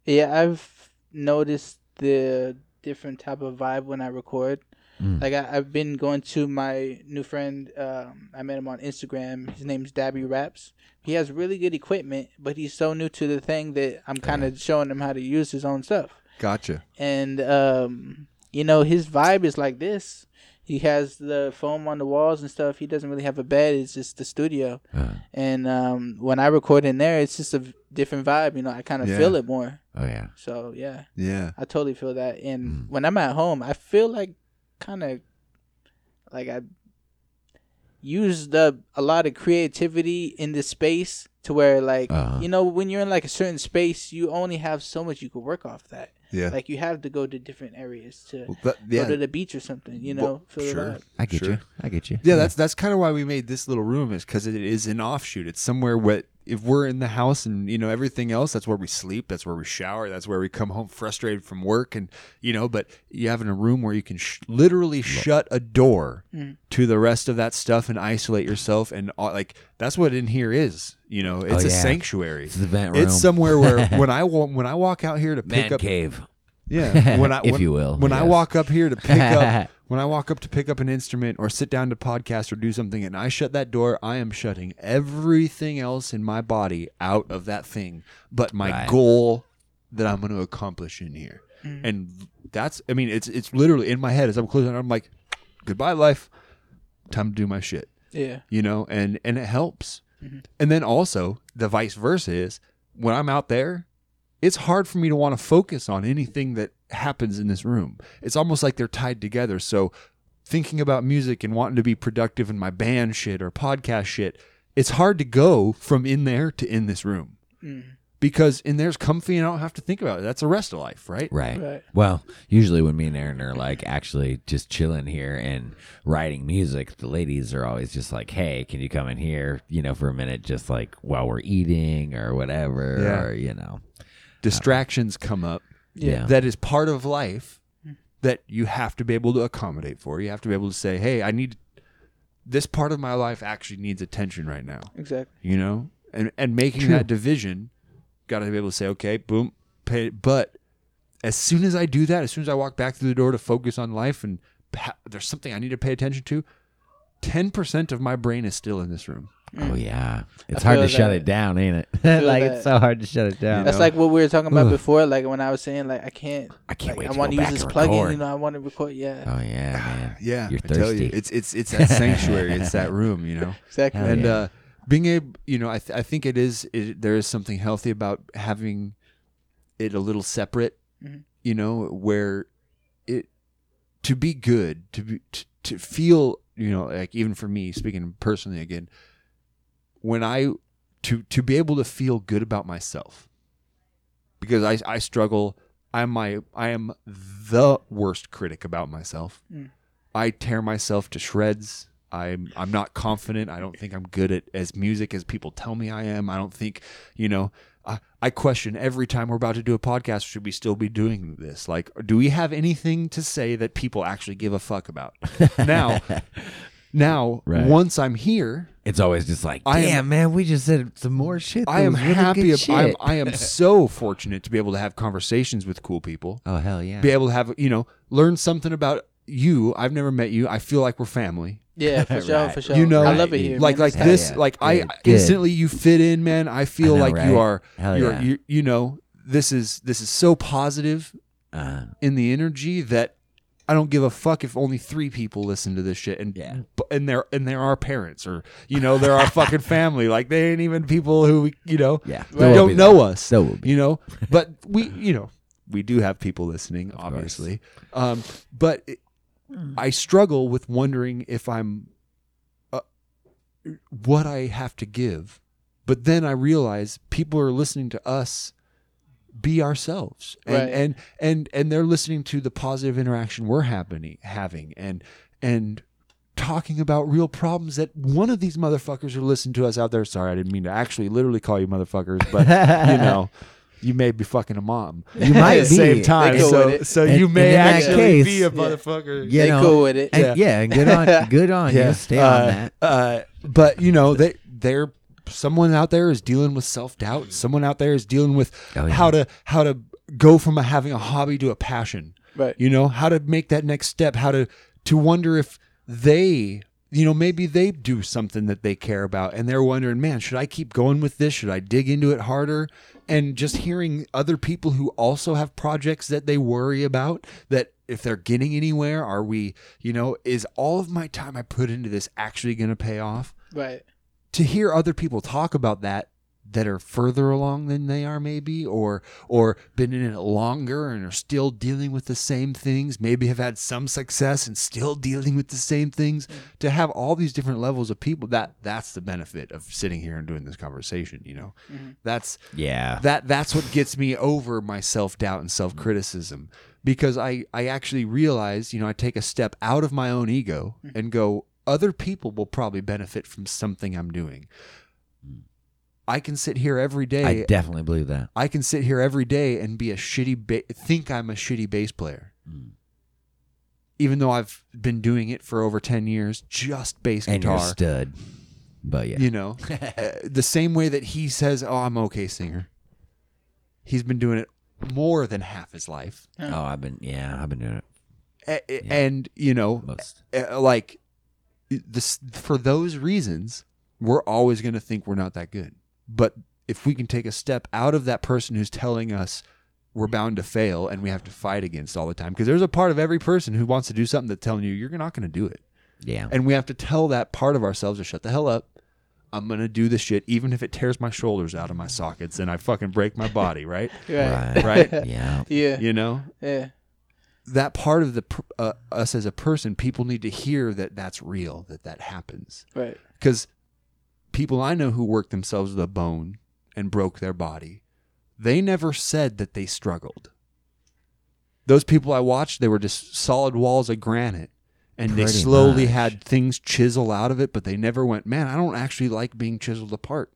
Yeah, I've noticed the different type of vibe when I record. Mm. Like I, I've been going to my new friend. Um, I met him on Instagram. His name's Dabby Raps. He has really good equipment, but he's so new to the thing that I'm kind of showing him how to use his own stuff. Gotcha. And um, you know, his vibe is like this. He has the foam on the walls and stuff. He doesn't really have a bed. It's just the studio. Uh, And um, when I record in there, it's just a different vibe. You know, I kind of Yeah. feel it more. oh yeah. So yeah, Yeah. I totally feel that. And Mm. when I'm at home, I feel like kind of like I used up a lot of creativity in this space to where like Uh-huh. you know when you're in like a certain space, you only have so much you could work off that. Yeah. Like you have to go to different areas to Well, that- go to the beach or something. You know, Well, feel the sure. vibe. I get Sure. you. I get you. Yeah, that's that's kind of why we made this little room is because it is an offshoot. It's somewhere where if we're in the house and you know everything else, that's where we sleep, that's where we shower, that's where we come home frustrated from work, and you know. But you have in a room where you can sh- literally shut a door mm. to the rest of that stuff and isolate yourself, and all, like that's what in here is. You know, it's oh, a Oh, yeah. sanctuary. It's the vent It's somewhere where when I wa- when I walk out here to pick Man up cave. yeah, when I If when, you will, when I walk up here to pick up when I walk up to pick up an instrument or sit down to podcast or do something and I shut that door, I am shutting everything else in my body out of that thing but my Right. goal that I'm going to accomplish in here. Mm. And that's I mean it's it's literally in my head as I'm closing I'm like goodbye life. Time to do my shit Yeah. you know and and it helps mm-hmm. and then also the vice versa is when i'm out there it's hard for me to want to focus on anything that happens in this room it's almost like they're tied together so thinking about music and wanting to be productive in my band shit or podcast shit it's hard to go from in there to in this room mm-hmm. because in there's comfy and i don't have to think about it that's the rest of life right Right. Right. Well, usually when me and Aaron are like actually just chilling here and writing music, the ladies are always just like, "Hey, can you come in here, you know, for a minute, just like while we're eating or whatever, Yeah. or you know." Distractions come up Yeah. that is part of life that you have to be able to accommodate for. You have to be able to say, "Hey, I need this part of my life actually needs attention right now." Exactly. You know? And and making True. that division, got to be able to say, "Okay, boom, pay but as soon as I do that, as soon as I walk back through the door to focus on life and ha- there's something I need to pay attention to, 10% of my brain is still in this room. Oh yeah, it's I hard to feel shut that. it down, ain't it? like that. it's so hard to shut it down. That's know? like what we were talking about before. Like when I was saying, like I can't. I can't like, wait I want go to use back this and plugin. You know, I want to record. Yeah. Oh yeah, man. Yeah, You're I tell you, thirsty. it's it's it's that sanctuary, it's that room, you know. Exactly. Hell and yeah. uh, being able, you know, I th- I think it is it, there is something healthy about having it a little separate, Mhm. you know, where it to be good, to be to, to feel, you know, like even for me speaking personally again, when I to to be able to feel good about myself, because I I struggle. I'm my I am the worst critic about myself. Mm. I tear myself to shreds. I'm I'm not confident. I don't think I'm good at as music as people tell me I am. I don't think, you know, I, I question every time we're about to do a podcast, should we still be doing this? Like, do we have anything to say that people actually give a fuck about? now, now, Right. once I'm here, It's always just like, I am- damn, man, we just said some more shit. I that am was really happy. good Ab- I'm. I am so fortunate to be able to have conversations with cool people. oh hell yeah. Be able to have you know learn something about you. I've never met you. I feel like we're family. Yeah, for sure, Right. for sure. You know, I love it here. like man. like Hell this. yeah. Like I Good, good. instantly you fit in, man. I feel I know, like you are. Hell you're, yeah. you you know this is this is so positive Uh, in the energy that I don't give a fuck if only three people listen to this shit and Yeah. and they're and they're our parents or you know they're our fucking family like they ain't even people who you know yeah. Right. Don't know that. us There will be. you know but we you know we do have people listening obviously um but it, I struggle with wondering if I'm uh, what I have to give but then I realize people are listening to us be ourselves and Right. and and and they're listening to the positive interaction we're happening having and and talking about real problems that one of these motherfuckers are listening to us out there sorry I didn't mean to actually literally call you motherfuckers but you know you may be fucking a mom You might at the same be. time They cool so with it. so And- you may actually case- be a Yeah. motherfucker You they know, cool with it. And, yeah. and good on, good on you. Stay on uh, that. Uh, but you know, they they're someone out there is dealing with self doubt. Mm. Someone out there is dealing with Oh, yeah. how to how to go from a, having a hobby to a passion. Right. You know how to make that next step. How to to wonder if they. You know, maybe they do something that they care about and they're wondering, man, should I keep going with this? Should I dig into it harder? And just hearing other people who also have projects that they worry about, that if they're getting anywhere, are we, you know, is all of my time I put into this actually going to pay off? Right. To hear other people talk about that that are further along than they are maybe or or been in it longer and are still dealing with the same things maybe have had some success and still dealing with the same things mm-hmm. to have all these different levels of people that that's the benefit of sitting here and doing this conversation you know? Mm-hmm. That's Yeah. that that's what gets me over my self-doubt and self-criticism because I I actually realize, you know, I take a step out of my own ego mm-hmm. and go other people will probably benefit from something I'm doing. I can sit here every day I definitely believe that. I can sit here every day and be a shitty ba- think I'm a shitty bass player. Mm. Even though I've been doing it for over 10 years, just bass And guitar. stud. But yeah. You know, Uh, the same way that he says, "Oh, I'm okay singer." He's been doing it more than half his life, oh, I've been, yeah, I've been doing it A- a- and you know, most. like this for those reasons, we're always going to think we're not that good. But if we can take a step out of that person who's telling us we're bound to fail and we have to fight against all the time, because there's a part of every person who wants to do something that's telling you you're not going to do it. Yeah. And we have to tell that part of ourselves to shut the hell up. I'm gonna do this shit, even if it tears my shoulders out of my sockets and I fucking break my body, right? Right. Right? Yeah. Yeah. You know Yeah. That part of the uh, us as a person, people need to hear that that's real, that that happens. Right. Because people I know who worked themselves to the bone and broke their body, they never said that they struggled. Those people I watched, they were just solid walls of granite. And they slowly much. had things chisel out of it, but they never went, man, I don't actually like being chiseled apart.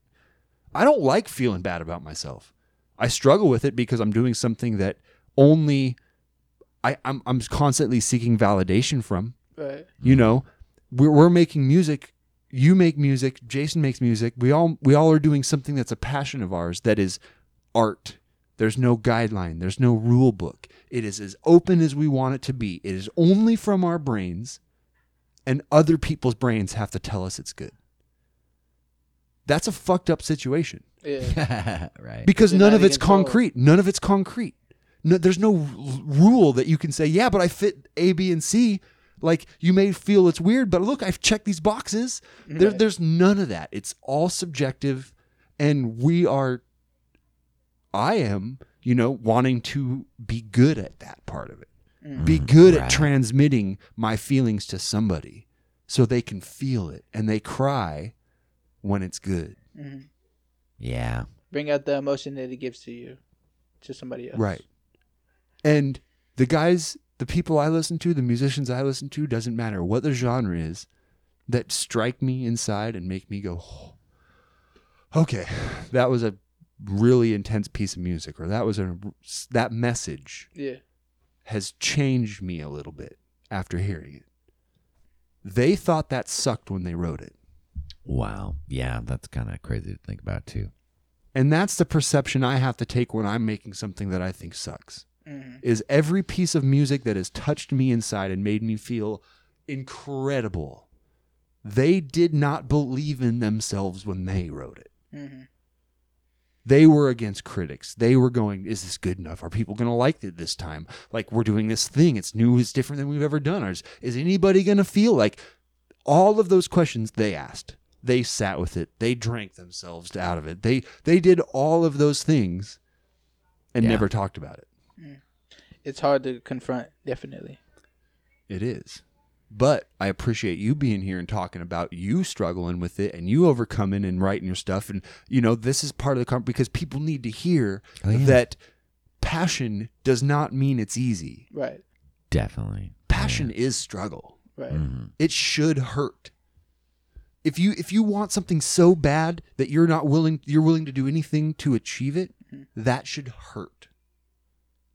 I don't like feeling bad about myself. I struggle with it because I'm doing something that only I, I'm, I'm constantly seeking validation from. Right. You know, we're, we're making music. You make music. Jason makes music. We all we all are doing something that's a passion of ours. That is art. There's no guideline. There's no rule book. It is as open as we want it to be. It is only from our brains, and other people's brains have to tell us it's good. That's a fucked up situation Yeah. right. because They're none of it's control. concrete. None of it's concrete. No, there's no rule that you can say, yeah, but I fit A, B, and C. Like you may feel it's weird, but look, I've checked these boxes. There, there's none of that. It's all subjective, and we are. I am, you know, wanting to be good at that part of it. Be good right. at transmitting my feelings to somebody, so they can feel it and they cry when it's good. Mhm. yeah. Bring out the emotion that it gives to you, to somebody else. Right. And the guys, the people I listen to, the musicians I listen to, doesn't matter what the genre is, that strike me inside and make me go, "Oh, okay, that was a really intense piece of music, or that was a that message Yeah. has changed me a little bit after hearing it. They thought that sucked when they wrote it. Wow. Yeah, that's kind of crazy to think about too. And that's the perception I have to take when I'm making something that I think sucks. Mm-hmm. Is every piece of music that has touched me inside and made me feel incredible. They did not believe in themselves when they wrote it. Mm-hmm. They were against critics. They were going, is this good enough? Are people going to like it this time? Like, we're doing this thing. It's new. It's different than we've ever done. Is, is anybody going to feel like all of those questions they asked? They sat with it. They drank themselves out of it. They they did all of those things and Yeah. never talked about it. It's hard to confront, definitely. It is. But I appreciate you being here and talking about you struggling with it and you overcoming and writing your stuff. And, you know, this is part of the con because people need to hear Oh, yeah. that passion does not mean it's easy. Right. Definitely. Passion is struggle. Right. Mm-hmm. It should hurt. If you if you want something so bad that you're not willing you're willing to do anything to achieve it, that should hurt.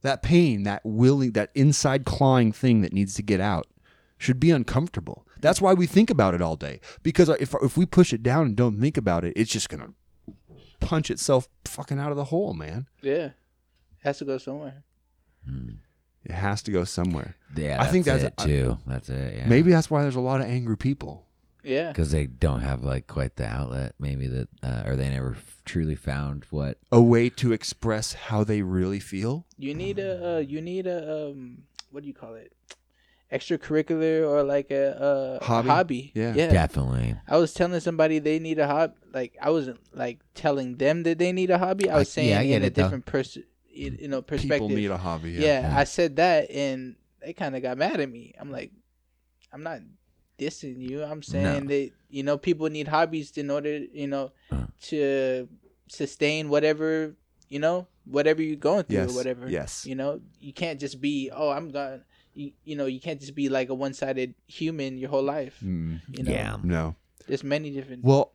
That pain, that willing that inside clawing thing that needs to get out should be uncomfortable. That's why we think about it all day. Because if if we push it down and don't think about it, it's just going to punch itself fucking out of the hole, man. Yeah. Has to go somewhere. It has to go somewhere. Yeah, I think that's that's it too. That's it. Yeah. Maybe that's why there's a lot of angry people. Yeah. because they don't have like quite the outlet. Maybe that, uh, or they never f- truly found what. A way to express how they really feel. You need a uh, you need a um what do you call it? Extracurricular or like a, a Hobby? hobby. Yeah. Yeah. Definitely. I was telling somebody they need a hobby. Like I wasn't like telling them that they need a hobby. I was I- saying yeah, I get in a it, though. different person, you know, perspective. People need a hobby. yeah, Yeah. I said that, and they kind of got mad at me. I'm like, I'm not dissing you. I'm saying that you know people need hobbies in order, you know, Uh. to sustain whatever you know, whatever you're going through Yes, or whatever. yes. You know, you can't just be, oh, I'm gonna. You, you know, you can't just be like a one-sided human your whole life. Mm, You know, Yeah. no. there's many different. Well,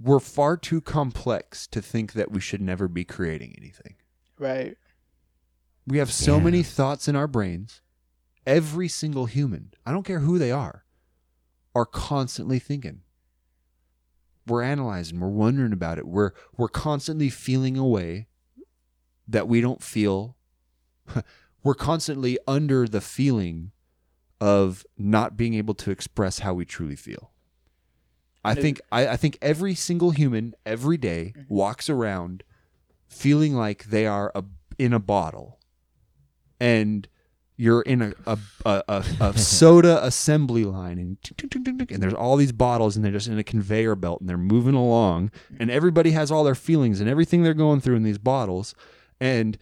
we're far too complex to think that we should never be creating anything. right. We have so Yeah. many thoughts in our brains. Every single human, I don't care who they are, are constantly thinking. We're analyzing, we're wondering about it. We're we're constantly feeling a way that we don't feel we're constantly under the feeling of not being able to express how we truly feel. I think I, I think every single human every day mm-hmm. walks around feeling like they are a, in a bottle and you're in a a, a, a, a soda assembly line and, tick, tick, tick, tick, tick, and there's all these bottles and they're just in a conveyor belt and they're moving along and everybody has all their feelings and everything they're going through in these bottles and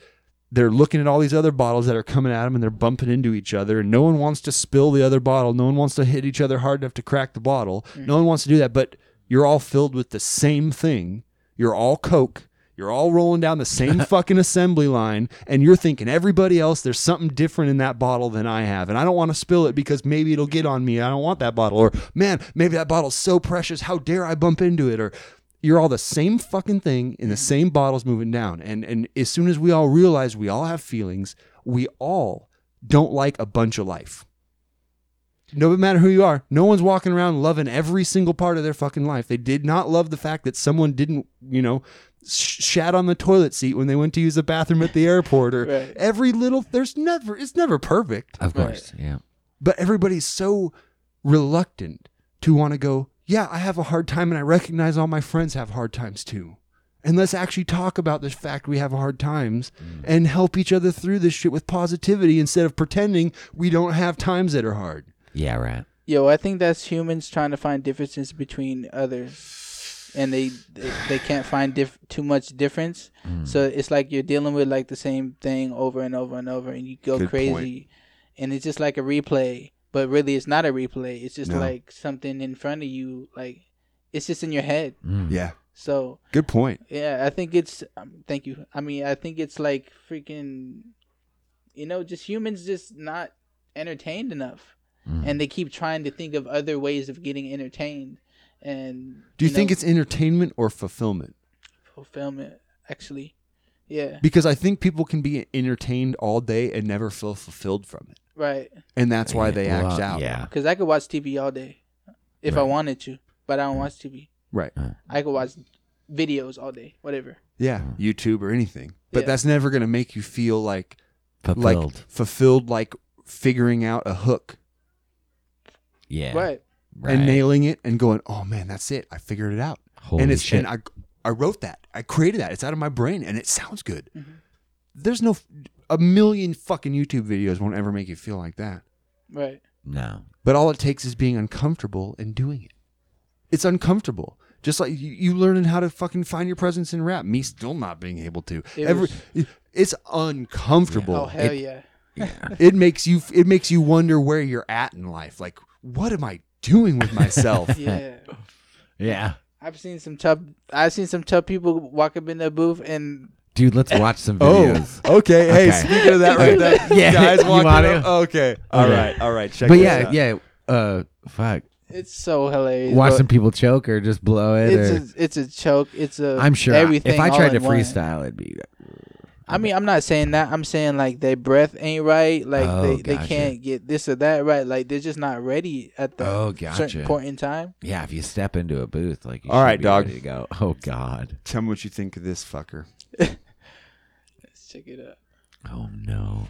they're looking at all these other bottles that are coming at them and they're bumping into each other and no one wants to spill the other bottle. No one wants to hit each other hard enough to crack the bottle. Mm. No one wants to do that but you're all filled with the same thing. You're all coke you're all rolling down the same fucking assembly line and you're thinking everybody else there's something different in that bottle than I have and I don't want to spill it because maybe it'll get on me I don't want that bottle or man maybe that bottle's so precious how dare I bump into it or you're all the same fucking thing in the same bottles moving down and and as soon as we all realize we all have feelings we all don't like a bunch of life no matter who you are, no one's walking around loving every single part of their fucking life. They did not love the fact that someone didn't, you know, shat on the toilet seat when they went to use the bathroom at the airport or Right. every little there's never it's never perfect. Of course. Yeah. But everybody's so reluctant to want to go, yeah, I have a hard time and I recognize all my friends have hard times too. And let's actually talk about this fact we have hard times mm. and help each other through this shit with positivity instead of pretending we don't have times that are hard. Yeah. Right. Yo, I think that's humans trying to find differences between others, and they they, they can't find diff- too much difference. Mm. So it's like you're dealing with like the same thing over and over and over, and you go Good crazy, and it's just like a replay. But really, it's not a replay. It's just No. like something in front of you. Like it's just in your head. Mm. Yeah. So Good point. yeah, I think it's. Um, thank you. I mean, I think it's like freaking. you know, just humans just not entertained enough, Mm. and they keep trying to think of other ways of getting entertained. And Do you, think know, it's entertainment or fulfillment? fulfillment? Actually, yeah, Because I think people can be entertained all day and never feel fulfilled from it, right. and that's why they act out. Yeah. Because I could watch TV all day if I wanted to, but I don't watch TV. Right. I could watch videos all day, whatever. Yeah, YouTube or anything. But Yeah. that's never going to make you feel like Fulfilled. like fulfilled like figuring out a hook yeah. Right. Right. and nailing it and going, "Oh man, that's it. I figured it out." Holy and it's shit. and I I wrote that. I created that. It's out of my brain and it sounds good. Mm-hmm. There's no a million fucking YouTube videos won't ever make you feel like that. Right. no. But all it takes is being uncomfortable and doing it. It's uncomfortable. Just like you, you learning how to fucking find your presence in rap. Me still not being able to. It Every was- it's uncomfortable. Oh hell it, yeah. it makes you it makes you wonder where you're at in life. Like, what am I doing with myself? Yeah. Yeah. I've seen some tough. I've seen some tough people walk up in the booth and Dude, let's watch some Oh, videos. okay. Hey, Okay. speaking of that right there, Yeah, guys you walking want up. to? Okay, all Okay. right, all right. Check but this yeah, out. yeah. Uh, fuck. it's so hilarious. Watch but some people choke or just blow it. It's or, a, it's a choke. It's a. I'm sure everything. if I all tried to in one. freestyle, it'd be. I mean, I'm not saying that. I'm saying like their breath ain't right. Like Oh, they, they can't get this or that right. Like they're just not ready at the Oh, certain point in time. Yeah, if you step into a booth, like you All be dog. ready to go. Oh God. Tell me what you think of this fucker. Let's check it out. Oh no.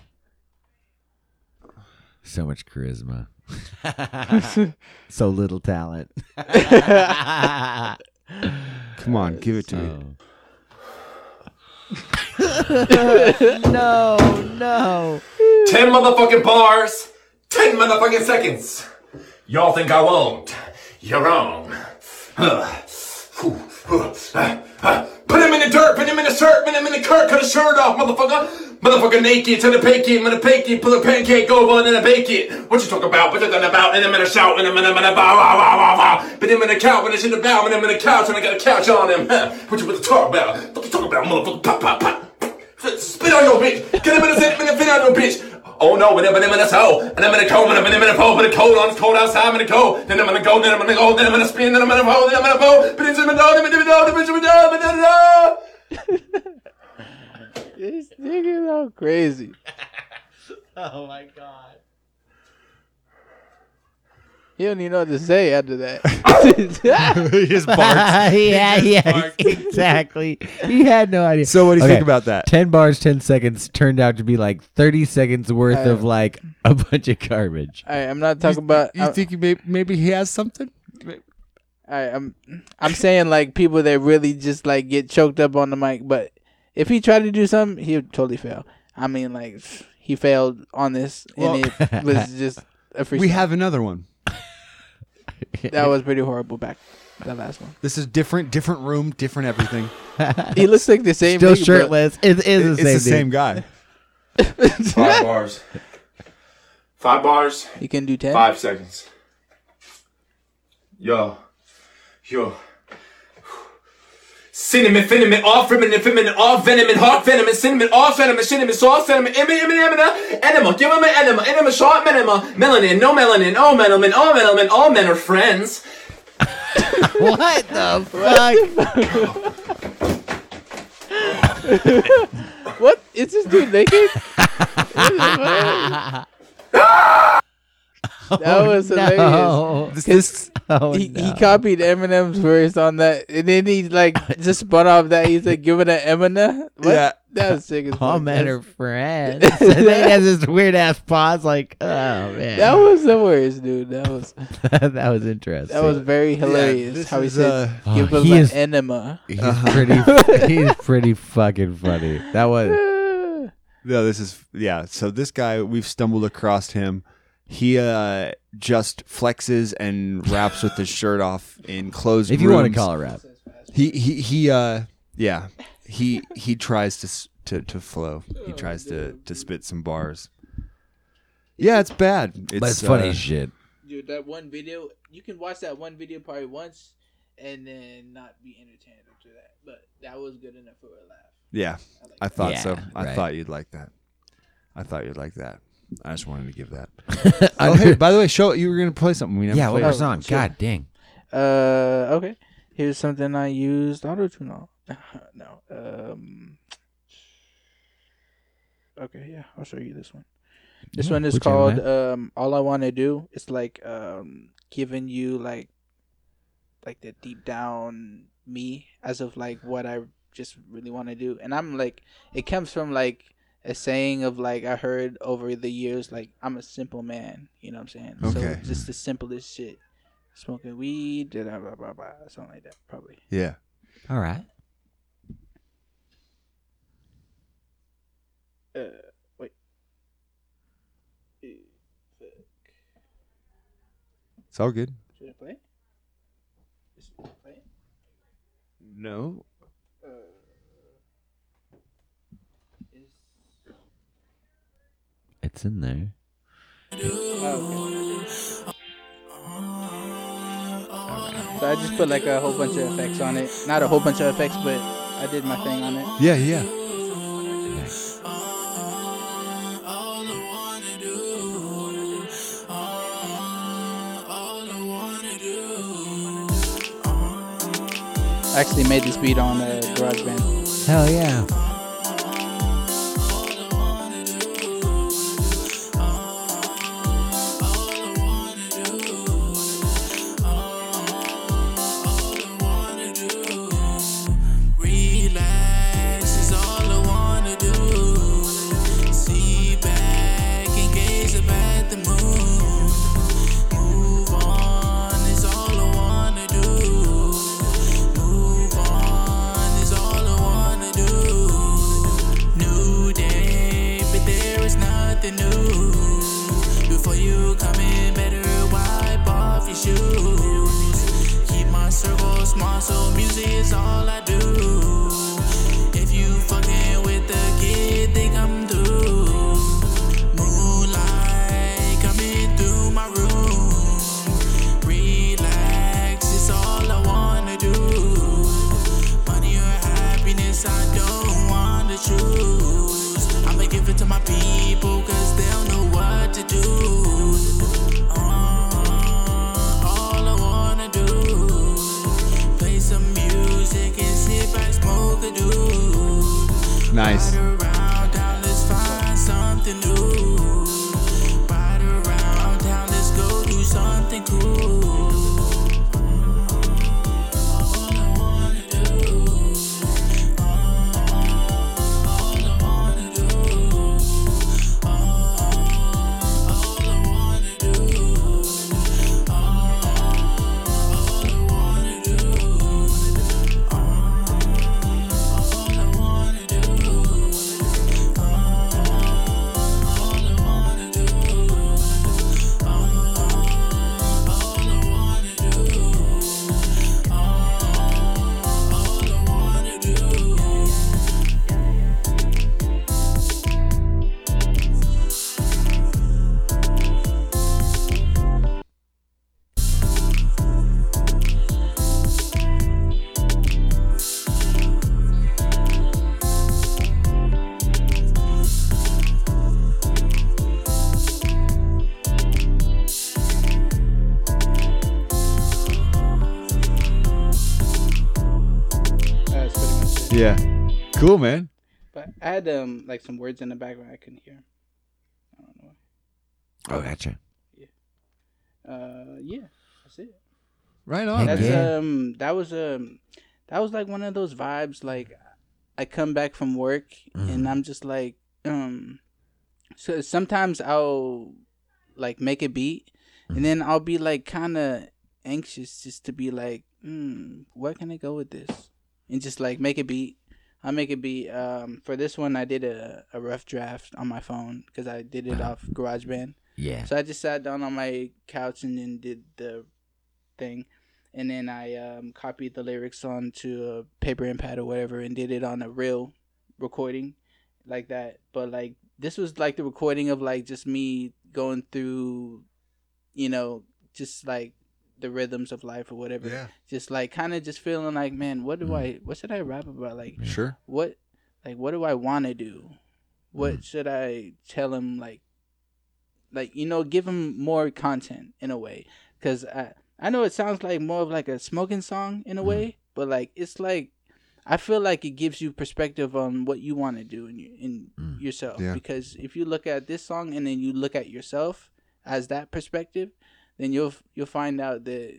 So much charisma. so little talent. Come on, give it to me. Oh. No, no. Ten motherfucking bars, ten motherfucking seconds. Y'all think I won't? You're wrong. Put him in the dirt, put him in the shirt, put him in the curt, cut his shirt off, motherfucker. Motherfucker naked, to the pakey, I'm gonna bake it, pull a pancake over and then I bake it. What you talk about? What you talking about? And I'm gonna shout, and I'm gonna, I'm gonna bow, wow, wow, wow, wow. Put him in the couch, when it's in the bow, and I'm in the couch, and I got a couch on him. What you you talk about? What you talk about, motherfucker? Pop, pop, pop. Spit on your bitch. Get him in the zip, and fit on your bitch. Oh no, but I'm in the toe, and I'm in the cold, and I'm in the pole, but the cold on, it's cold outside, I'm in the cold. Then I'm gonna go, then I'm gonna go, then I'm gonna spin, then I'm gonna pole, then I'm gonna pole. But it's in the door, then I'm the door, then I'm the door, then I'm the door. This nigga's all crazy. Oh my god. He don't even know what to say after that. he just barks. yeah, yeah, exactly. He had no idea. So what do you Okay, think about that? Ten bars, ten seconds turned out to be like thirty seconds worth Uh, of like a bunch of garbage. All right, I'm not talking about. You I'm, think you may, maybe he has something? all right, I'm. I'm saying like people that really just like get choked up on the mic, but if he tried to do something, he would totally fail. I mean, like he failed on this, and it was just a free. We have another one. that was pretty horrible back that last one. This is different, different room, different everything. He looks like the same. Still nigga, but- shirtless. It is the it's same. the dude. same guy. Five bars. Five bars, You can do ten. five seconds. Yo. Yo. Cinnamon, cinnamon, all feminine, feminine, all venom and heart venom, and cinnamon, all venom, and cinnamon, sauce, cinnamon, enema, enema, enema, enema, give him an enema, enema, short enema, melanin, no melanin, all melanin, all melanin, all men are friends. What the fuck? What is this dude naked? that was oh, hilarious. No. This, Oh, he, no. he copied Eminem's verse on that, and then he like just spun off that. He's like, "Give it an Eminem." What? Yeah. that was sick as All fuck. men That's- are friends. and then he has this weird ass pause, like, oh man, That was the worst, dude. That was that was interesting. that was very hilarious. this how he is, said, uh, "Give Oh, us he an is- enema." he's pretty. he's pretty fucking funny. That was. no, this is yeah. So this guy, we've stumbled across him. He uh just flexes and raps with his shirt off in closed. If you want to call it rap, he he he uh yeah he he tries to to to flow. He tries to to spit some bars. Yeah, it's bad. It's, but it's funny uh, shit. Dude, that one video, you can watch that one video probably once, and then not be entertained after that. But that was good enough for a laugh. Yeah, I thought Yeah, so. I right. thought you'd like that. I thought you'd like that. I just wanted to give that. oh, hey, by the way, show you were gonna play something. We never Yeah, what played. was on? sure. God dang. Uh, okay. Here's something I used auto tune on. no. Um. Okay, yeah, I'll show you this one. This Yeah, one is called um. All I want to do. It's like um giving you like like the deep down me as of like what I just really want to do, and I'm like it comes from like a saying of like I heard over the years like I'm a simple man. You know what I'm saying? Okay. So just the simplest shit smoking weed, da, da, blah, blah, blah, something like that, probably. Yeah. All right. Uh, wait. It's all good. Should I play? Is it play? No. Uh, is... It's in there. Okay. So I just put like a whole bunch of effects on it. Not a whole bunch of effects, but I did my thing on it. Yeah, yeah. I actually made this beat on uh, GarageBand. Hell yeah. Is all I Nice. Man. But I had um like some words in the background I couldn't hear. I don't know. Oh, gotcha. Yeah. Uh, yeah, that's it. Right on. That's man. um that was um that was like one of those vibes like I come back from work and I'm just like um so sometimes I'll like make a beat and then I'll be like kind of anxious just to be like hmm where can I go with this and just like make a beat I'll make a beat um for this one I did a, a rough draft on my phone because I did it off GarageBand Yeah. so I just sat down on my couch and then did the thing, and then I um, copied the lyrics onto a paper and pad or whatever, and did it on a real recording, like that. But like this was like the recording of like just me going through, you know, just like the rhythms of life or whatever. Yeah. Just like kind of just feeling like, man, what do I, what should I rap about? Like, Sure. what, like, what do I want to do? what Mm. should I tell him? Like, like you know, give him more content in a way. Because I I know it sounds like more of like a smoking song in a Mm. way, but like it's like I feel like it gives you perspective on what you want to do in your, in Mm. yourself. Yeah. Because if you look at this song and then you look at yourself as that perspective, then you'll you'll find out that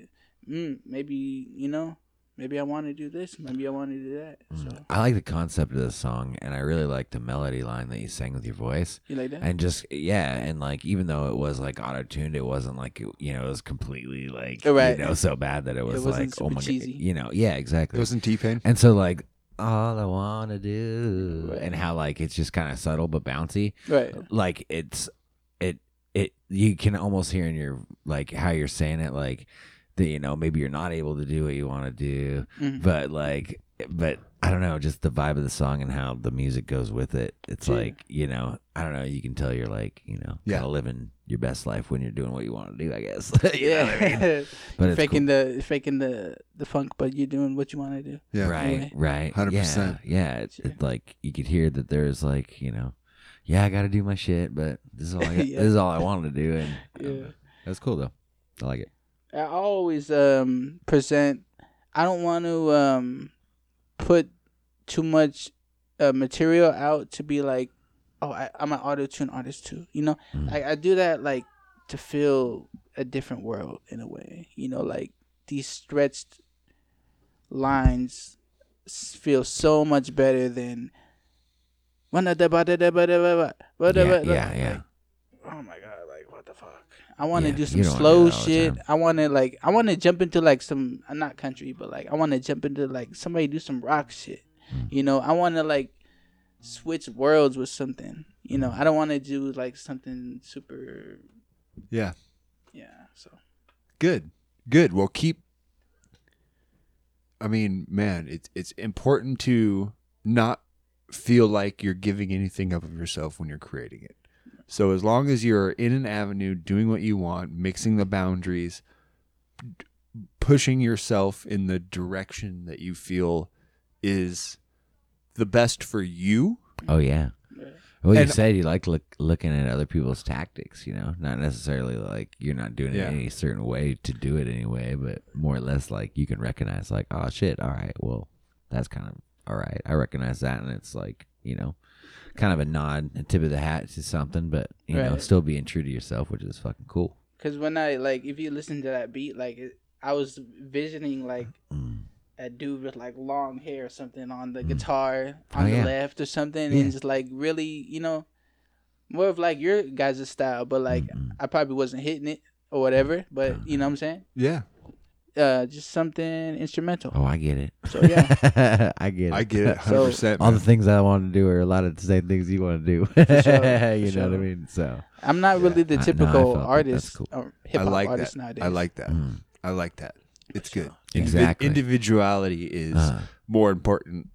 mm, maybe you know maybe I want to do this, maybe I want to do that. So I like the concept of the song, and I really like the melody line that you sang with your voice. you like that? And just yeah, and like even though it was like auto tuned, it wasn't like you know it was completely like Right. you know so bad that it was wasn't like oh my cheesy. god, you know yeah exactly. It wasn't T Pain. and so like all I wanna do, Right. and how like it's just kind of subtle but bouncy. right. Like it's it it you can almost hear in your like how you're saying it like that you know maybe you're not able to do what you want to do Mhm. but like but i don't know just the vibe of the song and how the music goes with it it's Yeah. like you know i don't know you can tell you're like you know Yeah. kind of living your best life when you're doing what you want to do i guess You know yeah. what I mean? but it's faking the faking the the funk, but you're doing what you want to do. Yeah. right Right. right 100%. yeah, yeah it's Sure. it's like you could hear that there's like you know yeah i gotta do my shit but this is all i Yeah. this is all i wanted to do and Yeah. that's cool though i like it I always um present. I don't want to um put too much uh, material out to be like, oh, I, I'm an auto tune artist too. You know, Mm. I, I do that like to feel a different world in a way. You know, like these stretched lines feel so much better than. Yeah yeah yeah oh my god, like what the fuck? I want to Yeah, do some don't wanna slow that all the shit. I want to like I want to jump into like some uh, not country, but like I want to jump into like somebody do some rock shit. Hmm. You know, I want to like switch worlds with something. You know, I don't want to do like something super. Yeah. Yeah. So Good. Good. Well, keep. I mean, man, it's it's important to not feel like you're giving anything up of yourself when you're creating it. So as long as you're in an avenue doing what you want, mixing the boundaries, d- pushing yourself in the direction that you feel is the best for you. Oh yeah. Well, you And- said you like look, looking at other people's tactics, you know, not necessarily like you're not doing Yeah. it any certain way to do it anyway, but more or less like you can recognize like, oh shit, all right, well, that's kind of all right. I recognize that, and it's like you know, kind of a nod, a tip of the hat to something, but you know, still being true to yourself, which is fucking cool. Cause when I like, if you listen to that beat, like it, I was visioning like Mm. a dude with like long hair or something on the guitar Oh, on the yeah. left or something, Yeah. and just like really, you know, more of like your guys' style. But like, Mm-mm. I probably wasn't hitting it or whatever. But you know what I'm saying? Yeah. Uh, just something instrumental. Oh, I get it. So yeah, I get it. I get it So- 100%. All man. the things I want to do are a lot of the same things you want to do. sure, you for know what I mean? So I'm not really the I- no, I typical felt that. That's artist cool. or I hip hop like artist that. nowadays. I like that. mm. I like that. It's good. Sure. Indivi- Exactly. individuality is Uh. more important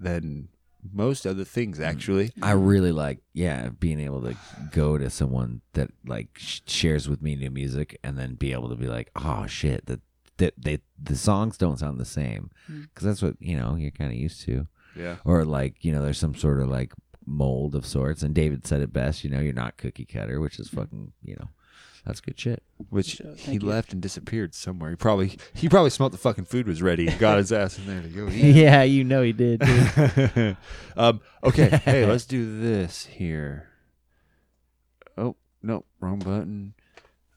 than most other things, Mm. actually. I really like, yeah, being able to go to someone that like sh- shares with me new music, and then be able to be like, oh shit, that that they the songs don't sound the same, Mm. because that's what you know you're kind of used to, Yeah. or like you know there's some sort of like mold of sorts. And David said it best, you know, you're not cookie cutter, which is fucking, you know, that's good shit. Which Sure, he thank you. left and disappeared somewhere. He probably he probably smelt the fucking food was ready and got his ass in there to go eat. yeah, you know he did. Dude. um, okay, hey, let's do this here. Oh no, wrong button.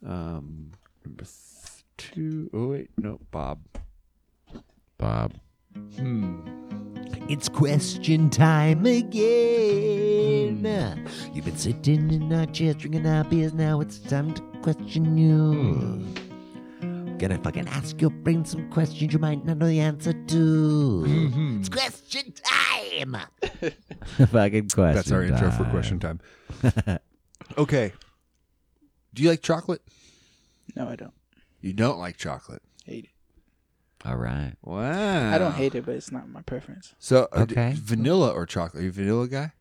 Um, number th- two. Oh wait, no, Bob. Bob. Hmm. It's question time again. You've been sitting in our chairs drinking our beers. Now it's time to question you. Gonna fucking ask your brain some questions you might not know the answer to. It's question time. fucking question. That's our intro for question time. okay. Do you like chocolate? No, I don't You don't like chocolate. hate it. All right. Wow. I don't hate it, but it's not my preference. So, uh, d- Okay. vanilla or chocolate? Are you a vanilla guy?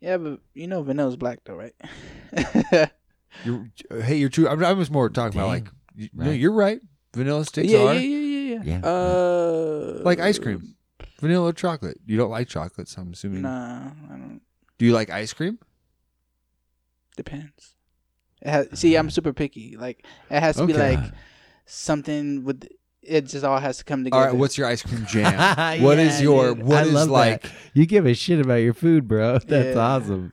Yeah, but you know vanilla's black though, right? You're, hey, you're true. I, I was more talking about Dang. like, you, no, Right. you're right. Vanilla sticks yeah, are yeah, yeah, yeah, yeah, Yeah. Uh, like ice cream. Vanilla or chocolate. You don't like chocolate, so I'm assuming. Nah, I don't. Do you like ice cream? Depends. It has, see, I'm super picky. Like it has to be like something with. It just all has to come together. right, what's your ice cream jam? What is Yeah, your dude. what I is love like that. You give a shit about your food, bro. That's Yeah. awesome.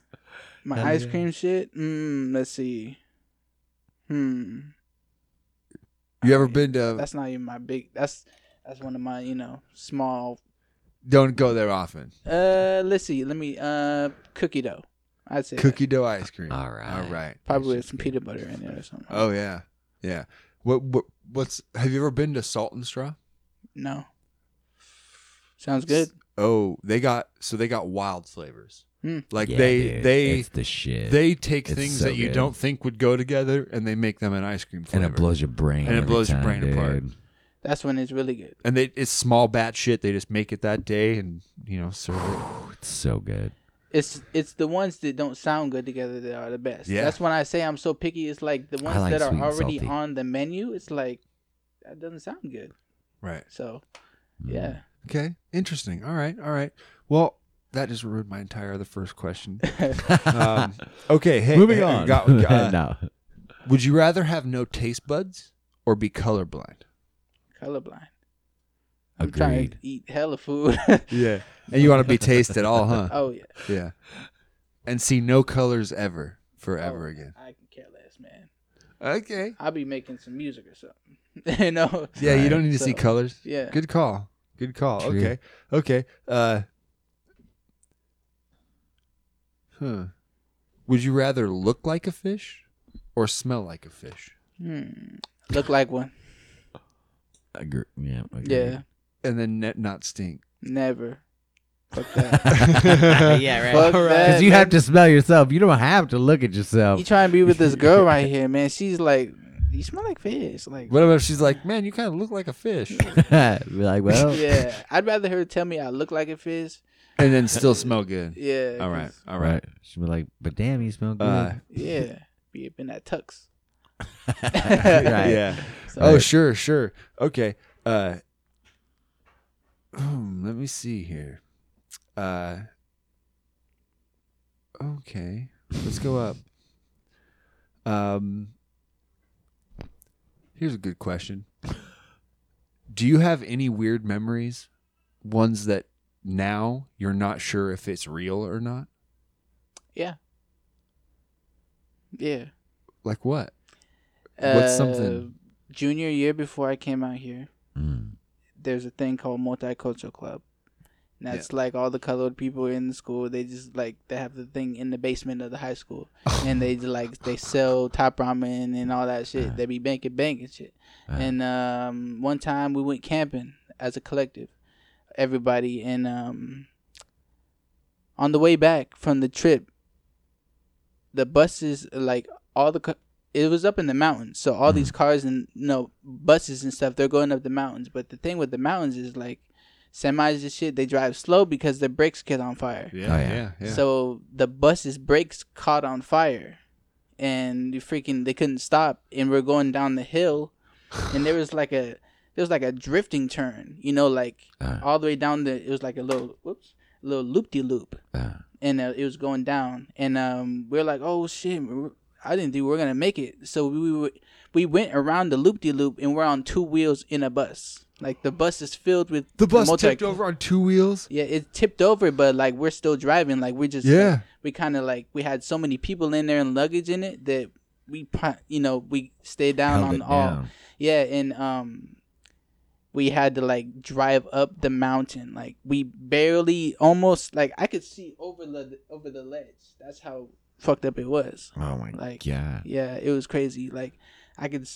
My Hell ice yeah. cream shit? Mm, let's see. Hmm. you ever been to That's not even my big. That's that's one of my you know small. don't go there often. Uh, let's see. Let me uh cookie dough. I'd say that. Cookie dough ice cream. All right. All right. probably with some peanut butter in there or something. Oh yeah. Yeah. What what what's have you ever been to Salt and Straw? No. Sounds good. Oh, they got so they got wild flavors. Hmm. Like Yeah, they dude, they it's the shit. they take It's things so that you good. don't think would go together and they make them an ice cream and it blows your brain. And it every blows your time, brain apart. That's when it's really good. And they it's small batch shit. They just make it that day and you know serve it. It's so good. It's it's the ones that don't sound good together that are the best. Yeah. That's when I say I'm so picky. It's like the ones like that are already salty. on the menu. It's like that doesn't sound good. Right. So, Mm. yeah. Okay. Interesting. All right. All right. Well, that just ruined my entire the first question. um, okay. Hey, Moving hey, on. got- uh, no. Would you rather have no taste buds or be colorblind? Colorblind. I'm trying Agreed. to eat hella food. Yeah. And you want to be taste at all, huh? oh yeah. Yeah. And see no colors ever, forever Oh, again. I can care less, man. Okay. I'll be making some music or something. you know. Yeah, you don't need to see colors. Yeah. Good call. Good call. True. Okay. Okay. Uh Huh. Would you rather look like a fish or smell like a fish? Hmm. Look like one. I Agree. Yeah. Agreed. Yeah. And then net not stink. Never. Fuck that. yeah, right. Fuck that, Because you man. have to smell yourself. You don't have to look at yourself. You trying to be with this girl right here, man? She's like, you smell like fish. Like, What about if she's like, man, you kind of look like a fish, Be like, well, yeah. I'd rather her tell me I look like a fish. And then still smell good? Yeah. All right. 'cause- All right. right. She'd be like, but damn, you smell good. Uh, Yeah. Be up in that tux. right. Yeah. So- Oh, sure, sure. Okay. Uh, hmm, let me see here. Uh, okay. Let's go up. Um, here's a good question. Do you have any weird memories? Ones that now you're not sure if it's real or not? Yeah. Yeah. Like what? What's Uh, something? Junior year before I came out here, Mm. there's a thing called multicultural club. And that's like all the colored people in the school. They just like they have the thing in the basement of the high school, and they just, like they sell top ramen and all that shit. They be banking bank and shit. And um, one time we went camping as a collective, everybody, and um, on the way back from the trip, the buses like all the it was up in the mountains, so all these cars and you know buses and stuff they're going up the mountains. But the thing with the mountains is like semis and shit they drive slow because their brakes get on fire. Yeah, Oh, yeah. yeah, yeah. So the bus's brakes caught on fire, and you freaking they couldn't stop, and we're going down the hill, and there was like a there was like a drifting turn, you know, like Uh. all the way down the it was like a little whoops little loop de loop, and uh, it was going down, and um we are like oh shit. I didn't think we were gonna make it, so we we, we went around the loop de loop, and we're on two wheels in a bus. Like the bus is filled with the bus multi- tipped over on two wheels. yeah, it tipped over, but like we're still driving. Like we're just Yeah. like, we kind of like we had so many people in there and luggage in it that we you know we stayed down Held on all down. yeah, and um we had to like drive up the mountain. Like we barely almost like I could see over the over the ledge. That's how fucked up it was. oh my god. Like god. yeah, it was crazy. Like I could,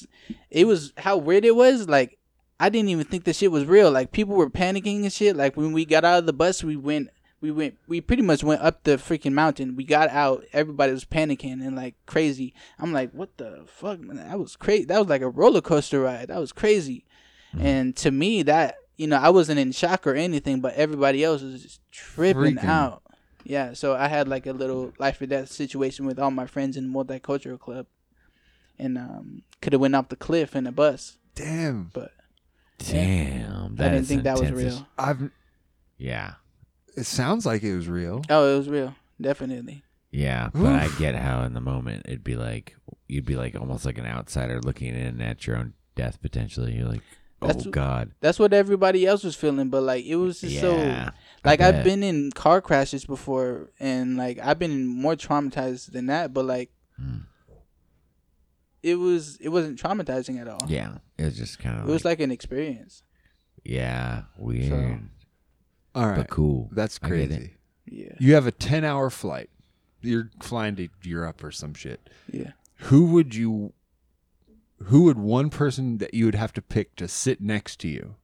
it was how weird it was. Like I didn't even think the shit was real. Like people were panicking and shit. Like when we got out of the bus, we went, we went, we pretty much went up the freaking mountain. We got out, everybody was panicking and like crazy. I'm like, what the fuck, man? That was crazy. That was like a roller coaster ride. That was crazy. And to me, that you know, I wasn't in shock or anything, but everybody else was just tripping Freaking. out. Yeah, so I had like a little life or death situation with all my friends in the multicultural club, and um, could have went off the cliff in a bus, Damn. but Damn. I didn't is think that was real. I've. Yeah. It sounds like it was real. Oh, it was real. definitely. Yeah, but I get how in the moment it'd be like you'd be like almost like an outsider looking in at your own death potentially. You're like, oh That's- god. That's what everybody else was feeling, but like it was just Yeah, so. Like I've been in car crashes before, and like I've been more traumatized than that. But like, Hmm. it was it wasn't traumatizing at all. Yeah, it was just kind of it of was like an experience. yeah, weird. All right. But cool. That's I get it. crazy. Yeah. You have a 10 hour flight. You're flying to Europe or some shit. Yeah. Who would you, who would one person that you would have to pick to sit next to you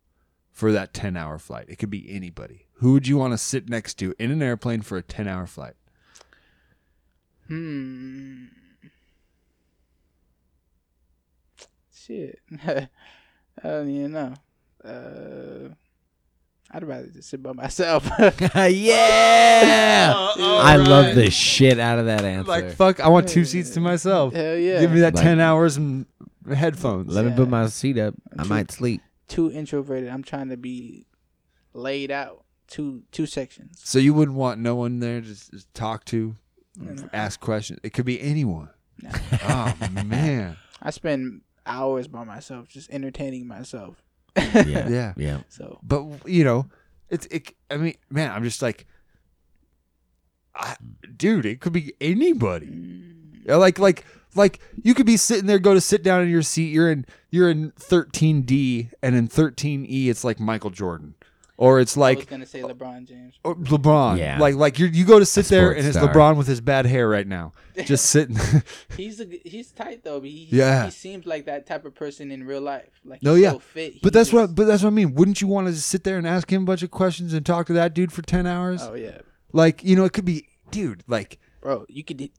for that 10 hour flight? It could be anybody. Who would you want to sit next to in an airplane for a 10 hour flight? Hmm. Shit. I don't even know. Uh, I'd rather just sit by myself. yeah. I love the shit out of that answer. Like, fuck, I want two seats to myself. Hell yeah. Give me that Like- 10 hours and headphones. Let me put my seat up. I Two- might sleep. Too introverted. I'm trying to be laid out. Two two sections. So you wouldn't want no one there to just, just talk to, ask questions. It could be anyone. oh man. I spend hours by myself just entertaining myself. Yeah. Yeah. Yeah. So But you know, it's it. I mean, man, I'm just like, I, dude, it could be anybody. Yeah, Like like like you could be sitting there, go to sit down in your seat. You're in you're in 13D, and in 13E, it's like Michael Jordan, or it's like I was like gonna say uh, LeBron James. or LeBron. Yeah. Like like you you go to sit there, and it's star. LeBron with his bad hair right now, just sitting. He's a, he's tight though. But he, Yeah. he seems like that type of person in real life. Like No, yeah, so fit. but he that's what. just- But that's what I mean. Wouldn't you want to just sit there and ask him a bunch of questions and talk to that dude for ten hours? Oh yeah, Like you know, it could be, dude. Like, bro. You could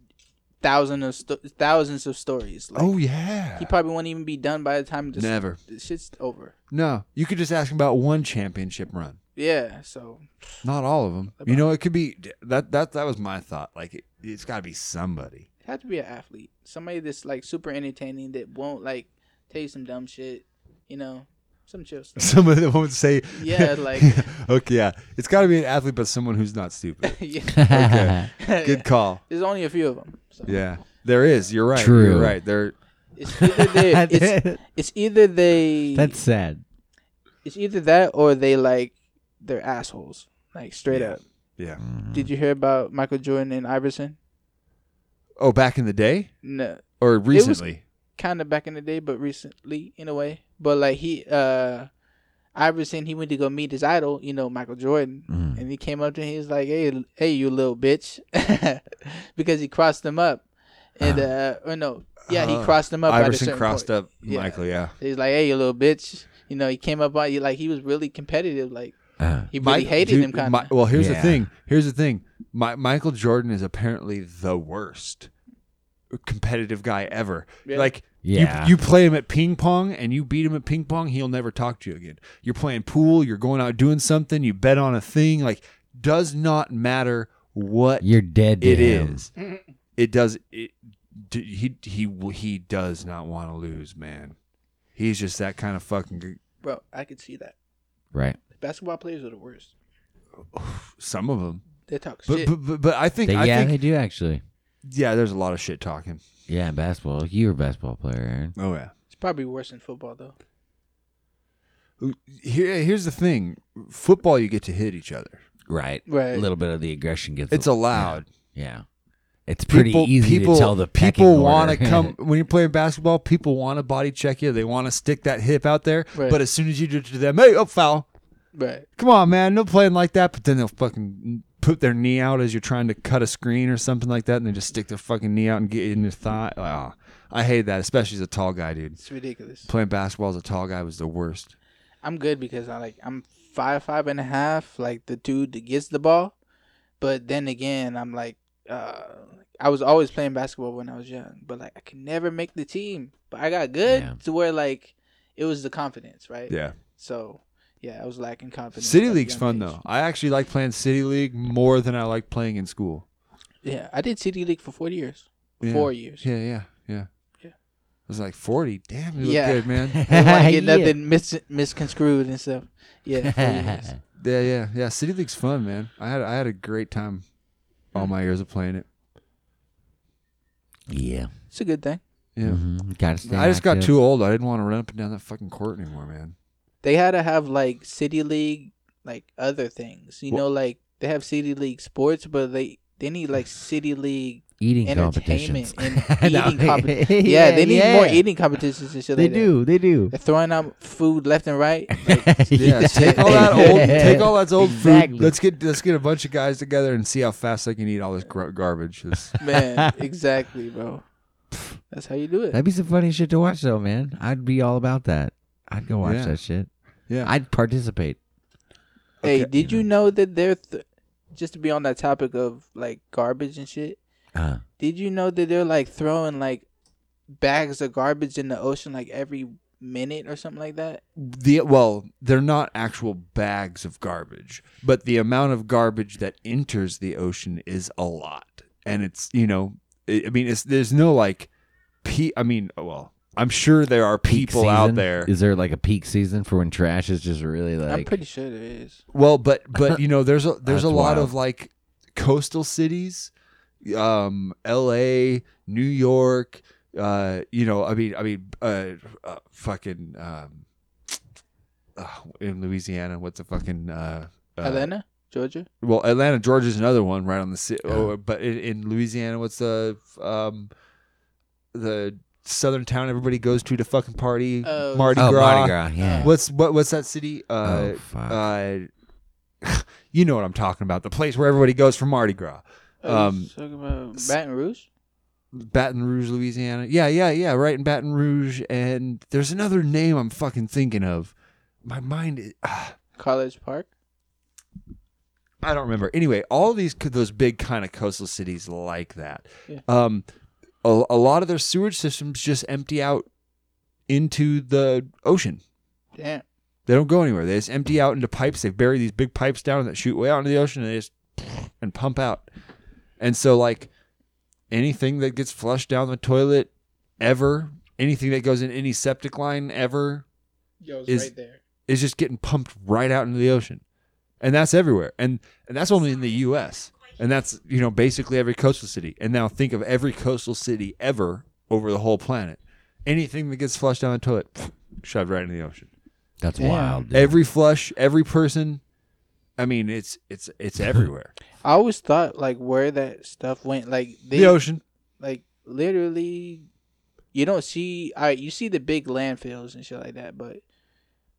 thousands of sto- thousands of stories. Like, oh yeah. He probably won't even be done by the time this Never. the shit's over. No, you could just ask him about one championship run. Yeah. So Not all of them. You know, it could be that. That that was my thought. Like, it, it's got to be somebody. it had to be an athlete, somebody that's like super entertaining that won't like tell you some dumb shit. You know, some chill stuff. Somebody that won't say. Yeah, like- okay, yeah, it's got to be an athlete, but someone who's not stupid. yeah. Okay, good call. There's only a few of them. So. Yeah, there is. You're right. True. You're right. There. It's either they, it's, it's either they That's sad. it's either that or they like they're assholes. Like straight Yeah. up. Yeah. Mm-hmm. Did you hear about Michael Jordan and Iverson? Oh, back in the day No. or recently? Kind of back in the day, but recently in a way. But like he uh Iverson, he went to go meet his idol, you know, Michael Jordan, Mhm. and he came up to him. He was like, "Hey, hey, you little bitch," because he crossed him up, and uh, or no, yeah, he Uh, crossed him up. at Iverson crossed point. up Yeah. Michael. Yeah. He's like, "Hey, you little bitch," you know. He came up on you like he was really competitive. Like Uh, he really Mike- hated dude, him, kind Mi- of. well, here's the thing. Here's the thing. My, Michael Jordan is apparently the worst competitive guy ever. Yeah. Like Yeah. you, you play him at ping pong and you beat him at ping pong, he'll never talk to you again. You're playing pool, you're going out doing something, you bet on a thing. Like does not matter what You're dead to it him. is. It does. It, d- he he he does not want to lose, man. He's just that kind of fucking. g- Bro, I could see that. Right. Basketball players are the worst. Some of them, They talk but shit. but, but, but I think They- I yeah, think they do actually. yeah. There's a lot of shit talking. Yeah, basketball. You were a basketball player, Aaron. Oh yeah. it's probably worse than football though. Here, here's the thing. Football, you get to hit each other. Right. Right. A little bit of the aggression gets. It's allowed. Yeah. It's pretty people, easy people, to tell the people want to come when you're playing basketball. People want to body check you. They want to stick that hip out there. Right. But as soon as you do it to them, hey, oh foul. Right. Come on, man, no playing like that. But then they'll fucking put their knee out as you're trying to cut a screen or something like that, and they just stick their fucking knee out and get in your thigh. Ah, I hate that, especially as a tall guy, dude. It's ridiculous. Playing basketball as a tall guy was the worst. I'm good because I like I'm five five and a half, like the dude that gets the ball. But then again, I'm like, uh, I was always playing basketball when I was young, but like I could never make the team. But I got good Yeah. to where like it was the confidence, right? Yeah. So yeah, I was lacking confidence. City at a League's young fun age. though. I actually like playing City League more than I like playing in school. Yeah, I did City League for four years. Yeah. Four years. Yeah, yeah, yeah. Yeah. I was like forty. Damn, you look good, man. I didn't want to get Yeah. nothing mis- misconstrued and stuff. Yeah, four years. Yeah, yeah, yeah. City League's fun, man. I had I had a great time all my years of playing it. Yeah. It's a good thing. Yeah. Mhm. Gotta stay I just got active. too old. I didn't want to run up and down that fucking court anymore, man. They had to have like city league, like other things. You Wha- know, like they have city league sports, but they they need like city league Eating entertainment competitions. and No. eating competitions. yeah, they need more eating competitions and shit They like that. do. They do. They're throwing out food left and right. Like, Yeah, take all that old, take all that old Exactly. food. Let's get let's get a bunch of guys together and see how fast they can eat all this gr- garbage. This- man, exactly, bro. That's how you do it. That'd be some funny shit to watch, though, man. I'd be all about that. I'd go watch Yeah. that shit. Yeah, I'd participate. Hey, Okay. did you know that they're th- just to be on that topic of like garbage and shit? Uh, Did you know that they're like throwing like bags of garbage in the ocean like every minute or something like that? the well, they're not actual bags of garbage, but the amount of garbage that enters the ocean is a lot, and it's you know, I I mean, it's there's no like, pe- I mean, well, I'm sure there are peak people out there. Is there like a peak season for when trash is just really like? I'm pretty sure there is. Well, but but you know, there's a there's a lot wild. of like coastal cities, um, L.A., New York. Uh, you know, I mean, I mean, uh, uh fucking um, uh, in Louisiana, what's the fucking uh, uh, Atlanta, Georgia. Well, Atlanta, Georgia is another one right on the city. Oh, but in, in Louisiana, what's the um, the southern town everybody goes to to fucking party? Oh. Mardi oh, Gras. Mardi Gras. Yeah. What's what? What's that city? Uh, Oh, fuck. uh, you know what I'm talking about. The place where everybody goes for Mardi Gras. Oh, Um, you talking about Baton Rouge? Baton Rouge, Louisiana. Yeah, yeah, yeah. Right in Baton Rouge, and there's another name I'm fucking thinking of. My mind, is, ah, College Park. I don't remember. Anyway, all these those big kind of coastal cities like that. Yeah. Um, a, a lot of their sewage systems just empty out into the ocean. Damn. They don't go anywhere. They just empty out into pipes. They bury these big pipes down that shoot way out into the ocean, and they just and pump out. And so, like anything that gets flushed down the toilet ever, anything that goes in any septic line ever, Goes Is- right there. is just getting pumped right out into the ocean. And that's everywhere. And and that's only in the US. And that's, you know, basically every coastal city. And now think of every coastal city ever over the whole planet. Anything that gets flushed down the toilet, pff, shoved right into the ocean. That's Damn. wild. dude. Every flush, every person, I mean, it's it's it's everywhere. I always thought like where that stuff went, like they, the ocean. like literally, you don't see. All right, you see the big landfills and shit like that, but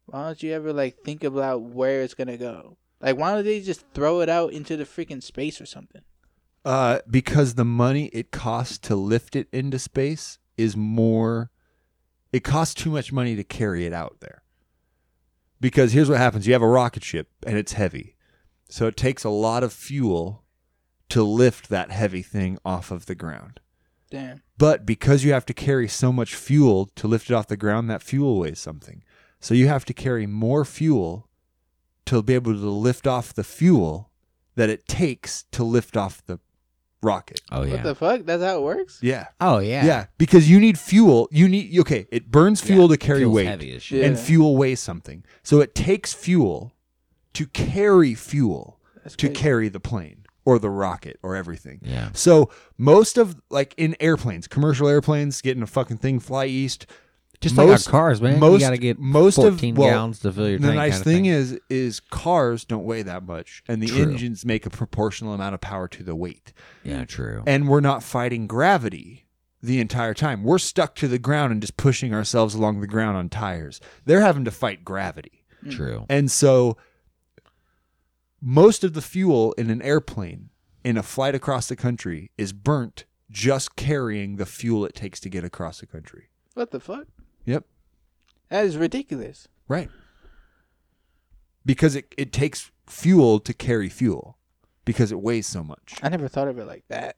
why don't you ever like think about where it's gonna go? Like, why don't they just throw it out into the freaking space or something? Uh, because the money it costs to lift it into space is more. It costs too much money to carry it out there. Because here's what happens: you have a rocket ship and it's heavy, so it takes a lot of fuel to lift that heavy thing off of the ground. Damn. But because you have to carry so much fuel to lift it off the ground, that fuel weighs something. So you have to carry more fuel to be able to lift off the fuel that it takes to lift off the rocket. Oh yeah. What yeah. the fuck? That's how it works. Yeah. oh yeah. Yeah, because you need fuel. You need okay. It burns fuel to carry Feels weight, heavy as shit. and Yeah. fuel weighs something. So it takes fuel to carry fuel That's to crazy. carry the plane or the rocket or everything. Yeah. So most of like in airplanes, commercial airplanes, getting a fucking thing fly east. Just most- like our cars, man. Most you gotta get most fourteen of well, gallons to fill your the tank. nice kinda thing, is is cars don't weigh that much, and the True. engines make a proportional amount of power to the weight. yeah, true. And we're not fighting gravity the entire time. We're stuck to the ground and just pushing ourselves along the ground on tires. They're having to fight gravity. Mm. True. And so most of the fuel in an airplane in a flight across the country is burnt just carrying the fuel it takes to get across the country. What the fuck? Yep. That is ridiculous. Right. Because it, it takes fuel to carry fuel because it weighs so much. I never thought of it like that.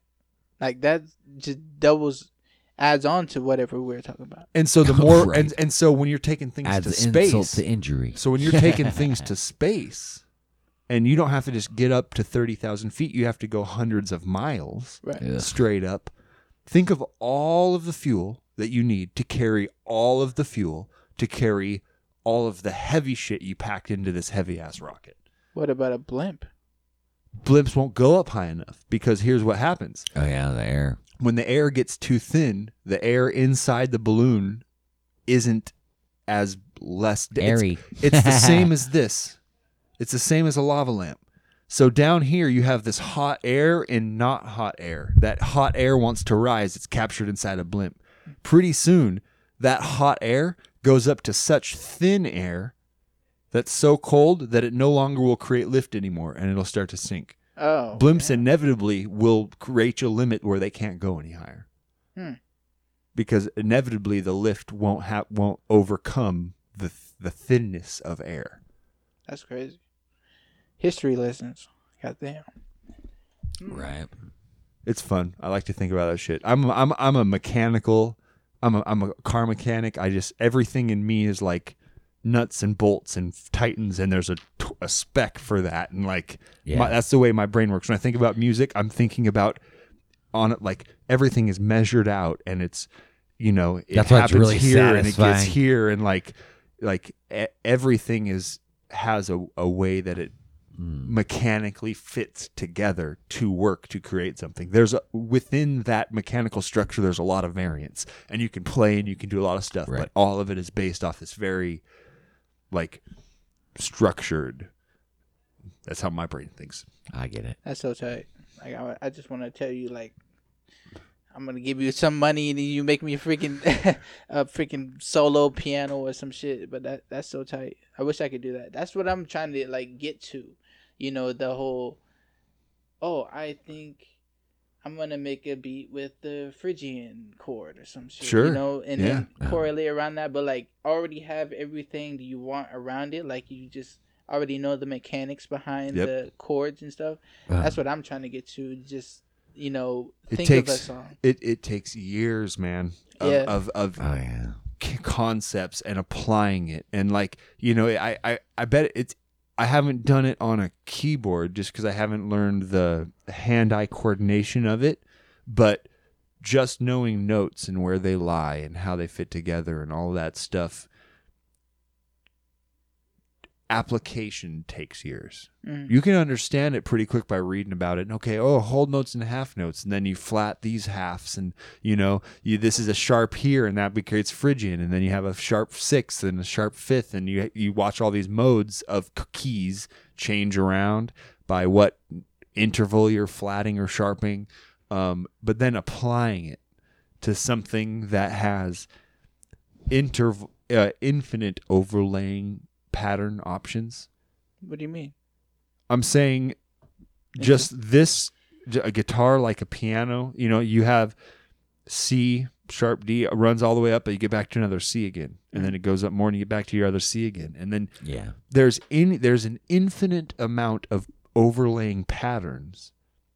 Like that just doubles, adds on to whatever we were talking about. And so the more Right. and, and so when you're taking things Adds to insult to injury. So when you're taking things to space and you don't have to just get up to 30,000 feet, you have to go hundreds of miles Right. Ugh. straight up. Think of all of the fuel that you need to carry all of the fuel to carry all of the heavy shit you packed into this heavy ass rocket. What about a blimp? blimps won't go up high enough because here's what happens Oh yeah, the air. when the air gets too thin, the air inside the balloon isn't as less it's- Airy. It's, the same as this. It's the same as a lava lamp. So down here you have this hot air and not hot air. That hot air wants to rise. It's captured inside a blimp. Pretty soon, that hot air goes up to such thin air that's so cold that it no longer will create lift anymore and it'll start to sink Oh, blimps inevitably will reach a limit where they can't go any higher Hmm. because inevitably the lift won't have won't overcome the the thinness of air that's crazy. History lessons. Goddamn. Right. It's fun. I like to think about that shit. I'm i'm i'm a mechanical i'm a, i'm a car mechanic. I just everything in me is like nuts and bolts and titans and there's a, t- a spec for that. And like Yeah. my, that's the way my brain works. When i think about music i'm thinking about on it like everything is measured out and it's you know it That's happens really here and it gets here and like like e- everything is has a, a way that it Hmm. mechanically fits together to work to create something there's a, within that mechanical structure there's a lot of variance and you can play and you can do a lot of stuff Right. but all of it is based off this very like structured that's how my brain thinks I get it. That's so tight. Like I, I just want to tell you, like, I'm gonna give you some money and you make me a freaking a freaking solo piano or some shit. But that that's so tight. I wish I could do that. That's what I'm trying to like get to. You know, the whole. Oh, I think I'm gonna make a beat with the Phrygian chord or some shit. Sure. You know, and Yeah. then Uh-huh. correlate around that, but like already have everything that you want around it. Like you just already know the mechanics behind Yep. the chords and stuff. Uh, That's what I'm trying to get to. Just you know, it think of a takes song. it, it takes years man of, Yeah. of, of oh yeah. c- concepts and applying it and like you know I, I i bet it's i haven't done it on a keyboard just because i haven't learned the hand-eye coordination of it but just knowing notes and where they lie and how they fit together and all that stuff application takes years Mhm. you can understand it pretty quick by reading about it. And okay, oh, whole notes and half notes, and then you flat these halves, and you know, you this is a sharp here, and that creates Phrygian, and then you have a sharp sixth and a sharp fifth, and you you watch all these modes of keys change around by what interval you're flatting or sharping, um, but then applying it to something that has interv- uh, infinite overlaying pattern options. What do you mean? I'm saying just this j- a guitar like a piano, you know, you have C sharp D runs all the way up, but you get back to another C again. And then it goes up more and you get back to your other C again. And then Yeah. there's in there's an infinite amount of overlaying patterns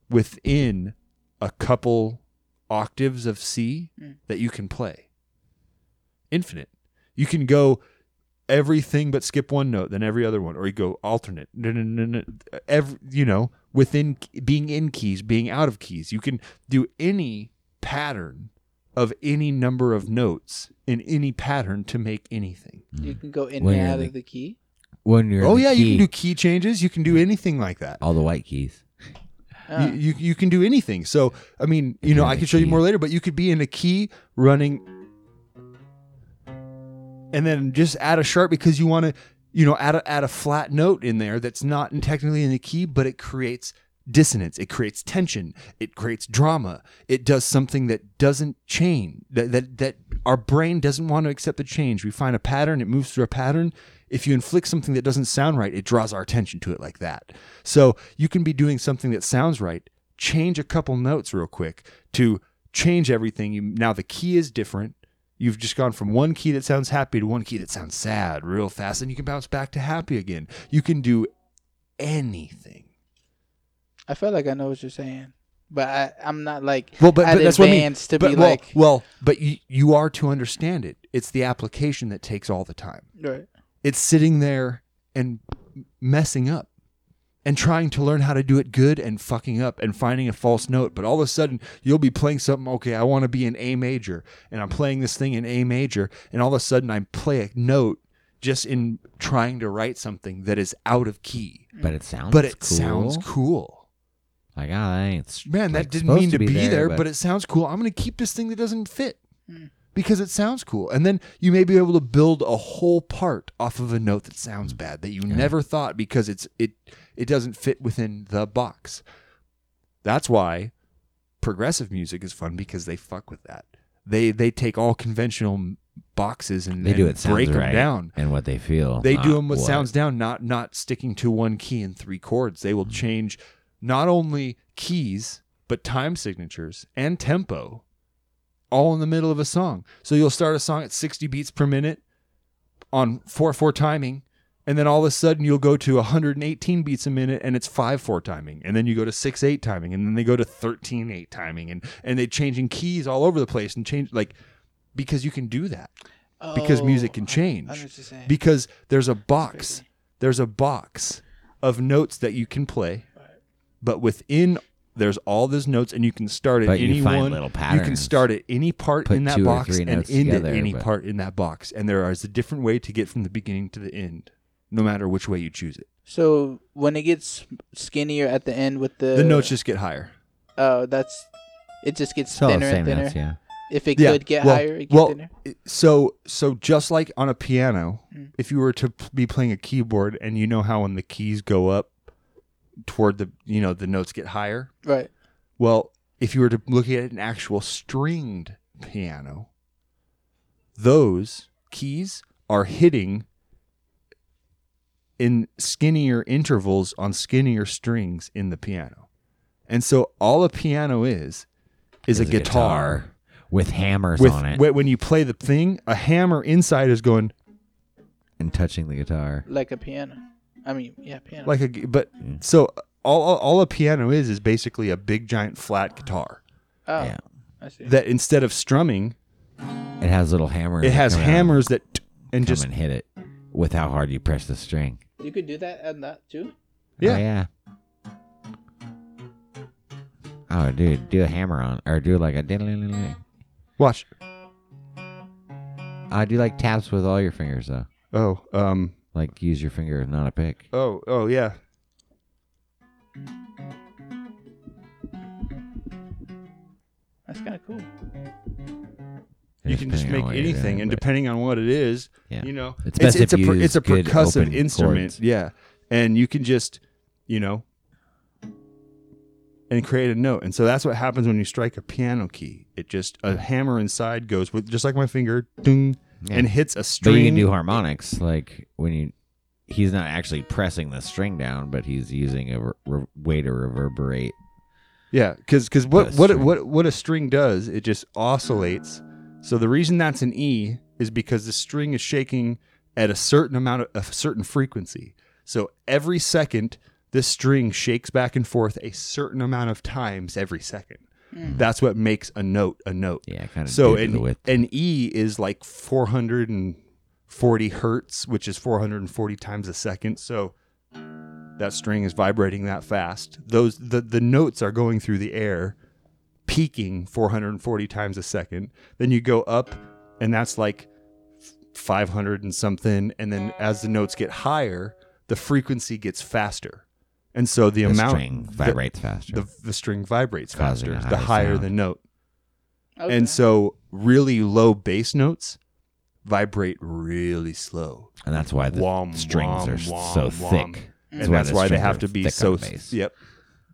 within a couple octaves of C Mm. that you can play. Infinite. You can go everything but skip one note, then every other one, or you go alternate. Every, you know, within being in keys, being out of keys, you can do any pattern of any number of notes in any pattern to make anything. You can go in When and out in of the key. When you're Oh the yeah, you can do key changes. You can do anything like that. all the white keys. Ah. You, you you can do anything. So I mean, you know, I in can a show you more later, but you could be in a key running, and then just add a sharp because you want to, you know, add a, add a flat note in there that's not technically in the key, but it creates dissonance. It creates tension. It creates drama. It does something that doesn't change. That that that our brain doesn't want to accept the change. We find a pattern. It moves through a pattern. If you inflict something that doesn't sound right, it draws our attention to it like that. So you can be doing something that sounds right, change a couple notes real quick to change everything. You now the key is different. You've just gone from one key that sounds happy to one key that sounds sad real fast, and you can bounce back to happy again. You can do anything. I feel like I know what you're saying, but I, I'm not like Well, but, but that's what I mean. to but, be well, like well, but you, you are to understand it. It's the application that takes all the time. right. It's sitting there and messing up and trying to learn how to do it good and fucking up and finding a false note. But all of a sudden, you'll be playing something. Okay, I want to be in A major, and I'm playing this thing in A major, and all of a sudden, I play a note just in trying to write something that is out of key, But it sounds cool. but it cool. sounds cool. Like, oh, that ain't s- man, that didn't mean to be, there, but, but it sounds cool. I'm going to keep this thing that doesn't fit Hmm. Because it sounds cool. And then you may be able to build a whole part off of a note that sounds bad that you never thought because it's it it doesn't fit within the box. That's why progressive music is fun because they fuck with that. They they take all conventional boxes and they do it sounds break them right down. and what they feel. They do them with what- sounds down, not not sticking to one key and three chords. They will Mm-hmm. change not only keys but time signatures and tempo, all in the middle of a song. So you'll start a song at sixty beats per minute on four four timing, and then all of a sudden you'll go to 118 beats a minute and it's five four timing, and then you go to six eight timing, and then they go to 13 eight timing, and and they changing keys all over the place and change like because you can do that. Because Oh, music can I- I change what you're because there's a box. There's a box of notes that you can play but within there's all those notes and you can start at But you any find one little you can start at any part Put in that box and notes end together, at any but- part in that box and there is a different way to get from the beginning to the end no matter which way you choose it So when it gets skinnier at the end with the the notes just get higher oh that's it just gets So thinner same and thinner. notes, yeah. If it Yeah, could get well- higher, it get well, thinner. so so just like on a piano, Mm. if you were to p- be playing a keyboard and you know how when the keys go up toward the you know the notes get higher. Right. Well, if you were to look at an actual stringed piano, those keys are hitting in skinnier intervals on skinnier strings in the piano. And so all a piano is is a Is a guitar, guitar with hammers with on it. when you play the thing, a hammer inside is going and touching the guitar. Like a piano. I mean, yeah, piano. like a but so all, all all a piano is is basically a big giant flat guitar oh, Yeah. I see. that instead of strumming, It has little hammers. it that has come out hammers that t- and come just and hit it with how hard you press the string. you could do that and that too. Yeah. Oh, yeah. Oh, dude, do a hammer on, or do like a diddle watch. I do like taps with all your fingers though. Oh, um, Like use your finger, not a pick. oh, oh yeah. That's kind of cool. You can just make anything, doing, and depending on what it is, Yeah. you know, It's best it's, if a you per- use it's a good percussive open instrument, chords. yeah, and you can just, you know, and create a note, and so that's what happens when you strike a piano key. It just a hammer inside goes with just like my finger, ding, Yeah. and hits a But string. you can do harmonics, like when you. He's not actually pressing the string down, but he's using a re- way to reverberate. Yeah, because because what what what what a string does, it just oscillates. So the reason that's an E is because the string is shaking at a certain amount of a certain frequency. So every second, this string shakes back and forth a certain amount of times every second. Mm. That's what makes a note a note. Yeah, kind of. So due an, an E is like 440 hertz, which is 440 times a second. So that string is vibrating that fast. Those the, the notes are going through the air, peaking 440 times a second. Then you go up, and that's like 500 and something. And then as the notes get higher, the frequency gets faster. And so the, The amount string the- vibrates faster. The, the string vibrates Causing faster a the higher higher sound. the note. Okay. And so really low bass notes vibrate really slow. and that's why the Wom, strings are wom, so wom, thick. That's and that's why they have to be so on yep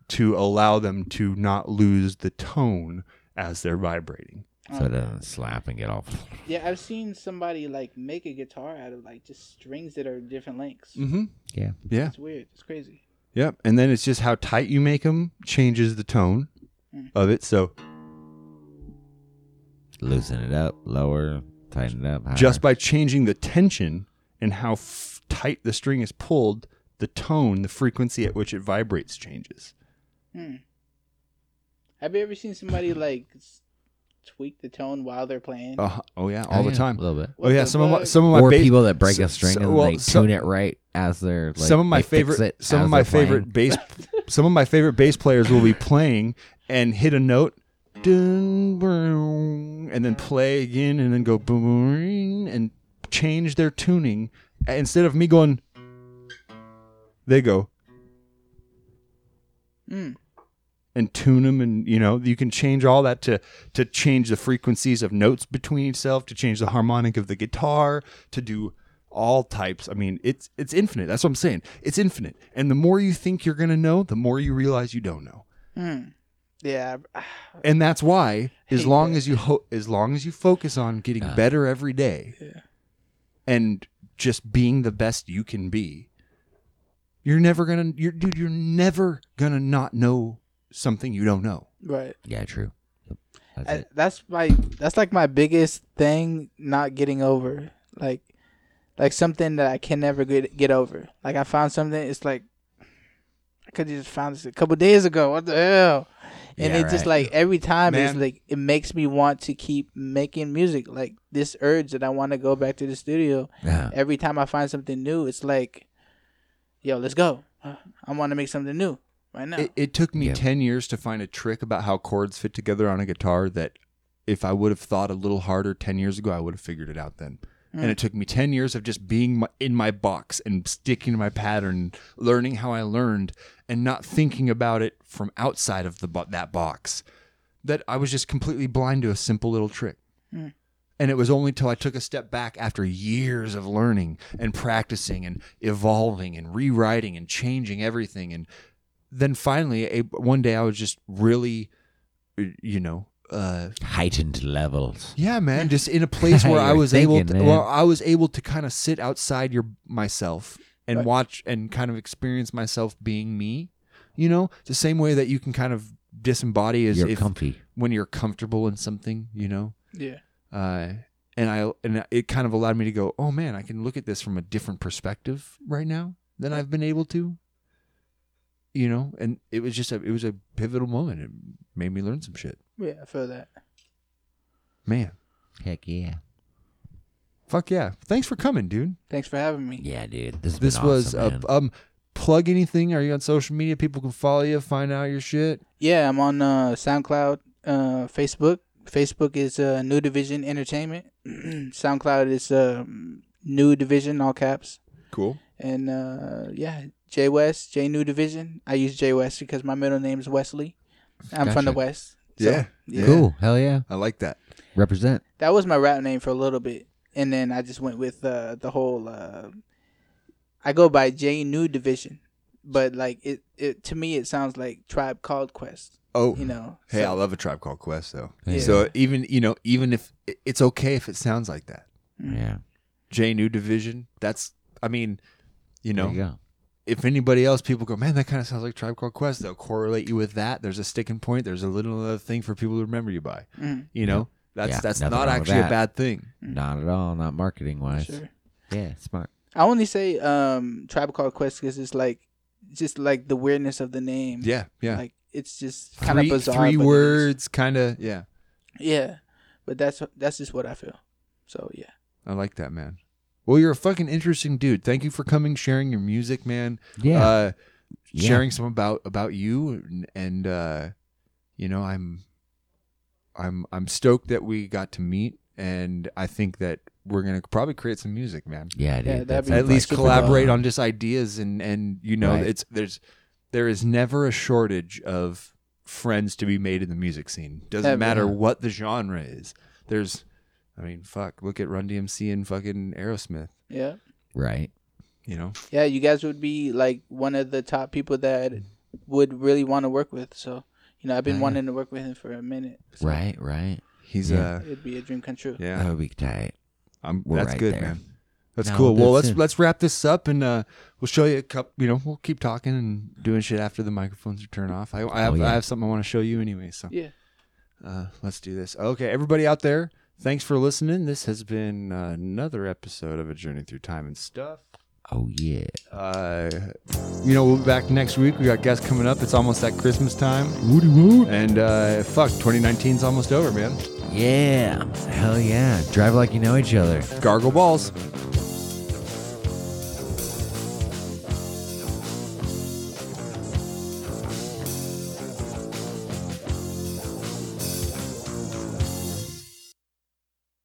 to allow them to not lose the tone as they're vibrating. so it doesn't slap and get all. yeah, I've seen somebody like make a guitar out of like just strings that are different lengths. Mm-hmm. Yeah, Yeah. It's weird. It's crazy. Yep. And then it's just how tight you make them changes the tone Mm. of it. So loosen it up, lower, tighten it up. Higher. just by changing the tension and how f- tight the string is pulled, the tone, the frequency at which it vibrates changes. Hmm. Have you ever seen somebody like s- tweak the tone while they're playing? Uh, oh yeah, Oh, all the yeah, time. a little bit. Oh yeah, the some of my fuck? some of my or bass- people that break so- a string so- and well, they so- tune it right as they're like, some of my they fix favorite it some as of my they're favorite playing. bass some of my favorite bass players will be playing and hit a note dun, boom, and then play again and then go boom, boom and change their tuning instead of me going they go Mm. And tune them and you know you can change all that to to change the frequencies of notes between itself to change the harmonic of the guitar to do all types i mean it's it's infinite that's what i'm saying it's infinite and the more you think you're going to know the more you realize you don't know Hmm. Yeah. and that's why as long that. as you ho- as long as you focus on getting Uh. better every day Yeah. and just being the best you can be you're never gonna you're dude you're never gonna not know something you don't know. Right. Yeah, true. Yep. That's I, that's my that's like my biggest thing not getting over. Like like something that I can never get get over. Like I found something it's like I could have just found this a couple days ago. What the hell? And Yeah, it just like every time it's like it makes me want to keep making music. Like this urge that I want to go back to the studio Yeah. every time I find something new it's like yo let's go. I want to make something new right now it, it took me Yeah. 10 years to find a trick about how chords fit together on a guitar that if i would have thought a little harder 10 years ago i would have figured it out then and mm. it took me 10 years of just being my, in my box and sticking to my pattern learning how i learned and not thinking about it from outside of the bo- that box that i was just completely blind to a simple little trick mm. and it was only till I took a step back after years of learning and practicing and evolving and rewriting and changing everything. And then finally, a, one day I was just really, uh, you know, uh, Heightened levels. yeah, man, just in a place where I You're was able to, man. well, I was able to kind of sit outside your myself and Right. watch and kind of experience myself being me. You know, the same way that you can kind of disembody as You're if comfy. when you're comfortable in something. You know, yeah uh, and I and it kind of allowed me to go, oh man, I can look at this from a different perspective right now than I've been able to. You know, and it was just a it was a pivotal moment. It made me learn some shit. yeah for that Man, Heck yeah. fuck yeah! Thanks for coming, dude. thanks for having me Yeah, dude. This, has This been was awesome, uh, man. um plug anything. Are you on social media? People can follow you, find out your shit. Yeah, I'm on uh, SoundCloud, uh, Facebook. Facebook is uh, New Division Entertainment. SoundCloud is um, New Division, all caps. Cool. And uh, yeah, J West, J New Division. I use J West because my middle name is Wesley. I'm from the Gotcha. West. So, Yeah. yeah. Cool. Hell yeah. I like that. Represent. That was my rap name for a little bit, and then I just went with uh, the whole. Uh, I go by J New Division, but like it, it to me it sounds like Tribe Called Quest. Oh, You know. hey, I so- love a tribe called Quest though. Yeah. So even you know, even if it's okay if it sounds like that. Yeah. J New Division. That's I mean, you know, There you go. If anybody else, people go, man, that kind of sounds like Tribe Called Quest. They'll correlate you with that. There's a sticking point. There's a little other thing for people to remember you by. Mhm. You know, that's Yeah, that's not wrong with actually a bad thing. Not at all. Not marketing wise. Sure. Yeah, smart. I only say um Tribe Called Quest because it's like just like the weirdness of the name. Yeah, yeah. Like it's just kind of bizarre. three but it is. words, kind of. Yeah, Yeah, but that's that's just what I feel. So yeah. I like that, man. Well, you're a fucking interesting dude. Thank you for coming, sharing your music, man. Yeah. uh, Yeah. sharing some about about you, and, and uh, you know, I'm, I'm, I'm stoked that we got to meet, and I think that we're gonna probably create some music, man. Yeah, dude. Yeah, that'd be At least collaborate on just ideas, and and you know, Right. it's there's there is never a shortage of friends to be made in the music scene. Doesn't Ever. matter what the genre is. There's, I mean, fuck, look at Run DMC and fucking Aerosmith. Yeah. right. You know, Yeah, you guys would be like one of the top people that would really want to work with. So, you know, I've been Yeah. wanting to work with him for a minute. So Right, right. he's Yeah. uh, It'd be a dream come true. yeah. That would be tight. I'm, We're that's right good, there. man. That's No, cool. Well, let's soon. let's wrap this up, and uh, we'll show you a couple. You know, we'll keep talking and doing shit after the microphones are turned off. I, I have Oh, yeah. I have something I want to show you anyway. So Yeah. uh, let's do this. Okay, everybody out there, thanks for listening. This has been uh, another episode of a journey through time and stuff. Oh yeah. Uh, you know, we'll be back next week. We got guests coming up. It's almost that Christmas time. Woody woot. And uh, fuck, 2019's almost over, man. Yeah. Hell yeah. Drive like you know each other. Gargle balls.